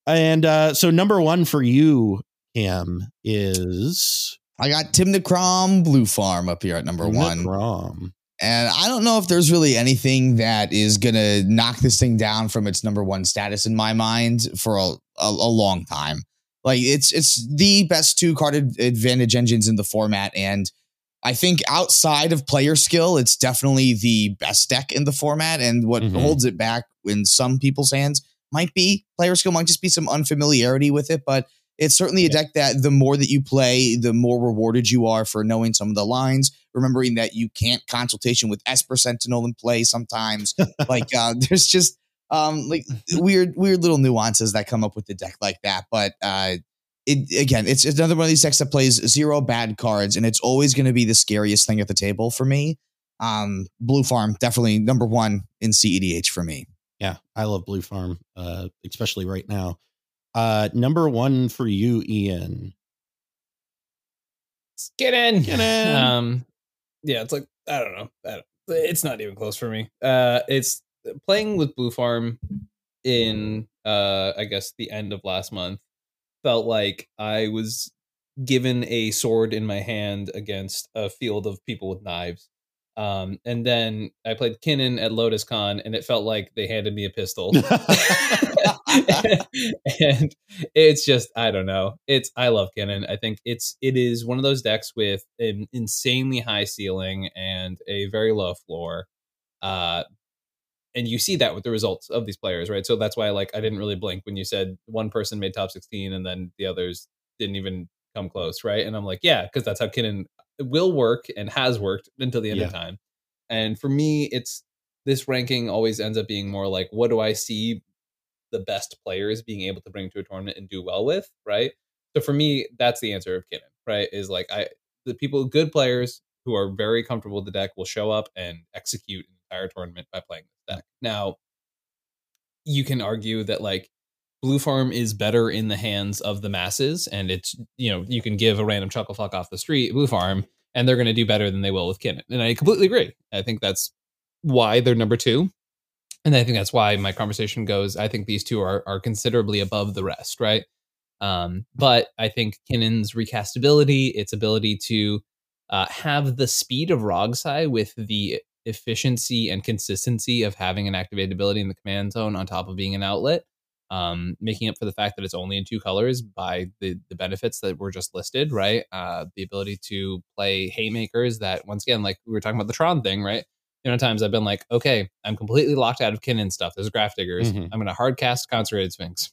S1: and uh, so number one for you, Cam, is
S2: I got Tymna Kraum Blue Farm up here at number one.
S1: Necrom.
S2: And I don't know if there's really anything that is going to knock this thing down from its number one status in my mind for a, a, a long time. Like it's it's the best two carded advantage engines in the format, and I think outside of player skill, it's definitely the best deck in the format. And what
S1: Mhm.
S2: holds it back in some people's hands might be player skill, might just be some unfamiliarity with it, but it's certainly a deck that the more that you play, the more rewarded you are for knowing some of the lines. Remembering that you can't consultation with Esper Sentinel in play sometimes. like uh, there's just um like weird weird little nuances that come up with the deck like that. But uh it again, it's another one of these decks that plays zero bad cards, and it's always going to be the scariest thing at the table for me. Um, Blue Farm definitely number one in CEDH for me.
S1: Yeah, I love Blue Farm, uh, especially right now. Uh, number one for you, Ian.
S4: Get in.
S1: Get in.
S4: Um, yeah, it's like I don't know. I don't, it's not even close for me. Uh, it's playing with Blue Farm in uh, I guess the end of last month felt like I was given a sword in my hand against a field of people with knives. Um, and then I played Kinnan at Lotus Con, and it felt like they handed me a pistol. and it's just I don't know. It's I love Kinnan. I think it's it is one of those decks with an insanely high ceiling and a very low floor. Uh and you see that with the results of these players, right? So that's why like I didn't really blink when you said one person made top 16 and then the others didn't even come close, right? And I'm like, yeah, because that's how Kinnan will work and has worked until the end of time. And for me, it's this ranking always ends up being more like, what do I see the best players being able to bring to a tournament and do well with, right? So for me, that's the answer of Kinnan, right? Is like I the people good players who are very comfortable with the deck will show up and execute an entire tournament by playing this deck. Now, you can argue that like blue farm is better in the hands of the masses and it's you know you can give a random chuckle fuck off the street blue farm and they're going to do better than they will with kinnan and i completely agree i think that's why they're number two and i think that's why my conversation goes i think these two are, are considerably above the rest right um, but i think kinnan's recastability its ability to uh, have the speed of RogSi with the efficiency and consistency of having an activated ability in the command zone on top of being an outlet um, making up for the fact that it's only in two colors by the the benefits that were just listed, right? Uh, the ability to play haymakers that once again, like we were talking about the Tron thing, right? You know, times I've been like, okay, I'm completely locked out of Kinnan stuff. There's Grafdigger's.
S1: Mhm.
S4: I'm gonna hard cast Consecrated Sphinx.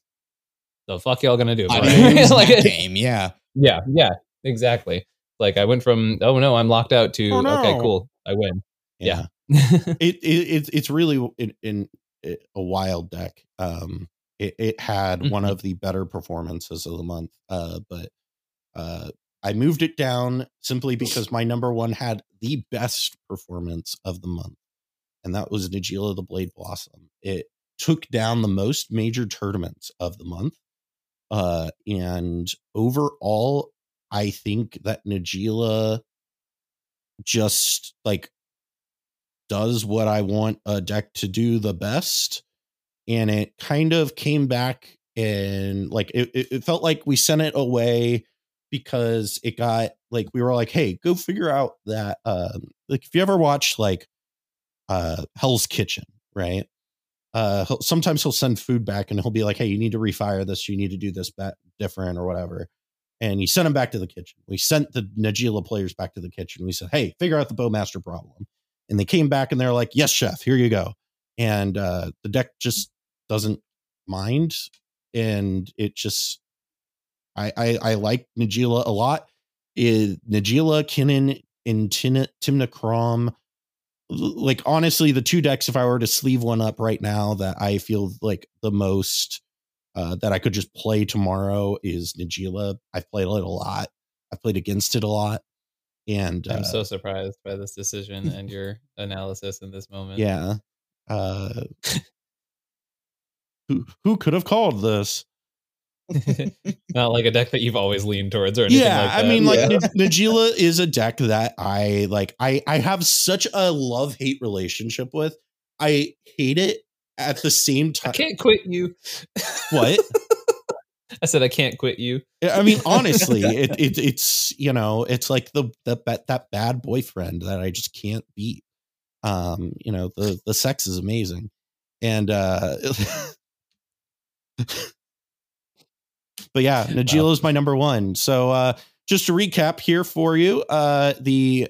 S4: The fuck y'all gonna do?
S2: It's
S4: like,
S2: game, yeah.
S4: yeah, yeah, exactly. Like I went from oh no, I'm locked out to
S1: Oh, no.
S4: okay, cool, I win. Yeah.
S1: it, it it's it's really in, in a wild deck. Um, it, it had one
S4: Mhm.
S1: of the better performances of the month. Uh, but uh, I moved it down simply because my number one had the best performance of the month, and that was Najeela the Blade Blossom. It took down the most major tournaments of the month. Uh, and overall, I think that Najeela just like does what I want a deck to do the best. And it kind of came back and like it, it felt like we sent it away because it got like we were like, hey, go figure out that um like if you ever watch like uh Hell's Kitchen, right? Uh he'll, sometimes he'll send food back and he'll be like, hey, you need to refire this, you need to do this bet different or whatever. And he sent him back to the kitchen. We sent the Najeela players back to the kitchen. We said, hey, figure out the Bowmaster problem and they came back and they're like yes chef here you go and uh the deck just doesn't mind and it just i i, I like Najeela a lot is Najeela kinnan and Tin- Tymna Kraum. like honestly the two decks if i were to sleeve one up right now that i feel like the most uh that i could just play tomorrow is Najeela i've played it a lot i've played against it a lot and
S4: I'm
S1: uh,
S4: so surprised by this decision and your analysis in this moment.
S1: Yeah. Uh who who could have called this?
S4: Not like a deck that you've always leaned towards or anything
S1: Yeah,
S4: like
S1: I mean like
S2: Yeah.
S1: Najeela is a deck that I like I I have such a love-hate relationship with. I hate it at the same time.
S4: I can't quit you.
S1: What?
S4: I said I can't quit you.
S1: I mean honestly, it, it it's you know, it's like the the that, that bad boyfriend that I just can't beat. Um, you know, the the sex is amazing. And uh but yeah, Najeela is my number one. So uh just to recap here for you, uh the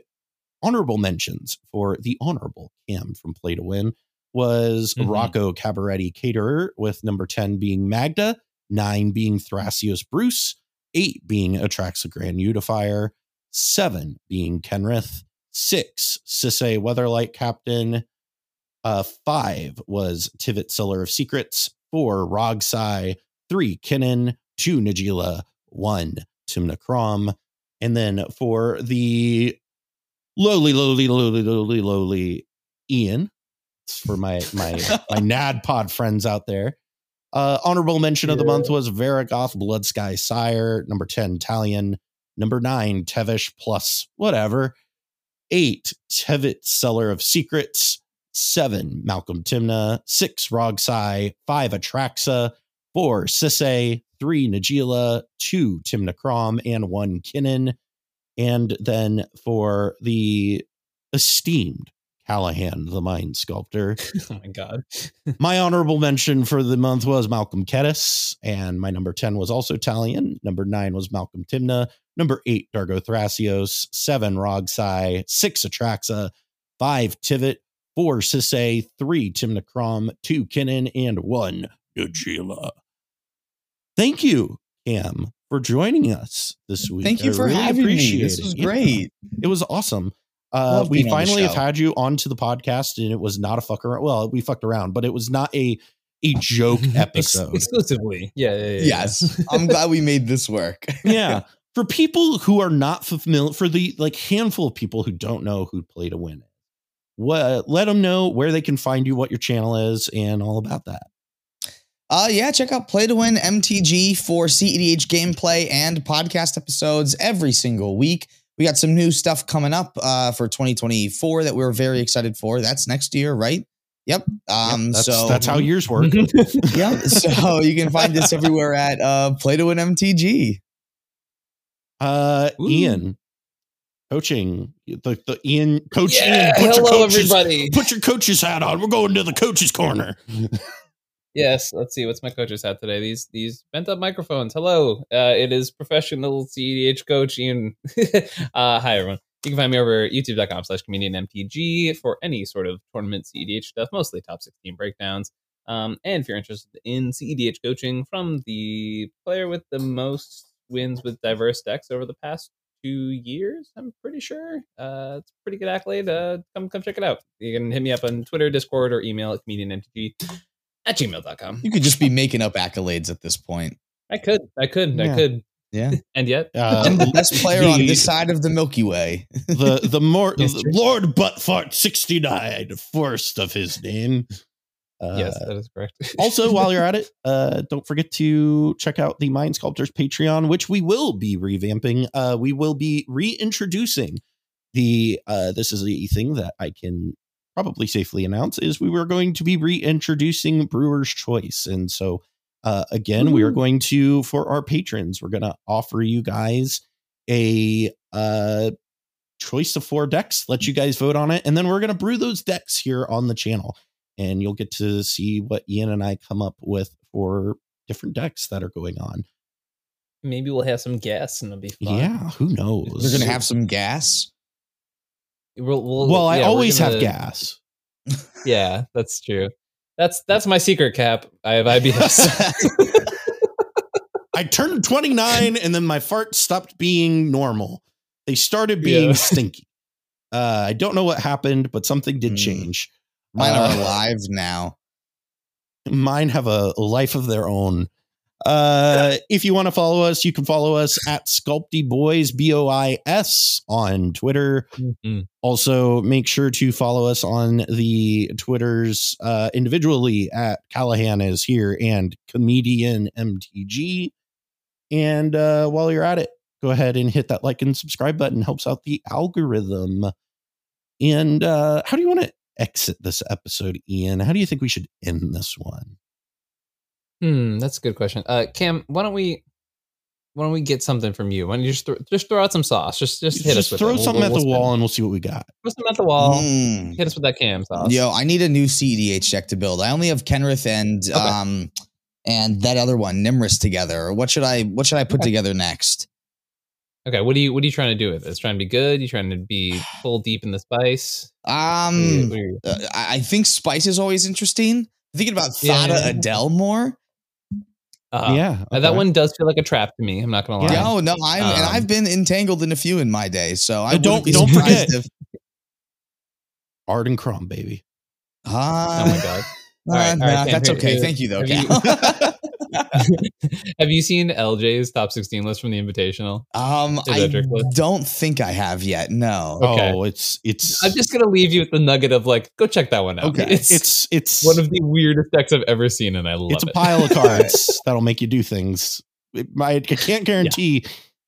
S1: honorable mentions for the honorable Cam from Play to Win was
S4: Mhm.
S1: Rocco Cabaretti Caterer, with number 10 being Magda, nine being Thrasios Bruse, eight being Atraxa Grand Unifier, seven being Kenrith, six Sisay Weatherlight Captain, uh, five was Tivit Seller of Secrets, four RogSi, three Kinnan, two Najeela, one Tymna Kraum, and then for the lowly, lowly, lowly, lowly, lowly Ian, for my my my Nad Pod friends out there. Uh, honorable mention of the month was Varragoth Blood Sky Sire, number 10, Talion, number nine, Tevesh plus whatever, eight, Tivit Seller of Secrets, seven, Malcolm Tymna, six, RogSi, five, Atraxa, four, Sisay, three, Najeela, two, Tymna Kraum, and one, Kinnan. And then for the esteemed Callahan, the Mind Sculptor,
S4: Oh my god.
S1: my honorable mention for the month was Malcolm Kediss, and my number 10 was also Talion. Number nine was Malcolm Tymna. Number eight, Dargo Thrasios. Seven, RogSi. Six, Atraxa. Five, Tivit. Four, Sisay. Three, Tymna Kraum. Two, Kinnan. And one, Najila. Thank you, Cam, for joining us this week.
S2: Thank you
S1: I
S2: for
S1: really
S2: having me.
S1: appreciate
S2: This
S1: it.
S2: was
S1: Yeah.
S2: great.
S1: It was awesome. Uh, we
S2: being on the
S1: finally have had you onto the podcast, and it was not a fuck around. Well, we fucked around, but it was not a a joke episode.
S4: exclusively. Yeah, yeah, yeah, yeah.
S2: Yes. I'm glad we made this work.
S1: yeah, for people who are not familiar, for the like handful of people who don't know who Play to Win is, what let them know where they can find you, what your channel is, and all about that.
S2: Uh, yeah, check out Play to Win MTG for CEDH gameplay and podcast episodes every single week. We got some new stuff coming up uh, for 2024 that we're very excited for. That's next year, right? Yep. Um,
S1: Yep, that's,
S2: so
S1: that's how years work.
S2: yeah. So you can find us everywhere at uh, Play to Win MTG.
S1: Uh,
S4: Ooh.
S1: Ian, coaching the the Ian coach
S4: Yeah,
S1: Ian. Put your
S4: hello
S1: coaches,
S4: everybody.
S1: put your coach's hat on. We're going to the coach's corner.
S4: Yes, let's see what's my coach's hat today. These these bent up microphones. Hello, uh, it is professional CEDH coach Ian. uh, hi everyone. You can find me over youtube.com slash comedian MTG for any sort of tournament CEDH stuff, mostly top 16 breakdowns. Um, and if you're interested in CEDH coaching from the player with the most wins with diverse decks over the past two years, I'm pretty sure. Uh, it's pretty good accolade. Uh, come come check it out. You can hit me up on Twitter, Discord, or email at comedianmtg at gmail.com.
S2: You could just be making up accolades at this point.
S4: I could, I could, I could,
S2: Yeah.
S4: and yet,
S1: Uh,
S2: I'm the best player on
S1: the-
S2: this side of the Milky Way.
S1: the the more
S4: Yes, true.
S1: Lord Buttfart sixty nine, first of his name. Uh,
S4: yes, that is correct.
S1: also, while you're at it, uh, don't forget to check out the Mind Sculptors Patreon, which we will be revamping. Uh, we will be reintroducing the. Uh, this is the thing that I can probably safely announce is we were going to be reintroducing Brewer's Choice, and so uh, again, we are going to for our patrons, we're going to offer you guys a uh, choice of four decks, let you guys vote on it, and then we're going to brew those decks here on the channel and you'll get to see what Ian and I come up with for different decks that are going on.
S4: Maybe we'll have some gas and it'll be fun.
S1: Yeah, who knows?
S2: They're gonna have some gas.
S4: We'll, we'll,
S1: Well, I
S4: yeah, we're
S1: always have
S4: gonna-
S1: gas.
S4: Yeah, that's true. That's that's my secret cap. I have IBS.
S1: I turned 29 and then my fart stopped being normal. They started being
S4: Yeah.
S1: stinky. Uh, I don't know what happened, but something did
S2: Hmm.
S1: change.
S2: Mine are
S1: Uh,
S2: alive now.
S1: Mine have a life of their own. Uh, if you want to follow us, you can follow us at Sculpty Bois, B O I S, on Twitter.
S4: Mhm.
S1: Also, make sure to follow us on the Twitters uh, individually at Callahan is here and Comedian MTG. And uh, while you're at it, go ahead and hit that like and subscribe button. Helps out the algorithm. And uh, how do you want to exit this episode, Ian? How do you think we should end this one?
S4: Hmm, that's a good question. Uh, Cam, why don't we why don't we get something from you? Why don't you just throw, just throw out some sauce? Just just hit us
S1: Just
S4: with
S1: throw
S4: it.
S1: Something
S4: we'll-
S1: at the
S4: we'll
S1: wall
S4: spin.
S1: and we'll see what we got.
S4: Throw something at the wall.
S2: Mm.
S4: Hit us with that cam sauce.
S2: Yo, I need a new CEDH deck to build. I only have Kenrith and
S4: Okay.
S2: um and that other one, Nymris together. What should I what should I put
S4: Okay.
S2: together next?
S4: Okay, what do you what are you trying to do with this? It's trying to be good. You trying to be full deep in the spice. You-
S2: Um
S4: you-
S2: uh, I think spice is always interesting. Thinking about Thada
S4: yeah.
S2: Adele more.
S4: Uh-huh.
S1: yeah.
S4: Uh, That one does feel like a trap to me. I'm not gonna lie.
S1: Yeah.
S2: No, no, I'm and
S4: Um,
S2: I've been entangled in a few in my day, so I
S1: Uh, don't-
S2: wouldn't be
S1: don't
S2: surprised
S1: forget.
S2: if
S1: Ardenn Kraum, baby.
S2: Ah,
S4: Oh my god.
S2: uh,
S4: All right,
S2: nah,
S4: right,
S2: that's
S4: here-
S2: okay.
S4: here-
S2: Thank you though,
S4: have you-
S2: Cal.
S4: have you seen LJ's top 16 list from the Invitational?
S2: um, I
S4: that trick list?
S2: don't think I have yet. No.
S4: Okay.
S1: Oh, it's it's
S4: I'm just gonna leave you with the nugget of like, go check that one out.
S2: Okay.
S4: It's,
S1: it's it's
S4: one of the weirdest decks I've ever seen, and I love it.
S1: it's a
S4: it.
S1: pile of cards that'll make you do things. It, I, I can't guarantee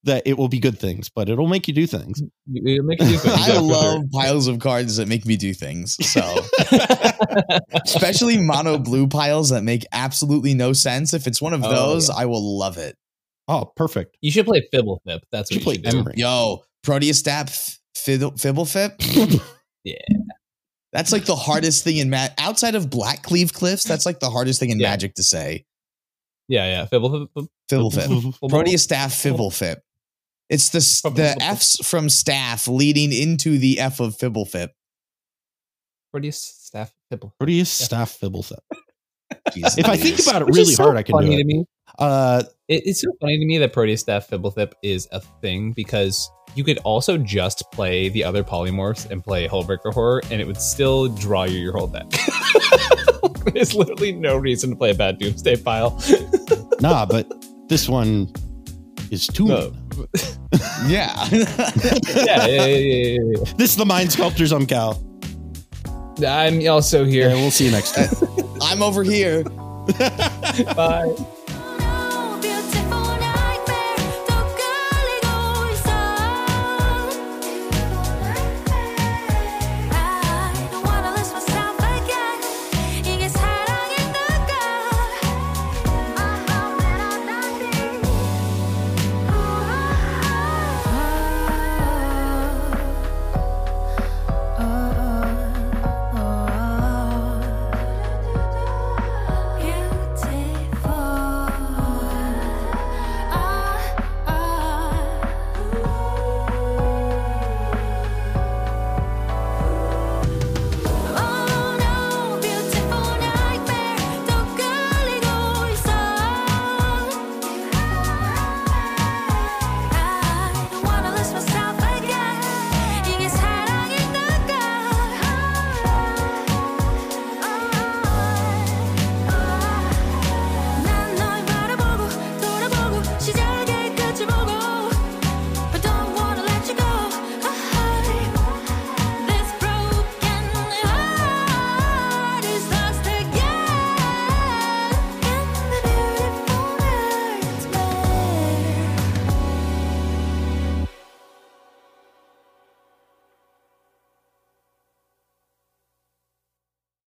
S1: that it will be good things, but it'll make you do things.
S4: It'll make you do things,
S2: I
S4: yeah, for
S2: love piles of cards that make me do things. So, especially mono blue piles that make absolutely no sense. If it's one of
S4: Oh,
S2: those,
S4: yeah.
S2: I will love it.
S1: Oh, perfect.
S4: You should play Fibblethip. That's
S1: You
S4: what
S1: play
S4: you should do.
S2: Yo, Proteus Stap Fiddle, Fibblefip.
S4: Yeah.
S2: That's like the hardest thing in Magic. Outside of Black Cleave Cliffs, that's like the hardest thing in
S4: Yeah.
S2: Magic to say.
S4: Yeah, yeah. Fibble Fip.
S2: Fibble Fibblefip. Proteus Staff Fibblefip. It's the s- the
S4: Fibblefip.
S2: F's from staff leading into the F of Fibblefip.
S4: Proteus staff Fibble.
S1: Proteus staff Fibblethip.
S2: Jeez
S1: If I think about it
S4: Which
S1: really
S4: so
S1: hard, I can
S4: funny
S1: do
S4: to
S1: it.
S4: me.
S1: Uh,
S4: It, it's so funny to me that Proteus Staff Fibblethip is a thing because you could also just play the other polymorphs and play Hullbreaker Horror, and it would still draw you your whole deck. There's literally no reason to play a bad Doomsday pile.
S1: nah, but this one is too.
S4: No.
S2: yeah.
S4: yeah, yeah, yeah, yeah, yeah,
S1: This is the Mind Sculptors. I'm Cal.
S4: I'm also here.
S1: Yeah, we'll see you next time.
S2: I'm over here.
S4: Bye.